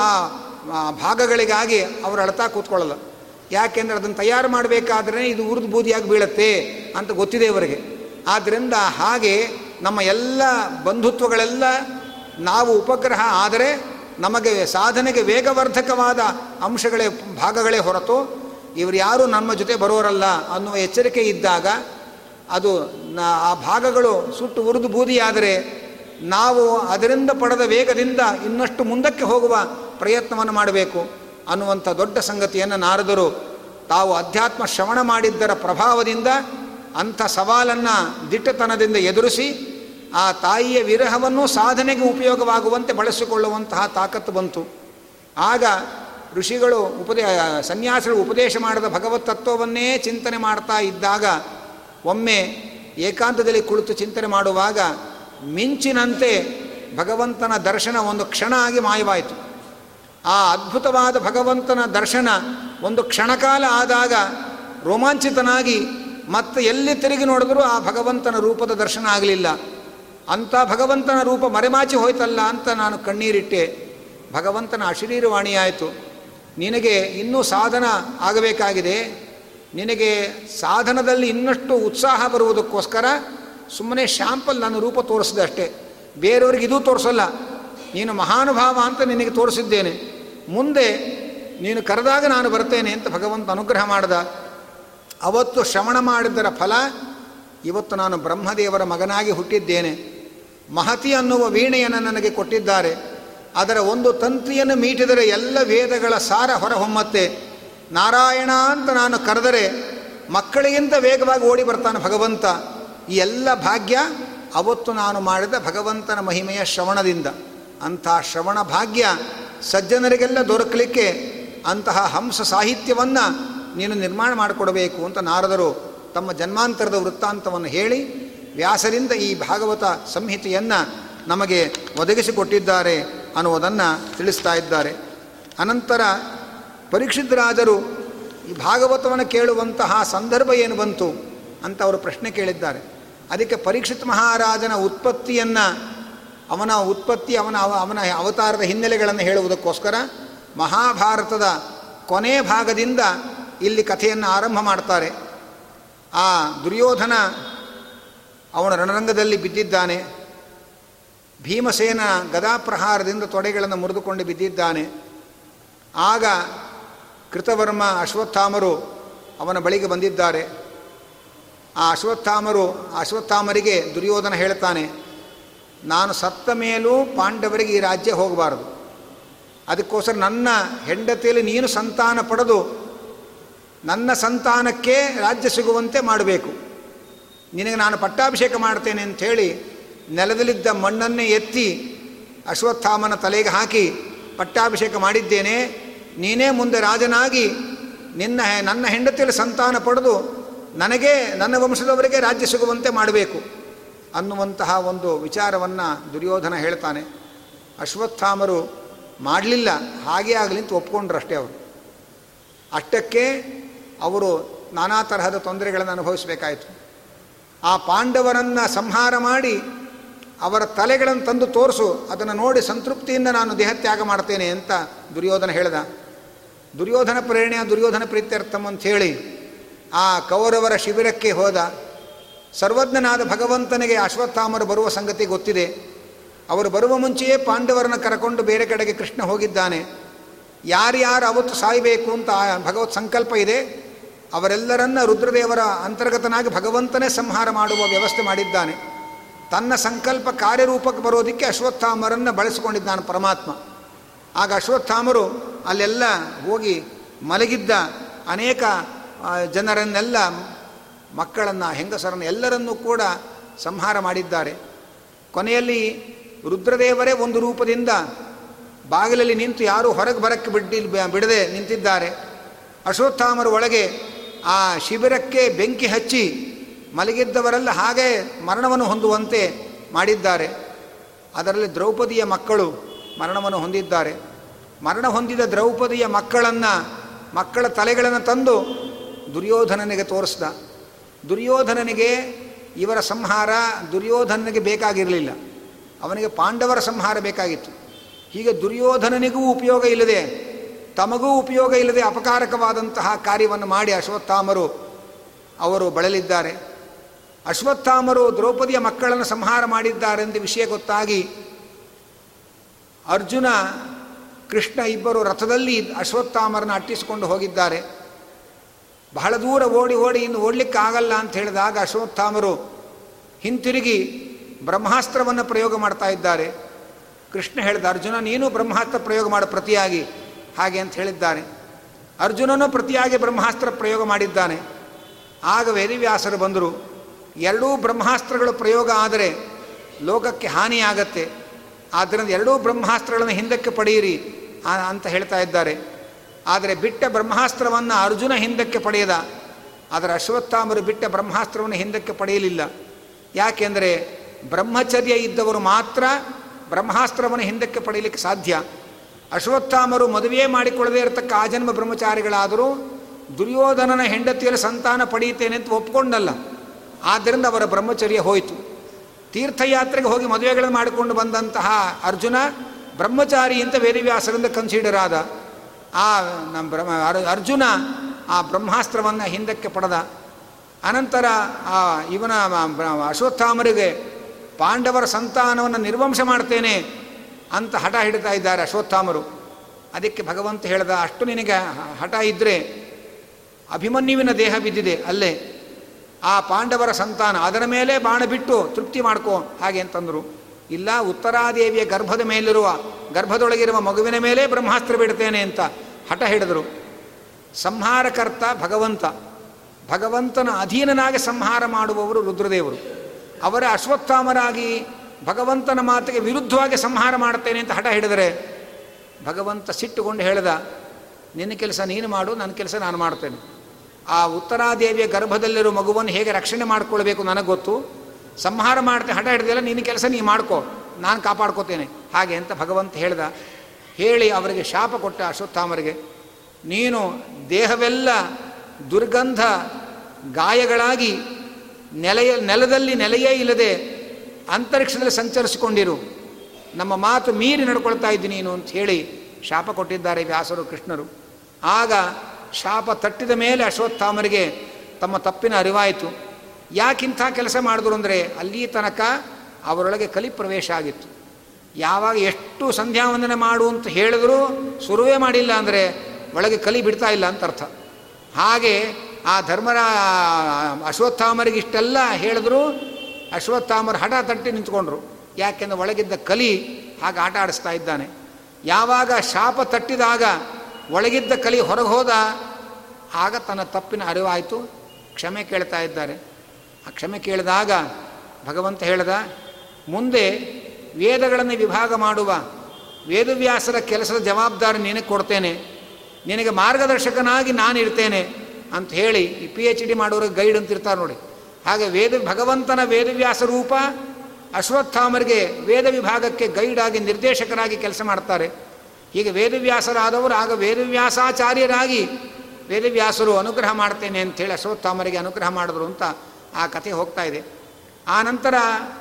ಆ ಭಾಗಗಳಿಗಾಗಿ ಅವರು ಅಳತಾ ಕೂತ್ಕೊಳ್ಳಲ್ಲ. ಯಾಕೆಂದರೆ ಅದನ್ನು ತಯಾರು ಮಾಡಬೇಕಾದ್ರೆ ಇದು ಉರಿದು ಬೂದಿಯಾಗಿ ಬೀಳುತ್ತೆ ಅಂತ ಗೊತ್ತಿದೆ ಅವರಿಗೆ ಆದ್ದರಿಂದ ಹಾಗೆ ನಮ್ಮ ಎಲ್ಲ ಬಂಧುತ್ವಗಳೆಲ್ಲ ನಾವು ಉಪಗ್ರಹ, ಆದರೆ ನಮಗೆ ಸಾಧನೆಗೆ ವೇಗವರ್ಧಕವಾದ ಅಂಶಗಳೇ, ಭಾಗಗಳೇ ಹೊರತು ಇವರು ಯಾರೂ ನಮ್ಮ ಜೊತೆ ಬರೋರಲ್ಲ ಅನ್ನುವ ಎಚ್ಚರಿಕೆ ಇದ್ದಾಗ ಅದು ಆ ಭಾಗಗಳು ಸುಟ್ಟು ಉರಿದು ಬೂದಿಯಾದರೆ ನಾವು ಅದರಿಂದ ಪಡೆದ ವೇಗದಿಂದ ಇನ್ನಷ್ಟು ಮುಂದಕ್ಕೆ ಹೋಗುವ ಪ್ರಯತ್ನವನ್ನು ಮಾಡಬೇಕು ಅನ್ನುವಂಥ ದೊಡ್ಡ ಸಂಗತಿಯನ್ನು ನಾರದರು. ತಾವು ಅಧ್ಯಾತ್ಮ ಶ್ರವಣ ಮಾಡಿದ್ದರ ಪ್ರಭಾವದಿಂದ ಅಂಥ ಸವಾಲನ್ನು ದಿಟ್ಟತನದಿಂದ ಎದುರಿಸಿ ಆ ತಾಯಿಯ ವಿರಹವನ್ನು ಸಾಧನೆಗೆ ಉಪಯೋಗವಾಗುವಂತೆ ಬಳಸಿಕೊಳ್ಳುವಂತಹ ತಾಕತ್ತು ಬಂತು. ಆಗ ಋಷಿಗಳು ಉಪದೇ, ಸನ್ಯಾಸಿಗಳು ಉಪದೇಶ ಮಾಡಿದ ಭಗವತ್ ತತ್ವವನ್ನೇ ಚಿಂತನೆ ಮಾಡ್ತಾ ಇದ್ದಾಗ ಒಮ್ಮೆ ಏಕಾಂತದಲ್ಲಿ ಕುಳಿತು ಚಿಂತನೆ ಮಾಡುವಾಗ ಮಿಂಚಿನಂತೆ ಭಗವಂತನ ದರ್ಶನ ಒಂದು ಕ್ಷಣ ಆಗಿ ಮಾಯವಾಯಿತು. ಆ ಅದ್ಭುತವಾದ ಭಗವಂತನ ದರ್ಶನ ಒಂದು ಕ್ಷಣಕಾಲ ಆದಾಗ ರೋಮಾಂಚಿತನಾಗಿ ಮತ್ತೆ ಎಲ್ಲಿ ತಿರುಗಿ ನೋಡಿದ್ರೂ ಆ ಭಗವಂತನ ರೂಪದ ದರ್ಶನ ಆಗಲಿಲ್ಲ. ಅಂಥ ಭಗವಂತನ ರೂಪ ಮರೆಮಾಚಿ ಹೋಯ್ತಲ್ಲ ಅಂತ ನಾನು ಕಣ್ಣೀರಿಟ್ಟೆ. ಭಗವಂತನ ಅಶರೀರವಾಣಿಯಾಯಿತು. ನಿನಗೆ ಇನ್ನೂ ಸಾಧನ ಆಗಬೇಕಾಗಿದೆ. ನಿನಗೆ ಸಾಧನದಲ್ಲಿ ಇನ್ನಷ್ಟು ಉತ್ಸಾಹ ಬರುವುದಕ್ಕೋಸ್ಕರ ಸುಮ್ಮನೆ ಶ್ಯಾಂಪಲ್ ನಾನು ರೂಪ ತೋರಿಸಿದೆ ಅಷ್ಟೇ. ಬೇರೆಯವ್ರಿಗೆ ಇದೂ ತೋರಿಸಲ್ಲ. ನೀನು ಮಹಾನುಭಾವ ಅಂತ ನಿನಗೆ ತೋರಿಸಿದ್ದೇನೆ. ಮುಂದೆ ನೀನು ಕರೆದಾಗ ನಾನು ಬರ್ತೇನೆ ಅಂತ ಭಗವಂತ ಅನುಗ್ರಹ ಮಾಡಿದ. ಅವತ್ತು ಶ್ರವಣ ಮಾಡಿದ್ದರ ಫಲ ಇವತ್ತು ನಾನು ಬ್ರಹ್ಮದೇವರ ಮಗನಾಗಿ ಹುಟ್ಟಿದ್ದೇನೆ. ಮಹತಿ ಅನ್ನುವ ವೀಣೆಯನ್ನು ನನಗೆ ಕೊಟ್ಟಿದ್ದಾರೆ. ಅದರ ಒಂದು ತಂತ್ರಿಯನ್ನು ಮೀಟಿದರೆ ಎಲ್ಲ ವೇದಗಳ ಸಾರ ಹೊರಹೊಮ್ಮತ್ತೆ. ನಾರಾಯಣ ಅಂತ ನಾನು ಕರೆದರೆ ಮಕ್ಕಳಿಗಿಂತ ವೇಗವಾಗಿ ಓಡಿ ಬರ್ತಾನೆ ಭಗವಂತ. ಈ ಎಲ್ಲ ಭಾಗ್ಯ ಅವತ್ತು ನಾನು ಮಾಡಿದ ಭಗವಂತನ ಮಹಿಮೆಯ ಶ್ರವಣದಿಂದ. ಅಂಥ ಶ್ರವಣ ಭಾಗ್ಯ ಸಜ್ಜನರಿಗೆಲ್ಲ ದೊರಕಲಿಕ್ಕೆ ಅಂತಹ ಹಂಸ ಸಾಹಿತ್ಯವನ್ನು ನೀನು ನಿರ್ಮಾಣ ಮಾಡಿಕೊಡಬೇಕು ಅಂತ ನಾರದರು ತಮ್ಮ ಜನ್ಮಾಂತರದ ವೃತ್ತಾಂತವನ್ನು ಹೇಳಿ ವ್ಯಾಸರಿಂದ ಈ ಭಾಗವತ ಸಂಹಿತೆಯನ್ನು ನಮಗೆ ಒದಗಿಸಿಕೊಟ್ಟಿದ್ದಾರೆ ಅನ್ನುವುದನ್ನು ತಿಳಿಸ್ತಾ ಇದ್ದಾರೆ. ಅನಂತರ ಪರೀಕ್ಷಿತರಾದರು. ಈ ಭಾಗವತವನ್ನು ಕೇಳುವಂತಹ ಸಂದರ್ಭ ಏನು ಬಂತು ಅಂತ ಅವರು ಪ್ರಶ್ನೆ ಕೇಳಿದ್ದಾರೆ. ಅದಕ್ಕೆ ಪರೀಕ್ಷಿತ್ ಮಹಾರಾಜನ ಉತ್ಪತ್ತಿಯನ್ನು, ಅವನ ಉತ್ಪತ್ತಿ, ಅವನ ಅವನ ಅವತಾರದ ಹಿನ್ನೆಲೆಗಳನ್ನು ಹೇಳುವುದಕ್ಕೋಸ್ಕರ ಮಹಾಭಾರತದ ಕೊನೆ ಭಾಗದಿಂದ ಇಲ್ಲಿ ಕಥೆಯನ್ನು ಆರಂಭ ಮಾಡ್ತಾರೆ. ಆ ದುರ್ಯೋಧನ ಅವನ ರಣರಂಗದಲ್ಲಿ ಬಿದ್ದಿದ್ದಾನೆ. ಭೀಮಸೇನ ಗದಾಪ್ರಹಾರದಿಂದ ತೊಡೆಗಳನ್ನು ಮುರಿದುಕೊಂಡು ಬಿದ್ದಿದ್ದಾನೆ. ಆಗ ಕೃತವರ್ಮ ಅಶ್ವತ್ಥಾಮರು ಅವನ ಬಳಿಗೆ ಬಂದಿದ್ದಾರೆ. ಆ ಅಶ್ವತ್ಥಾಮರು ಅಶ್ವತ್ಥಾಮರಿಗೆ ದುರ್ಯೋಧನ ಹೇಳ್ತಾನೆ ನಾನು ಸತ್ತ ಮೇಲೂ ಪಾಂಡವರಿಗೆ ಈ ರಾಜ್ಯ ಹೋಗಬಾರದು. ಅದಕ್ಕೋಸ್ಕರ ನನ್ನ ಹೆಂಡತಿಯಲ್ಲಿ ನೀನು ಸಂತಾನ ಪಡೆದು ನನ್ನ ಸಂತಾನಕ್ಕೆ ರಾಜ್ಯ ಸಿಗುವಂತೆ ಮಾಡಬೇಕು. ನಿನಗೆ ನಾನು ಪಟ್ಟಾಭಿಷೇಕ ಮಾಡ್ತೇನೆ ಅಂಥೇಳಿ ನೆಲದಲ್ಲಿದ್ದ ಮಣ್ಣನ್ನೇ ಎತ್ತಿ ಅಶ್ವತ್ಥಾಮನ ತಲೆಗೆ ಹಾಕಿ ಪಟ್ಟಾಭಿಷೇಕ ಮಾಡಿದ್ದೇನೆ. ನೀನೇ ಮುಂದೆ ರಾಜನಾಗಿ ನಿನ್ನ ನನ್ನ ಹೆಂಡತಿಯಲ್ಲಿ ಸಂತಾನ ಪಡೆದು ನನಗೆ, ನನ್ನ ವಂಶದವರಿಗೆ ರಾಜ್ಯ ಸಿಗುವಂತೆ ಮಾಡಬೇಕು ಅನ್ನುವಂತಹ ಒಂದು ವಿಚಾರವನ್ನು ದುರ್ಯೋಧನ ಹೇಳ್ತಾನೆ. ಅಶ್ವತ್ಥಾಮರು ಮಾಡಲಿಲ್ಲ, ಹಾಗೇ ಆಗಲಿ ಅಂತ ಒಪ್ಕೊಂಡ್ರು ಅಷ್ಟೇ ಅವರು. ಅಷ್ಟಕ್ಕೆ ಅವರು ನಾನಾ ತರಹದ ತೊಂದರೆಗಳನ್ನು ಅನುಭವಿಸಬೇಕಾಯಿತು. ಆ ಪಾಂಡವರನ್ನು ಸಂಹಾರ ಮಾಡಿ ಅವರ ತಲೆಗಳನ್ನು ತಂದು ತೋರಿಸು, ಅದನ್ನು ನೋಡಿ ಸಂತೃಪ್ತಿಯಿಂದ ನಾನು ದೇಹತ್ಯಾಗ ಮಾಡ್ತೇನೆ ಅಂತ ದುರ್ಯೋಧನ ಹೇಳ್ದ. ದುರ್ಯೋಧನ ಪ್ರೇರಣೆಯ ದುರ್ಯೋಧನ ಪ್ರೀತ್ಯರ್ಥಂ ಅಂತ ಹೇಳಿ ಆ ಕೌರವರ ಶಿಬಿರಕ್ಕೆ ಹೋದ ಸರ್ವಜ್ಞನಾದ ಭಗವಂತನಿಗೆ ಅಶ್ವತ್ಥಾಮರು ಬರುವ ಸಂಗತಿ ಗೊತ್ತಿದೆ. ಅವರು ಬರುವ ಮುಂಚೆಯೇ ಪಾಂಡವರನ್ನು ಕರಕೊಂಡು ಬೇರೆ ಕಡೆಗೆ ಕೃಷ್ಣ ಹೋಗಿದ್ದಾನೆ. ಯಾರ್ಯಾರು ಅವತ್ತು ಸಾಯಬೇಕು ಅಂತ ಭಗವತ್ ಸಂಕಲ್ಪ ಇದೆ. ಅವರೆಲ್ಲರನ್ನ ರುದ್ರದೇವರ ಅಂತರ್ಗತನಾಗಿ ಭಗವಂತನೇ ಸಂಹಾರ ಮಾಡುವ ವ್ಯವಸ್ಥೆ ಮಾಡಿದ್ದಾನೆ. ತನ್ನ ಸಂಕಲ್ಪ ಕಾರ್ಯರೂಪಕ್ಕೆ ಬರೋದಕ್ಕೆ ಅಶ್ವತ್ಥಾಮರನ್ನು ಬಳಸಿಕೊಂಡಿದ್ದಾನೆ ಪರಮಾತ್ಮ. ಆಗ ಅಶ್ವತ್ಥಾಮರು ಅಲ್ಲೆಲ್ಲ ಹೋಗಿ ಮಲಗಿದ್ದ ಅನೇಕ ಜನರನ್ನೆಲ್ಲ, ಮಕ್ಕಳನ್ನು, ಹೆಂಗಸರನ್ನು ಎಲ್ಲರನ್ನೂ ಕೂಡ ಸಂಹಾರ ಮಾಡಿದ್ದಾರೆ. ಕೊನೆಯಲ್ಲಿ ರುದ್ರದೇವರೇ ಒಂದು ರೂಪದಿಂದ ಬಾಗಿಲಲ್ಲಿ ನಿಂತು ಯಾರೂ ಹೊರಗೆ ಬರಕ್ಕೆ ಬಿಡ್ಡಿ ಬಿಡದೆ ನಿಂತಿದ್ದಾರೆ. ಅಶ್ವತ್ಥಾಮರು ಒಳಗೆ ಆ ಶಿಬಿರಕ್ಕೆ ಬೆಂಕಿ ಹಚ್ಚಿ ಮಲಗಿದ್ದವರೆಲ್ಲ ಹಾಗೆ ಮರಣವನ್ನು ಹೊಂದುವಂತೆ ಮಾಡಿದ್ದಾರೆ. ಅದರಲ್ಲಿ ದ್ರೌಪದಿಯ ಮಕ್ಕಳು ಮರಣವನ್ನು ಹೊಂದಿದ್ದಾರೆ. ಮರಣ ಹೊಂದಿದ ದ್ರೌಪದಿಯ ಮಕ್ಕಳನ್ನು, ಮಕ್ಕಳ ತಲೆಗಳನ್ನು ತಂದು ದುರ್ಯೋಧನನಿಗೆ ತೋರಿಸ್ದ. ದುರ್ಯೋಧನನಿಗೆ ಇವರ ಸಂಹಾರ ದುರ್ಯೋಧನನಿಗೆ ಬೇಕಾಗಿರಲಿಲ್ಲ. ಅವನಿಗೆ ಪಾಂಡವರ ಸಂಹಾರ ಬೇಕಾಗಿತ್ತು. ಹೀಗೆ ದುರ್ಯೋಧನನಿಗೂ ಉಪಯೋಗ ಇಲ್ಲದೆ, ತಮಗೂ ಉಪಯೋಗ ಇಲ್ಲದೆ ಅಪಕಾರಕವಾದಂತಹ ಕಾರ್ಯವನ್ನು ಮಾಡಿ ಅಶ್ವತ್ಥಾಮರು ಅವರು ಬಳಲಿದ್ದಾರೆ. ಅಶ್ವತ್ಥಾಮರು ದ್ರೌಪದಿಯ ಮಕ್ಕಳನ್ನು ಸಂಹಾರ ಮಾಡಿದ್ದಾರೆಂದು ವಿಷಯ ಗೊತ್ತಾಗಿ ಅರ್ಜುನ, ಕೃಷ್ಣ ಇಬ್ಬರು ರಥದಲ್ಲಿ ಅಶ್ವತ್ಥಾಮರನ್ನು ಅಟ್ಟಿಸಿಕೊಂಡು ಹೋಗಿದ್ದಾರೆ. ಬಹಳ ದೂರ ಓಡಿ ಓಡಿ ಇನ್ನು ಓಡಲಿಕ್ಕೆ ಆಗಲ್ಲ ಅಂತ ಹೇಳಿದಾಗ ಅಶ್ವತ್ಥಾಮರು ಹಿಂತಿರುಗಿ ಬ್ರಹ್ಮಾಸ್ತ್ರವನ್ನು ಪ್ರಯೋಗ ಮಾಡ್ತಾ ಇದ್ದಾರೆ. ಕೃಷ್ಣ ಹೇಳಿದ, ಅರ್ಜುನ, ನೀನು ಬ್ರಹ್ಮಾಸ್ತ್ರ ಪ್ರಯೋಗ ಮಾಡ ಪ್ರತಿಯಾಗಿ. ಹಾಗೆ ಅಂತ ಹೇಳಿದ್ದಾನೆ ಅರ್ಜುನನು ಪ್ರತಿಯಾಗಿ ಬ್ರಹ್ಮಾಸ್ತ್ರ ಪ್ರಯೋಗ ಮಾಡಿದ್ದಾನೆ. ಆಗ ವೇದಿವ್ಯಾಸರು ಬಂದರು, ಎರಡೂ ಬ್ರಹ್ಮಾಸ್ತ್ರಗಳು ಪ್ರಯೋಗ ಆದರೆ ಲೋಕಕ್ಕೆ ಹಾನಿಯಾಗತ್ತೆ. ಆದ್ದರಿಂದ ಎರಡೂ ಬ್ರಹ್ಮಾಸ್ತ್ರಗಳನ್ನು ಹಿಂದಕ್ಕೆ ಪಡೆಯಿರಿ ಅಂತ ಹೇಳ್ತಾ ಇದ್ದಾರೆ. ಆದರೆ ಬಿಟ್ಟ ಬ್ರಹ್ಮಾಸ್ತ್ರವನ್ನು ಅರ್ಜುನ ಹಿಂದಕ್ಕೆ ಪಡೆಯದ. ಆದರೆ ಅಶ್ವತ್ಥಾಮರು ಬಿಟ್ಟ ಬ್ರಹ್ಮಾಸ್ತ್ರವನ್ನು ಹಿಂದಕ್ಕೆ ಪಡೆಯಲಿಲ್ಲ. ಯಾಕೆಂದರೆ ಬ್ರಹ್ಮಚರ್ಯ ಇದ್ದವರು ಮಾತ್ರ ಬ್ರಹ್ಮಾಸ್ತ್ರವನ್ನು ಹಿಂದಕ್ಕೆ ಪಡೆಯಲಿಕ್ಕೆ ಸಾಧ್ಯ. ಅಶ್ವತ್ಥಾಮರು ಮದುವೆ ಮಾಡಿಕೊಳ್ಳದೇ ಇರತಕ್ಕ ಜನ್ಮ ಬ್ರಹ್ಮಚಾರಿಗಳಾದರೂ ದುರ್ಯೋಧನನ ಹೆಂಡತಿಯಲ್ಲಿ ಸಂತಾನ ಪಡೆಯುತ್ತೇನೆ ಅಂತ ಒಪ್ಕೊಂಡಲ್ಲ. ಆದ್ದರಿಂದ ಅವರ ಬ್ರಹ್ಮಚರ್ಯ ಹೋಯಿತು. ತೀರ್ಥಯಾತ್ರೆಗೆ ಹೋಗಿ ಮದುವೆಗಳನ್ನು ಮಾಡಿಕೊಂಡು ಬಂದಂತಹ ಅರ್ಜುನ ಬ್ರಹ್ಮಚಾರಿ ಅಂತ ವೇದವ್ಯಾಸರಿಂದ ಕನ್ಸಿಡರ್ ಆದ ಆ, ನಮ್ಮ ಬ್ರಹ್ಮ ಅರ್ಜುನ ಆ ಬ್ರಹ್ಮಾಸ್ತ್ರವನ್ನು ಹಿಂದಕ್ಕೆ ಪಡೆದ. ಅನಂತರ ಆ, ಇವನ ಅಶ್ವತ್ಥಾಮರಿಗೆ ಪಾಂಡವರ ಸಂತಾನವನ್ನು ನಿರ್ವಂಶ ಮಾಡ್ತೇನೆ ಅಂತ ಹಠ ಹಿಡಿತಾ ಇದ್ದಾರೆ ಅಶ್ವತ್ಥಾಮರು. ಅದಕ್ಕೆ ಭಗವಂತ ಹೇಳಿದ, ಅಷ್ಟು ನಿನಗೆ ಹಠ ಇದ್ದರೆ ಅಭಿಮನ್ಯುವಿನ ದೇಹ ಬಿದ್ದಿದೆ ಅಲ್ಲೇ. ಆ ಪಾಂಡವರ ಸಂತಾನ ಅದರ ಮೇಲೆ ಬಾಣ ಬಿಟ್ಟು ತೃಪ್ತಿ ಮಾಡ್ಕೋ ಹಾಗೆ ಅಂತಂದರು. ಇಲ್ಲ, ಉತ್ತರಾದೇವಿಯ ಗರ್ಭದ ಮೇಲಿರುವ, ಗರ್ಭದೊಳಗಿರುವ ಮಗುವಿನ ಮೇಲೆ ಬ್ರಹ್ಮಾಸ್ತ್ರ ಬಿಡ್ತೇನೆ ಅಂತ ಹಠ ಹಿಡಿದರು. ಸಂಹಾರಕರ್ತ ಭಗವಂತ. ಭಗವಂತನ ಅಧೀನನಾಗಿ ಸಂಹಾರ ಮಾಡುವವರು ರುದ್ರದೇವರು. ಅವರ ಅಶ್ವತ್ಥಾಮರಾಗಿ ಭಗವಂತನ ಮಾತಿಗೆ ವಿರುದ್ಧವಾಗಿ ಸಂಹಾರ ಮಾಡ್ತೇನೆ ಅಂತ ಹಠ ಹಿಡಿದರೆ, ಭಗವಂತ ಸಿಟ್ಟುಕೊಂಡು ಹೇಳಿದ, ನಿನ್ನ ಕೆಲಸ ನೀನು ಮಾಡು, ನನ್ನ ಕೆಲಸ ನಾನು ಮಾಡ್ತೇನೆ. ಆ ಉತ್ತರಾದೇವಿಯ ಗರ್ಭದಲ್ಲಿರೋ ಮಗುವನ್ನು ಹೇಗೆ ರಕ್ಷಣೆ ಮಾಡಿಕೊಳ್ಬೇಕು ನನಗೆ ಗೊತ್ತು. ಸಂಹಾರ ಮಾಡ್ತೆ, ಹಠ ಹಿಡಿದಿಲ್ಲ ನಿನ್ನ ಕೆಲಸ ನೀ ಮಾಡ್ಕೋ, ನಾನು ಕಾಪಾಡ್ಕೋತೇನೆ. ಹಾಗೆ ಅಂತ ಭಗವಂತ ಹೇಳ್ದ. ಹೇಳಿ ಅವರಿಗೆ ಶಾಪ ಕೊಟ್ಟ ಅಶ್ವತ್ಥಾಮರಿಗೆ, ನೀನು ದೇಹವೆಲ್ಲ ದುರ್ಗಂಧ ಗಾಯಗಳಾಗಿ ನೆಲೆಯ, ನೆಲದಲ್ಲಿ ನೆಲೆಯೇ ಇಲ್ಲದೆ ಅಂತರಿಕ್ಷದಲ್ಲಿ ಸಂಚರಿಸಿಕೊಂಡಿರು. ನಮ್ಮ ಮಾತು ಮೀರಿ ನಡ್ಕೊಳ್ತಾ ಇದ್ದೀನಿ ನೀನು ಅಂತ ಹೇಳಿ ಶಾಪ ಕೊಟ್ಟಿದ್ದಾರೆ ವ್ಯಾಸರು, ಕೃಷ್ಣರು. ಆಗ ಶಾಪ ತಟ್ಟಿದ ಮೇಲೆ ಅಶ್ವತ್ಥಾಮರಿಗೆ ತಮ್ಮ ತಪ್ಪಿನ ಅರಿವಾಯಿತು. ಯಾಕಿಂಥ ಕೆಲಸ ಮಾಡಿದ್ರು ಅಂದರೆ ಅಲ್ಲಿ ತನಕ ಅವರೊಳಗೆ ಕಲಿ ಪ್ರವೇಶ ಆಗಿತ್ತು. ಯಾವಾಗ ಎಷ್ಟು ಸಂಧ್ಯಾ ವಂದನೆ ಮಾಡು ಅಂತ ಹೇಳಿದ್ರು ಶುರುವೇ ಮಾಡಿಲ್ಲ ಅಂದರೆ ಒಳಗೆ ಕಲಿ ಬಿಡ್ತಾ ಇಲ್ಲ ಅಂತ ಅರ್ಥ. ಹಾಗೆ ಆ ಧರ್ಮರ ಅಶ್ವತ್ಥಾಮರಿಗೆ ಇಷ್ಟೆಲ್ಲ ಹೇಳಿದ್ರು ಅಶ್ವತ್ಥಾಮರು ಹಠ ತಟ್ಟಿ ನಿಂತ್ಕೊಂಡ್ರು. ಯಾಕೆಂದ್ರೆ ಒಳಗಿದ್ದ ಕಲಿ ಹಾಗೆ ಆಟ ಆಡಿಸ್ತಾ ಇದ್ದಾನೆ. ಯಾವಾಗ ಶಾಪ ತಟ್ಟಿದಾಗ ಒಳಗಿದ್ದ ಕಲಿ ಹೊರಗೆ ಹೋದ ಆಗ ತನ್ನ ತಪ್ಪಿನ ಅರಿವಾಯಿತು. ಕ್ಷಮೆ ಕೇಳ್ತಾ ಇದ್ದಾರೆ. ಆ ಕ್ಷಮೆ ಕೇಳಿದಾಗ ಭಗವಂತ ಹೇಳ್ದ, ಮುಂದೆ ವೇದಗಳನ್ನು ವಿಭಾಗ ಮಾಡುವ ವೇದವ್ಯಾಸರ ಕೆಲಸದ ಜವಾಬ್ದಾರಿ ನಿನಗೆ ಕೊಡ್ತೇನೆ. ನಿನಗೆ ಮಾರ್ಗದರ್ಶಕನಾಗಿ ನಾನು ಇರ್ತೇನೆ ಅಂತ ಹೇಳಿ ಈ ಪಿ ಎಚ್ ಡಿ ಮಾಡೋರಿಗೆ ಗೈಡ್ ಅಂತ ಇರ್ತಾರೆ ನೋಡಿ. ಹಾಗೆ ವೇದ, ಭಗವಂತನ ವೇದವ್ಯಾಸ ರೂಪ ಅಶ್ವತ್ಥಾಮರಿಗೆ ವೇದ ವಿಭಾಗಕ್ಕೆ ಗೈಡ್ ಆಗಿ ನಿರ್ದೇಶಕರಾಗಿ ಕೆಲಸ ಮಾಡ್ತಾರೆ. ಹೀಗೆ ವೇದವ್ಯಾಸರಾದವರು ಆಗ ವೇದವ್ಯಾಸಾಚಾರ್ಯರಾಗಿ ವೇದವ್ಯಾಸರು ಅನುಗ್ರಹ ಮಾಡ್ತೇನೆ ಅಂಥೇಳಿ ಅಶ್ವತ್ಥಾಮರಿಗೆ ಅನುಗ್ರಹ ಮಾಡಿದ್ರು ಅಂತ ಆ ಕಥೆ ಹೋಗ್ತಾ ಇದೆ. ಆ ನಂತರ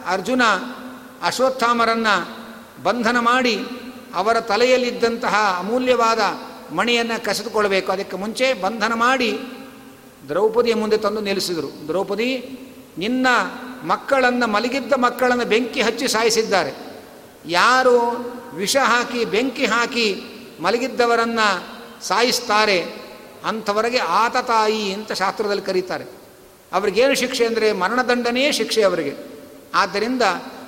ಅರ್ಜುನ ಅಶ್ವತ್ಥಾಮರನ್ನು ಬಂಧನ ಮಾಡಿ ಅವರ ತಲೆಯಲ್ಲಿದ್ದಂತಹ ಅಮೂಲ್ಯವಾದ ಮಣಿಯನ್ನು ಕಸಿದುಕೊಳ್ಬೇಕು ಅದಕ್ಕೆ ಮುಂಚೆ ಬಂಧನ ಮಾಡಿ ದ್ರೌಪದಿಯ ಮುಂದೆ ತಂದು ನಿಲ್ಲಿಸಿದರು. ದ್ರೌಪದಿ, ನಿನ್ನ ಮಕ್ಕಳನ್ನು ಮಲಗಿದ್ದ ಮಕ್ಕಳನ್ನು ಬೆಂಕಿ ಹಚ್ಚಿ ಸಾಯಿಸಿದ್ದಾರೆ. ಯಾರು ವಿಷ ಹಾಕಿ, ಬೆಂಕಿ ಹಾಕಿ ಮಲಗಿದ್ದವರನ್ನು ಸಾಯಿಸ್ತಾರೆ, ಅಂಥವರೆಗೆ ಆತ ತಾಯಿ ಅಂತ ಶಾಸ್ತ್ರದಲ್ಲಿ ಕರೀತಾರೆ. ಅವ್ರಿಗೇನು ಶಿಕ್ಷೆ ಅಂದರೆ ಮರಣದಂಡನೆಯೇ ಶಿಕ್ಷೆ ಅವರಿಗೆ. ಆದ್ದರಿಂದ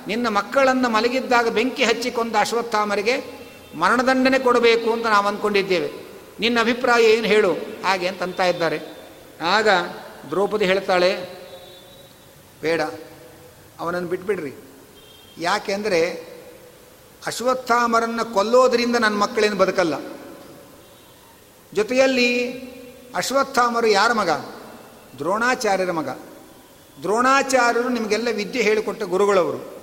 ನಿನ್ನ ಮಕ್ಕಳನ್ನು ಮಲಗಿದ್ದಾಗ ಬೆಂಕಿ ಹಚ್ಚಿಕೊಂಡ ಅಶ್ವತ್ಥಾಮರಿಗೆ ಮರಣದಂಡನೆ ಕೊಡಬೇಕು ಅಂತ ನಾವು ಅಂದ್ಕೊಂಡಿದ್ದೇವೆ. ನಿನ್ನ ಅಭಿಪ್ರಾಯ ಏನು ಹೇಳು? ಹಾಗೆ ಅಂತ ಇದ್ದಾರೆ. ಆಗ ದ್ರೌಪದಿ ಹೇಳ್ತಾಳೆ, ಬೇಡ, ಅವನನ್ನು ಬಿಟ್ಬಿಡ್ರಿ. ಯಾಕೆಂದರೆ ಅಶ್ವತ್ಥಾಮರನ್ನು ಕೊಲ್ಲೋದರಿಂದ ನನ್ನ ಮಕ್ಕಳೇನು ಬದುಕಲ್ಲ. ಜೊತೆಯಲ್ಲಿ ಅಶ್ವತ್ಥಾಮರು ಯಾರ ಮಗ? ದ್ರೋಣಾಚಾರ್ಯರ ಮಗ. ದ್ರೋಣಾಚಾರ್ಯರು ನಿಮಗೆಲ್ಲ ವಿದ್ಯೆ ಹೇಳಿಕೊಟ್ಟ ಗುರುಗಳವರು.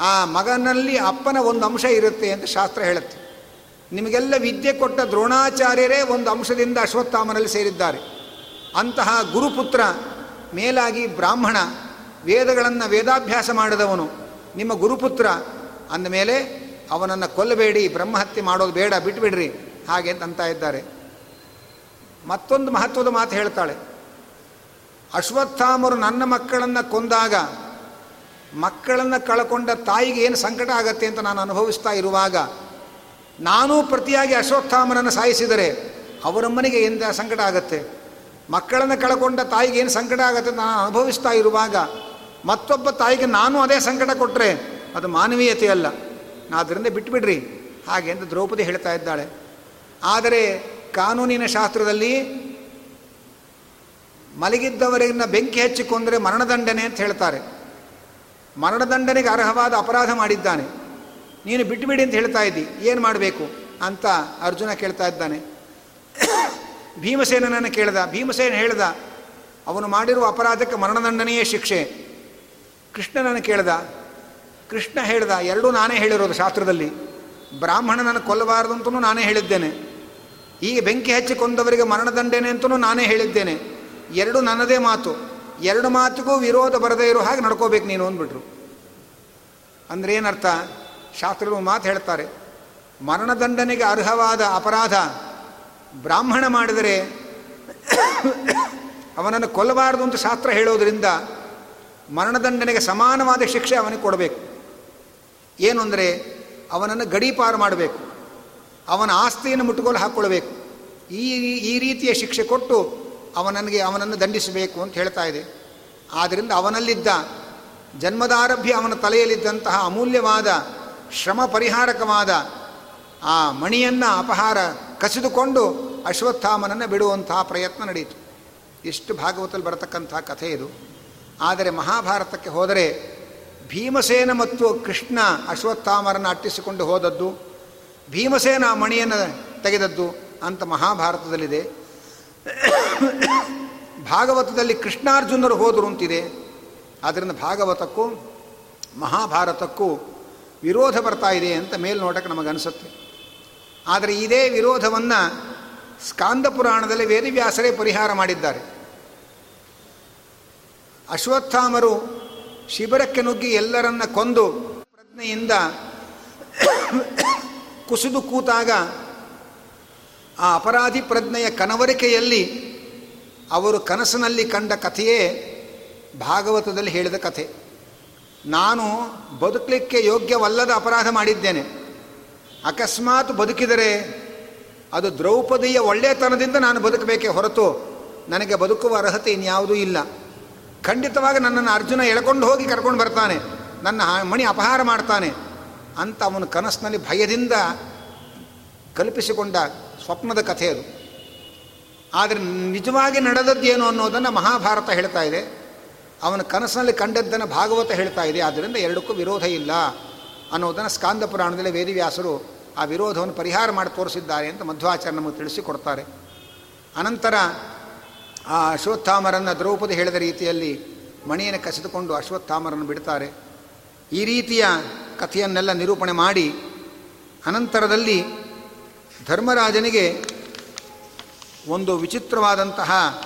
ಆ ಮಗನಲ್ಲಿ ಅಪ್ಪನ ಒಂದು ಅಂಶ ಇರುತ್ತೆ ಅಂತ ಶಾಸ್ತ್ರ ಹೇಳುತ್ತೆ. ನಿಮಗೆಲ್ಲ ವಿದ್ಯೆ ಕೊಟ್ಟ ದ್ರೋಣಾಚಾರ್ಯರೇ ಒಂದು ಅಂಶದಿಂದ ಅಶ್ವತ್ಥಾಮನಲ್ಲಿ ಸೇರಿದ್ದಾರೆ. ಅಂತಹ ಗುರುಪುತ್ರ, ಮೇಲಾಗಿ ಬ್ರಾಹ್ಮಣ, ವೇದಗಳನ್ನು ವೇದಾಭ್ಯಾಸ ಮಾಡಿದವನು, ನಿಮ್ಮ ಗುರುಪುತ್ರ, ಅಂದಮೇಲೆ ಅವನನ್ನು ಕೊಲ್ಲಬೇಡಿ, ಬ್ರಹ್ಮಹತ್ಯೆ ಮಾಡೋದು ಬೇಡ, ಬಿಟ್ಬಿಡ್ರಿ ಹಾಗೆ ಅಂತ ಇದ್ದಾರೆ. ಮತ್ತೊಂದು ಮಹತ್ವದ ಮಾತು ಹೇಳ್ತಾಳೆ. ಅಶ್ವತ್ಥಾಮರು ನನ್ನ ಮಕ್ಕಳನ್ನು ಕೊಂದಾಗ, ಮಕ್ಕಳನ್ನು ಕಳ್ಕೊಂಡ ತಾಯಿಗೆ ಏನು ಸಂಕಟ ಆಗತ್ತೆ ಅಂತ ನಾನು ಅನುಭವಿಸ್ತಾ ಇರುವಾಗ, ನಾನೂ ಪ್ರತಿಯಾಗಿ ಅಶ್ವತ್ಥಾಮನನ್ನು ಸಾಯಿಸಿದರೆ ಅವರಮ್ಮನಿಗೆ ಎಂದ ಸಂಕಟ ಆಗತ್ತೆ? ಮಕ್ಕಳನ್ನು ಕಳ್ಕೊಂಡ ತಾಯಿಗೆ ಏನು ಸಂಕಟ ಆಗುತ್ತೆ ನಾನು ಅನುಭವಿಸ್ತಾ ಇರುವಾಗ, ಮತ್ತೊಬ್ಬ ತಾಯಿಗೆ ನಾನು ಅದೇ ಸಂಕಟ ಕೊಟ್ಟರೆ ಅದು ಮಾನವೀಯತೆ ಅಲ್ಲ. ಆದ್ದರಿಂದ ಬಿಟ್ಟುಬಿಡ್ರಿ ಹಾಗೆ ಅಂತ ದ್ರೌಪದಿ ಹೇಳ್ತಾ ಇದ್ದಾಳೆ. ಆದರೆ ಕಾನೂನಿನ ಶಾಸ್ತ್ರದಲ್ಲಿ ಮಲಗಿದ್ದವರನ್ನ ಬೆಂಕಿ ಹಚ್ಚಿಕೊಂಡ್ರೆ ಮರಣದಂಡನೆ ಅಂತ ಹೇಳ್ತಾರೆ. ಮರಣದಂಡನೆಗೆ ಅರ್ಹವಾದ ಅಪರಾಧ ಮಾಡಿದ್ದಾನೆ. ನೀನು ಬಿಟ್ಟುಬಿಡಿ ಅಂತ ಹೇಳ್ತಾ ಇದ್ದಿ. ಏನು ಮಾಡಬೇಕು ಅಂತ ಅರ್ಜುನ ಕೇಳ್ತಾ ಇದ್ದಾನೆ. ಭೀಮಸೇನನನ್ನು ಕೇಳ್ದ. ಭೀಮಸೇನ ಹೇಳ್ದ, ಅವನು ಮಾಡಿರುವ ಅಪರಾಧಕ್ಕೆ ಮರಣದಂಡನೆಯೇ ಶಿಕ್ಷೆ. ಕೃಷ್ಣನನ್ನು ಕೇಳ್ದ ಕೃಷ್ಣ ಹೇಳ್ದ, ಎರಡೂ ನಾನೇ ಹೇಳಿರೋದು ಶಾಸ್ತ್ರದಲ್ಲಿ. ಬ್ರಾಹ್ಮಣನನ್ನು ಕೊಲ್ಲಬಾರದು ಅಂತಲೂ ನಾನೇ ಹೇಳಿದ್ದೇನೆ. ಈ ಬೆಂಕಿ ಹಚ್ಚಿ ಕೊಂದವರಿಗೆ ಮರಣದಂಡನೆ ಅಂತಲೂ ನಾನೇ ಹೇಳಿದ್ದೇನೆ. ಎರಡು ನನ್ನದೇ ಮಾತು. ಎರಡು ಮಾತಿಗೂ ವಿರೋಧ ಬರದೇ ಇರೋ ಹಾಗೆ ನಡ್ಕೋಬೇಕು ನೀನು ಅಂದ್ಬಿಟ್ರು. ಅಂದ್ರೆ ಏನರ್ಥ? ಶಾಸ್ತ್ರಗಳು ಮಾತು ಹೇಳ್ತಾರೆ ಮರಣದಂಡನೆಗೆ ಅರ್ಹವಾದ ಅಪರಾಧ ಬ್ರಾಹ್ಮಣ ಮಾಡಿದರೆ ಅವನನ್ನು ಕೊಲ್ಲಬಾರದು ಅಂತ ಶಾಸ್ತ್ರ ಹೇಳೋದರಿಂದ ಮರಣದಂಡನೆಗೆ ಸಮಾನವಾದ ಶಿಕ್ಷೆ ಅವನಿಗೆ ಕೊಡಬೇಕು. ಏನು ಅಂದರೆ ಅವನನ್ನು ಗಡೀಪಾರು ಮಾಡಬೇಕು. ಅವನ ಆಸ್ತಿಯನ್ನು ಮುಟ್ಟುಗೋಲು ಹಾಕ್ಕೊಳ್ಬೇಕು. ಈ ಈ ರೀತಿಯ ಶಿಕ್ಷೆ ಕೊಟ್ಟು ಅವನನಿಗೆ, ಅವನನ್ನು ದಂಡಿಸಬೇಕು ಅಂತ ಹೇಳ್ತಾ ಇದೆ. ಆದ್ದರಿಂದ ಅವನಲ್ಲಿದ್ದ ಜನ್ಮದಾರಭ್ಯ ಅವನ ತಲೆಯಲ್ಲಿದ್ದಂತಹ ಅಮೂಲ್ಯವಾದ ಶ್ರಮ ಪರಿಹಾರಕವಾದ ಆ ಮಣಿಯನ್ನು ಅಪಹಾರ ಕಸಿದುಕೊಂಡು ಅಶ್ವತ್ಥಾಮನನ್ನು ಬಿಡುವಂತಹ ಪ್ರಯತ್ನ ನಡೆಯಿತು. ಇಷ್ಟು ಭಾಗವತಲ್ಲಿ ಬರತಕ್ಕಂತಹ ಕಥೆ ಇದು. ಆದರೆ ಮಹಾಭಾರತಕ್ಕೆ ಹೋದರೆ ಭೀಮಸೇನ ಮತ್ತು ಕೃಷ್ಣ ಅಶ್ವತ್ಥಾಮರನ್ನು ಅಟ್ಟಿಸಿಕೊಂಡು ಹೋದದ್ದು, ಭೀಮಸೇನ ಮಣಿಯನ್ನು ತೆಗೆದದ್ದು ಅಂತ ಮಹಾಭಾರತದಲ್ಲಿದೆ. ಭಾಗವತದಲ್ಲಿ ಕೃಷ್ಣಾರ್ಜುನರು ಹೋದರು ಅಂತಿದೆ. ಆದ್ದರಿಂದ ಭಾಗವತಕ್ಕೂ ಮಹಾಭಾರತಕ್ಕೂ ವಿರೋಧ ಬರ್ತಾ ಇದೆ ಅಂತ ಮೇಲ್ನೋಟಕ್ಕೆ ನಮಗನಿಸುತ್ತೆ ಆದರೆ ಇದೇ ವಿರೋಧವನ್ನು ಸ್ಕಾಂದ ಪುರಾಣದಲ್ಲಿ ವೇದವ್ಯಾಸರೇ ಪರಿಹಾರ ಮಾಡಿದ್ದಾರೆ. ಅಶ್ವತ್ಥಾಮರು ಶಿಬಿರಕ್ಕೆ ನುಗ್ಗಿ ಎಲ್ಲರನ್ನ ಕೊಂದು ಪ್ರಜ್ಞೆಯಿಂದ ಕುಸಿದು ಕೂತಾಗ ಆ ಅಪರಾಧಿ ಪ್ರಜ್ಞೆಯ ಕನವರಿಕೆಯಲ್ಲಿ ಅವರು ಕನಸಿನಲ್ಲಿ ಕಂಡ ಕಥೆಯೇ ಭಾಗವತದಲ್ಲಿ ಹೇಳಿದ ಕಥೆ. ನಾನು ಬದುಕಲಿಕ್ಕೆ ಯೋಗ್ಯವಲ್ಲದ ಅಪರಾಧ ಮಾಡಿದ್ದೇನೆ. ಅಕಸ್ಮಾತ್ ಬದುಕಿದರೆ ಅದು ದ್ರೌಪದಿಯ ಒಳ್ಳೆಯತನದಿಂದ ನಾನು ಬದುಕಬೇಕೇ ಹೊರತು ನನಗೆ ಬದುಕುವ ಅರ್ಹತೆ ಇನ್ಯಾವುದೂ ಇಲ್ಲ. ಖಂಡಿತವಾಗಿ ನನ್ನನ್ನು ಅರ್ಜುನ ಎಳ್ಕೊಂಡು ಹೋಗಿ ಕರ್ಕೊಂಡು ಬರ್ತಾನೆ. ನನ್ನ ಮಣಿ ಅಪಹಾರ ಮಾಡ್ತಾನೆ. ಅಂತ ಅವನ ಕನಸಿನಲ್ಲಿ ಭಯದಿಂದ ಕಲ್ಪಿಸಿಕೊಂಡ ಸ್ವಪ್ನದ ಕಥೆ ಅದು. ಆದರೆ ನಿಜವಾಗಿ ನಡೆದದ್ದೇನು ಅನ್ನೋದನ್ನು ಮಹಾಭಾರತ ಹೇಳ್ತಾ ಇದೆ. ಅವನ ಕನಸಿನಲ್ಲಿ ಕಂಡದ್ದನ್ನು ಭಾಗವತ ಹೇಳ್ತಾ ಇದೆ. ಆದ್ದರಿಂದ ಎರಡಕ್ಕೂ ವಿರೋಧ ಇಲ್ಲ ಅನ್ನೋದನ್ನು ಸ್ಕಾಂದ ಪುರಾಣದಲ್ಲಿ ವೇದಿವ್ಯಾಸರು ಆ ವಿರೋಧವನ್ನು ಪರಿಹಾರ ಮಾಡಿ ತೋರಿಸಿದ್ದಾರೆ ಅಂತ ಮಧ್ವಾಚಾರ್ಯ ನಮಗೆ ತಿಳಿಸಿಕೊಡ್ತಾರೆ. ಅನಂತರ ಆ ಅಶ್ವತ್ಥಾಮರನ್ನು ದ್ರೌಪದಿ ಹೇಳಿದ ರೀತಿಯಲ್ಲಿ ಮಣಿಯನ್ನು ಕಸಿದುಕೊಂಡು ಅಶ್ವತ್ಥಾಮರನ್ನು ಬಿಡ್ತಾರೆ. ಈ ರೀತಿಯ ಕಥೆಯನ್ನೆಲ್ಲ ನಿರೂಪಣೆ ಮಾಡಿ ಅನಂತರದಲ್ಲಿ ಧರ್ಮರಾಜನಿಗೆ ಒಂದು ವಿಚಿತ್ರವಾದಂತಹ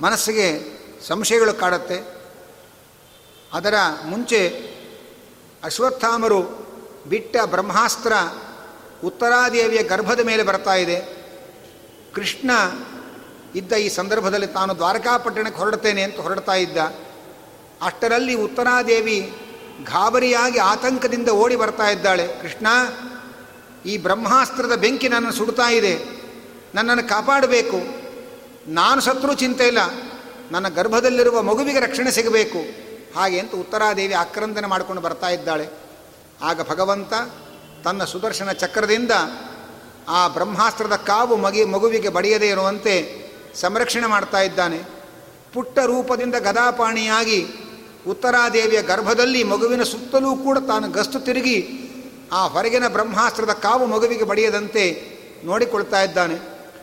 ಮನಸ್ಸಿಗೆ ಸಂಶಯಗಳು ಕಾಡುತ್ತೆ. ಅದರ ಮುಂಚೆ ಅಶ್ವತ್ಥಾಮರು ಬಿಟ್ಟ ಬ್ರಹ್ಮಾಸ್ತ್ರ ಉತ್ತರಾದೇವಿಯ ಗರ್ಭದ ಮೇಲೆ ಬರ್ತಾ ಇದೆ. ಕೃಷ್ಣ ಇದ್ದ ಈ ಸಂದರ್ಭದಲ್ಲಿ ತಾನು ದ್ವಾರಕಾಪಟ್ಟಣಕ್ಕೆ ಹೊರಡ್ತೇನೆ ಅಂತ ಹೊರಡ್ತಾ ಇದ್ದ. ಅಷ್ಟರಲ್ಲಿ ಉತ್ತರಾದೇವಿ ಗಾಬರಿಯಾಗಿ ಆತಂಕದಿಂದ ಓಡಿ ಬರ್ತಾ ಇದ್ದಾಳೆ. ಕೃಷ್ಣ, ಈ ಬ್ರಹ್ಮಾಸ್ತ್ರದ ಬೆಂಕಿ ನನ್ನನ್ನು ಸುಡ್ತಾ ಇದೆ. ನನ್ನನ್ನು ಕಾಪಾಡಬೇಕು. ನಾನು ಶತ್ರು ಚಿಂತೆ ಇಲ್ಲ. ನನ್ನ ಗರ್ಭದಲ್ಲಿರುವ ಮಗುವಿಗೆ ರಕ್ಷಣೆ ಸಿಗಬೇಕು. ಹಾಗೆ ಅಂತ ಉತ್ತರಾದೇವಿ ಆಕ್ರಂದನೆ ಮಾಡಿಕೊಂಡು ಬರ್ತಾ ಇದ್ದಾಳೆ. ಆಗ ಭಗವಂತ ತನ್ನ ಸುದರ್ಶನ ಚಕ್ರದಿಂದ ಆ ಬ್ರಹ್ಮಾಸ್ತ್ರದ ಕಾವು ಮಗಿ ಮಗುವಿಗೆ ಬಡಿಯದೇ ಇರುವಂತೆ ಸಂರಕ್ಷಣೆ ಮಾಡ್ತಾ ಇದ್ದಾನೆ. ಪುಟ್ಟ ರೂಪದಿಂದ ಗದಾಪಾಣಿಯಾಗಿ ಉತ್ತರಾದೇವಿಯ ಗರ್ಭದಲ್ಲಿ ಮಗುವಿನ ಸುತ್ತಲೂ ಕೂಡ ತಾನು ಗಸ್ತು ತಿರುಗಿ ಆ ಹೊರಗಿನ ಬ್ರಹ್ಮಾಸ್ತ್ರದ ಕಾವು ಮಗುವಿಗೆ ಬಡಿಯದಂತೆ ನೋಡಿಕೊಳ್ತಾ ಇದ್ದಾನೆ.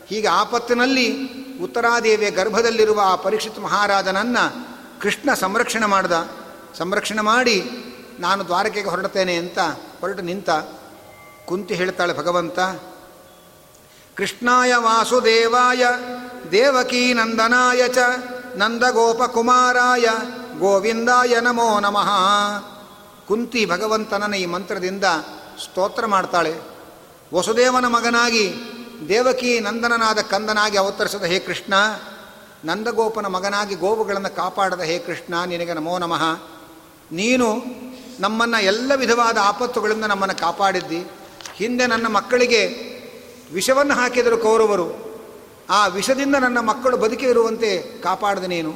ಹೀಗೆ ಆಪತ್ತಿನಲ್ಲಿ ಉತ್ತರಾದೇವಿಯ ಗರ್ಭದಲ್ಲಿರುವ ಆ ಪರೀಕ್ಷಿತ್ ಮಹಾರಾಜನನ್ನು ಕೃಷ್ಣ ಸಂರಕ್ಷಣೆ ಮಾಡ್ದ. ಸಂರಕ್ಷಣೆ ಮಾಡಿ ನಾನು ದ್ವಾರಕೆಗೆ ಹೊರಡ್ತೇನೆ ಅಂತ ಹೊರಟು ನಿಂತ ಕುಂತಿ ಹೇಳ್ತಾಳೆ ಭಗವಂತ ಕೃಷ್ಣಾಯ ವಾಸುದೇವಾಯ ದೇವಕೀ ನಂದನಾಯ ಚ, ನಂದಗೋಪಕುಮಾರಾಯ, ಗೋವಿಂದಾಯ ನಮೋ ನಮಃ. ಕುಂತಿ ಭಗವಂತನನ ಈ ಮಂತ್ರದಿಂದ ಸ್ತೋತ್ರ ಮಾಡ್ತಾಳೆ. ವಸುದೇವನ ಮಗನಾಗಿ ದೇವಕಿ ನಂದನನಾದ ಕಂದನಾಗಿ ಅವತರಿಸಿದ ಹೇ ಕೃಷ್ಣ, ನಂದಗೋಪನ ಮಗನಾಗಿ ಗೋವುಗಳನ್ನು ಕಾಪಾಡದ ಹೇ ಕೃಷ್ಣ, ನಿನಗೆ ನಮೋ ನಮಃ. ನೀನು ನಮ್ಮನ್ನು ಎಲ್ಲ ವಿಧವಾದ ಆಪತ್ತುಗಳಿಂದ ನಮ್ಮನ್ನು ಕಾಪಾಡಿದ್ದಿ. ಹಿಂದೆ ನನ್ನ ಮಕ್ಕಳಿಗೆ ವಿಷವನ್ನು ಹಾಕಿದರು ಕೌರವರು. ಆ ವಿಷದಿಂದ ನನ್ನ ಮಕ್ಕಳು ಬದುಕಿ ಇರುವಂತೆ ಕಾಪಾಡಿದ ನೀನು.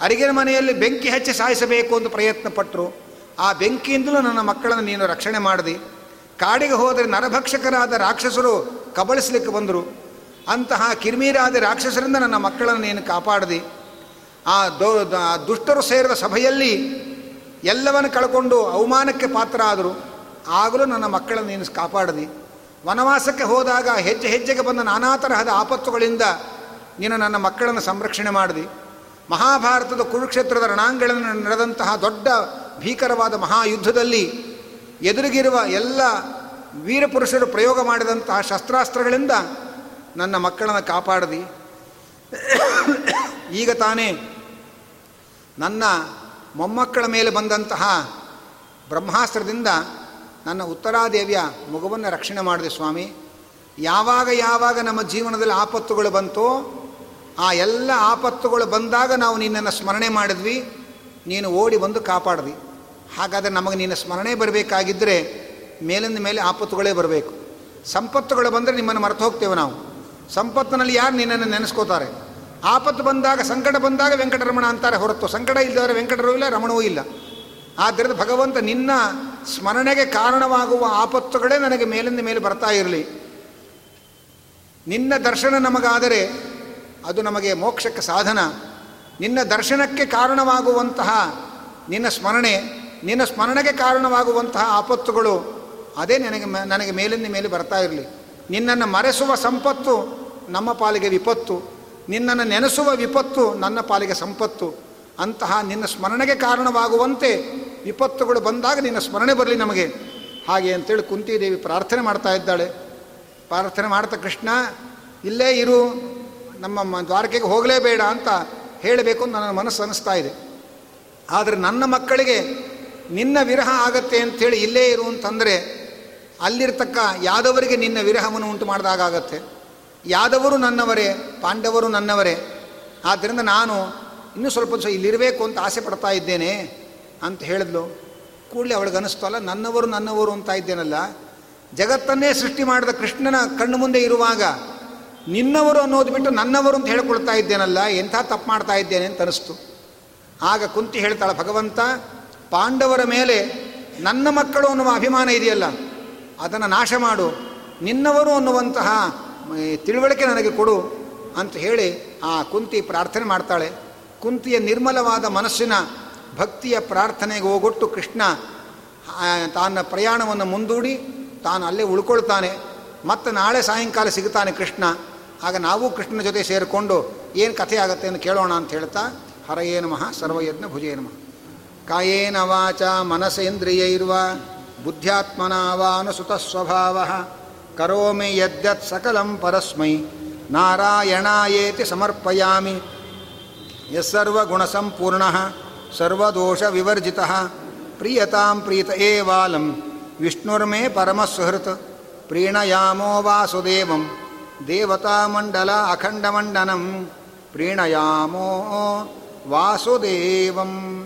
ಅರಿಗಿನ ಮನೆಯಲ್ಲಿ ಬೆಂಕಿ ಹಚ್ಚಿ ಸಾಯಿಸಬೇಕು ಅಂತ ಪ್ರಯತ್ನ ಪಟ್ಟರು ಆ ಬೆಂಕಿಯಿಂದಲೂ ನನ್ನ ಮಕ್ಕಳನ್ನು ನೀನು ರಕ್ಷಣೆ ಮಾಡಿದೆ. ಕಾಡಿಗೆ ಹೋದರೆ ನರಭಕ್ಷಕರಾದ ರಾಕ್ಷಸರು ಕಬಳಿಸ್ಲಿಕ್ಕೆ ಬಂದರು. ಅಂತಹ ಕಿರ್ಮೀರಾದ ರಾಕ್ಷಸರಿಂದ ನನ್ನ ಮಕ್ಕಳನ್ನು ನೀನು ಕಾಪಾಡಿದೆ. ಆ ದುಷ್ಟರು ಸೇರಿದ ಸಭೆಯಲ್ಲಿ ಎಲ್ಲವನ್ನು ಕಳ್ಕೊಂಡು ಅವಮಾನಕ್ಕೆ ಪಾತ್ರ ಆದರು ಆಗಲೂ ನನ್ನ ಮಕ್ಕಳನ್ನು ನೀನು ಕಾಪಾಡಿದಿ. ವನವಾಸಕ್ಕೆ ಹೋದಾಗ ಹೆಜ್ಜೆ ಹೆಜ್ಜೆಗೆ ಬಂದ ನಾನಾ ತರಹದ ಆಪತ್ತುಗಳಿಂದ ನೀನು ನನ್ನ ಮಕ್ಕಳನ್ನು ಸಂರಕ್ಷಣೆ ಮಾಡಿದಿ. ಮಹಾಭಾರತದ ಕುರುಕ್ಷೇತ್ರದ ರಣಾಂಗಣದಲ್ಲಿ ನಡೆದಂತಹ ದೊಡ್ಡ ಭೀಕರವಾದ ಮಹಾಯುದ್ಧದಲ್ಲಿ ಎದುರಿಗಿರುವ ಎಲ್ಲ ವೀರಪುರುಷರು ಪ್ರಯೋಗ ಮಾಡಿದಂತಹ ಶಸ್ತ್ರಾಸ್ತ್ರಗಳಿಂದ ನನ್ನ ಮಕ್ಕಳನ್ನು ಕಾಪಾಡದಿ. ಈಗ ತಾನೇ ನನ್ನ ಮೊಮ್ಮಕ್ಕಳ ಮೇಲೆ ಬಂದಂತಹ ಬ್ರಹ್ಮಾಸ್ತ್ರದಿಂದ ನನ್ನ ಉತ್ತರಾದೇವಿಯ ಮಗುವನ್ನು ರಕ್ಷಣೆ ಮಾಡಿದೆ ಸ್ವಾಮಿ. ಯಾವಾಗ ಯಾವಾಗ ನಮ್ಮ ಜೀವನದಲ್ಲಿ ಆಪತ್ತುಗಳು ಬಂತೋ, ಆ ಎಲ್ಲ ಆಪತ್ತುಗಳು ಬಂದಾಗ ನಾವು ನಿನ್ನನ್ನು ಸ್ಮರಣೆ ಮಾಡಿದ್ವಿ. ನೀನು ಓಡಿ ಬಂದು ಕಾಪಾಡಿದ್ವಿ. ಹಾಗಾದರೆ ನಮಗೆ ನಿನ್ನ ಸ್ಮರಣೆ ಬರಬೇಕಾಗಿದ್ದರೆ ಮೇಲಿಂದ ಮೇಲೆ ಆಪತ್ತುಗಳೇ ಬರಬೇಕು. ಸಂಪತ್ತುಗಳು ಬಂದರೆ ನಿಮ್ಮನ್ನು ಮರೆತು ಹೋಗ್ತೇವೆ ನಾವು. ಸಂಪತ್ತಿನಲ್ಲಿ ಯಾರು ನಿನ್ನನ್ನು ನೆನೆಸ್ಕೋತಾರೆ? ಆಪತ್ತು ಬಂದಾಗ, ಸಂಕಟ ಬಂದಾಗ ವೆಂಕಟರಮಣ ಅಂತಾರೆ ಹೊರತು. ಸಂಕಟ ಇಲ್ಲದವರೆ ವೆಂಕಟರೂ ಇಲ್ಲ, ರಮಣವೂ ಇಲ್ಲ. ಆದ್ದರಿಂದ ಭಗವಂತ ನಿನ್ನ ಸ್ಮರಣೆಗೆ ಕಾರಣವಾಗುವ ಆಪತ್ತುಗಳೇ ನನಗೆ ಮೇಲಿಂದ ಮೇಲೆ ಬರ್ತಾ ಇರಲಿ. ನಿನ್ನ ದರ್ಶನ ನಮಗಾದರೆ ಅದು ನಮಗೆ ಮೋಕ್ಷಕ್ಕೆ ಸಾಧನ. ನಿನ್ನ ದರ್ಶನಕ್ಕೆ ಕಾರಣವಾಗುವಂತಹ ನಿನ್ನ ಸ್ಮರಣೆ, ನಿನ್ನ ಸ್ಮರಣೆಗೆ ಕಾರಣವಾಗುವಂತಹ ಆಪತ್ತುಗಳು ಅದೇ ನನಗೆ ನನಗೆ ಮೇಲಿಂದ ಮೇಲೆ ಬರ್ತಾ ಇರಲಿ. ನಿನ್ನನ್ನು ಮರೆಸುವ ಸಂಪತ್ತು ನಮ್ಮ ಪಾಲಿಗೆ ವಿಪತ್ತು. ನಿನ್ನನ್ನು ನೆನೆಸುವ ವಿಪತ್ತು ನನ್ನ ಪಾಲಿಗೆ ಸಂಪತ್ತು. ಅಂತಹ ನಿನ್ನ ಸ್ಮರಣೆಗೆ ಕಾರಣವಾಗುವಂತೆ ವಿಪತ್ತುಗಳು ಬಂದಾಗ ನಿನ್ನ ಸ್ಮರಣೆ ಬರಲಿ ನಮಗೆ. ಹಾಗೆ ಅಂತೇಳಿ ಕುಂತಿದೇವಿ ಪ್ರಾರ್ಥನೆ ಮಾಡ್ತಾ ಇದ್ದಾಳೆ. ಪ್ರಾರ್ಥನೆ ಮಾಡ್ತಾ ಕೃಷ್ಣ, ಇಲ್ಲೇ ಇರು, ನಮ್ಮ ದ್ವಾರಕೆಗೆ ಹೋಗಲೇಬೇಡ ಅಂತ ಹೇಳಬೇಕು ಅಂತ ನನ್ನ ಮನಸ್ಸು ಅನ್ನಿಸ್ತಾ ಇದೆ. ಆದರೆ ನನ್ನ ಮಕ್ಕಳಿಗೆ ನಿನ್ನ ವಿರಹ ಆಗತ್ತೆ ಅಂಥೇಳಿ ಇಲ್ಲೇ ಇರು ಅಂತಂದರೆ ಅಲ್ಲಿರ್ತಕ್ಕ ಯಾದವರಿಗೆ ನಿನ್ನ ವಿರಹವನ್ನು ಉಂಟು ಮಾಡಿದಾಗತ್ತೆ ಯಾದವರು ನನ್ನವರೇ, ಪಾಂಡವರು ನನ್ನವರೇ. ಆದ್ದರಿಂದ ನಾನು ಇನ್ನೂ ಸ್ವಲ್ಪ ದಿವಸ ಇಲ್ಲಿರಬೇಕು ಅಂತ ಆಸೆ ಪಡ್ತಾ ಇದ್ದೇನೆ. ಅಂತ ಹೇಳಿದ್ಲು. ಕೂಡಲೇ ಅವಳಿಗೆ ಅನ್ನಿಸ್ತಲ್ಲ ನನ್ನವರು ನನ್ನವರು ಅಂತ ಇದ್ದೇನಲ್ಲ, ಜಗತ್ತನ್ನೇ ಸೃಷ್ಟಿ ಮಾಡಿದ ಕೃಷ್ಣನ ಕಣ್ಣು ಮುಂದೆ ಇರುವಾಗ ನಿನ್ನವರು ಅನ್ನೋದು ಬಿಟ್ಟು ನನ್ನವರು ಅಂತ ಹೇಳ್ಕೊಳ್ತಾ ಇದ್ದೇನಲ್ಲ, ಎಂಥ ತಪ್ಪು ಮಾಡ್ತಾ ಇದ್ದೇನೆ ಅಂತ ಅನಿಸ್ತು. ಆಗ ಕುಂತಿ ಹೇಳ್ತಾಳೆ, ಭಗವಂತ, ಪಾಂಡವರ ಮೇಲೆ ನನ್ನ ಮಕ್ಕಳು ಅನ್ನುವ ಅಭಿಮಾನ ಇದೆಯಲ್ಲ, ಅದನ್ನು ನಾಶ ಮಾಡು. ನಿನ್ನವರು ಅನ್ನುವಂತಹ ತಿಳುವಳಿಕೆ ನನಗೆ ಕೊಡು ಅಂತ ಹೇಳಿ ಆ ಕುಂತಿ ಪ್ರಾರ್ಥನೆ ಮಾಡ್ತಾಳೆ. ಕುಂತಿಯ ನಿರ್ಮಲವಾದ ಮನಸ್ಸಿನ ಭಕ್ತಿಯ ಪ್ರಾರ್ಥನೆಗೆ ಹೋಗೊಟ್ಟು ಕೃಷ್ಣ ತನ್ನ ಪ್ರಯಾಣವನ್ನು ಮುಂದೂಡಿ ತಾನು ಅಲ್ಲೇ ಉಳ್ಕೊಳ್ತಾನೆ. ಮತ್ತು ನಾಳೆ ಸಾಯಂಕಾಲ ಸಿಗುತ್ತಾನೆ ಕೃಷ್ಣ. ಆಗ ನಾವು ಕೃಷ್ಣನ ಜೊತೆ ಸೇರಿಕೊಂಡು ಏನು ಕಥೆ ಆಗುತ್ತೆ ಅಂತ ಕೇಳೋಣ ಅಂತ ಹೇಳ್ತಾ, ಹರಯೇ ನಮಃ, ಸರ್ವಯಜ್ಞ ಭುಜೇ ನಮಃ. ಕಾಯೇನ ವಾಚ ಮನಸೇಂದ್ರಿಯೈರ್ವ ಬುದ್ಧ್ಯಾತ್ಮನ ವಾನುಸುತ ಸ್ವಭಾವ, ಕರೋಮಿ ಯದ್ಯತ್ ಸಕಲಂ ಪರಸ್ಮೈ, ನಾರಾಯಣಾಯೇತಿ ಸಮರ್ಪಯಾಮಿ ಯಸ್ಸರ್ವಗುಣಸಂಪೂರ್ಣ सर्वदोषविवर्जितः। प्रीयतां प्रीत एवालं। विष्णुर्मे परमसुहृत्। प्रीणयामो वासुदेवं। देवतामण्डल अखण्डमण्डनं। प्रीणयामो वासुदेवम्।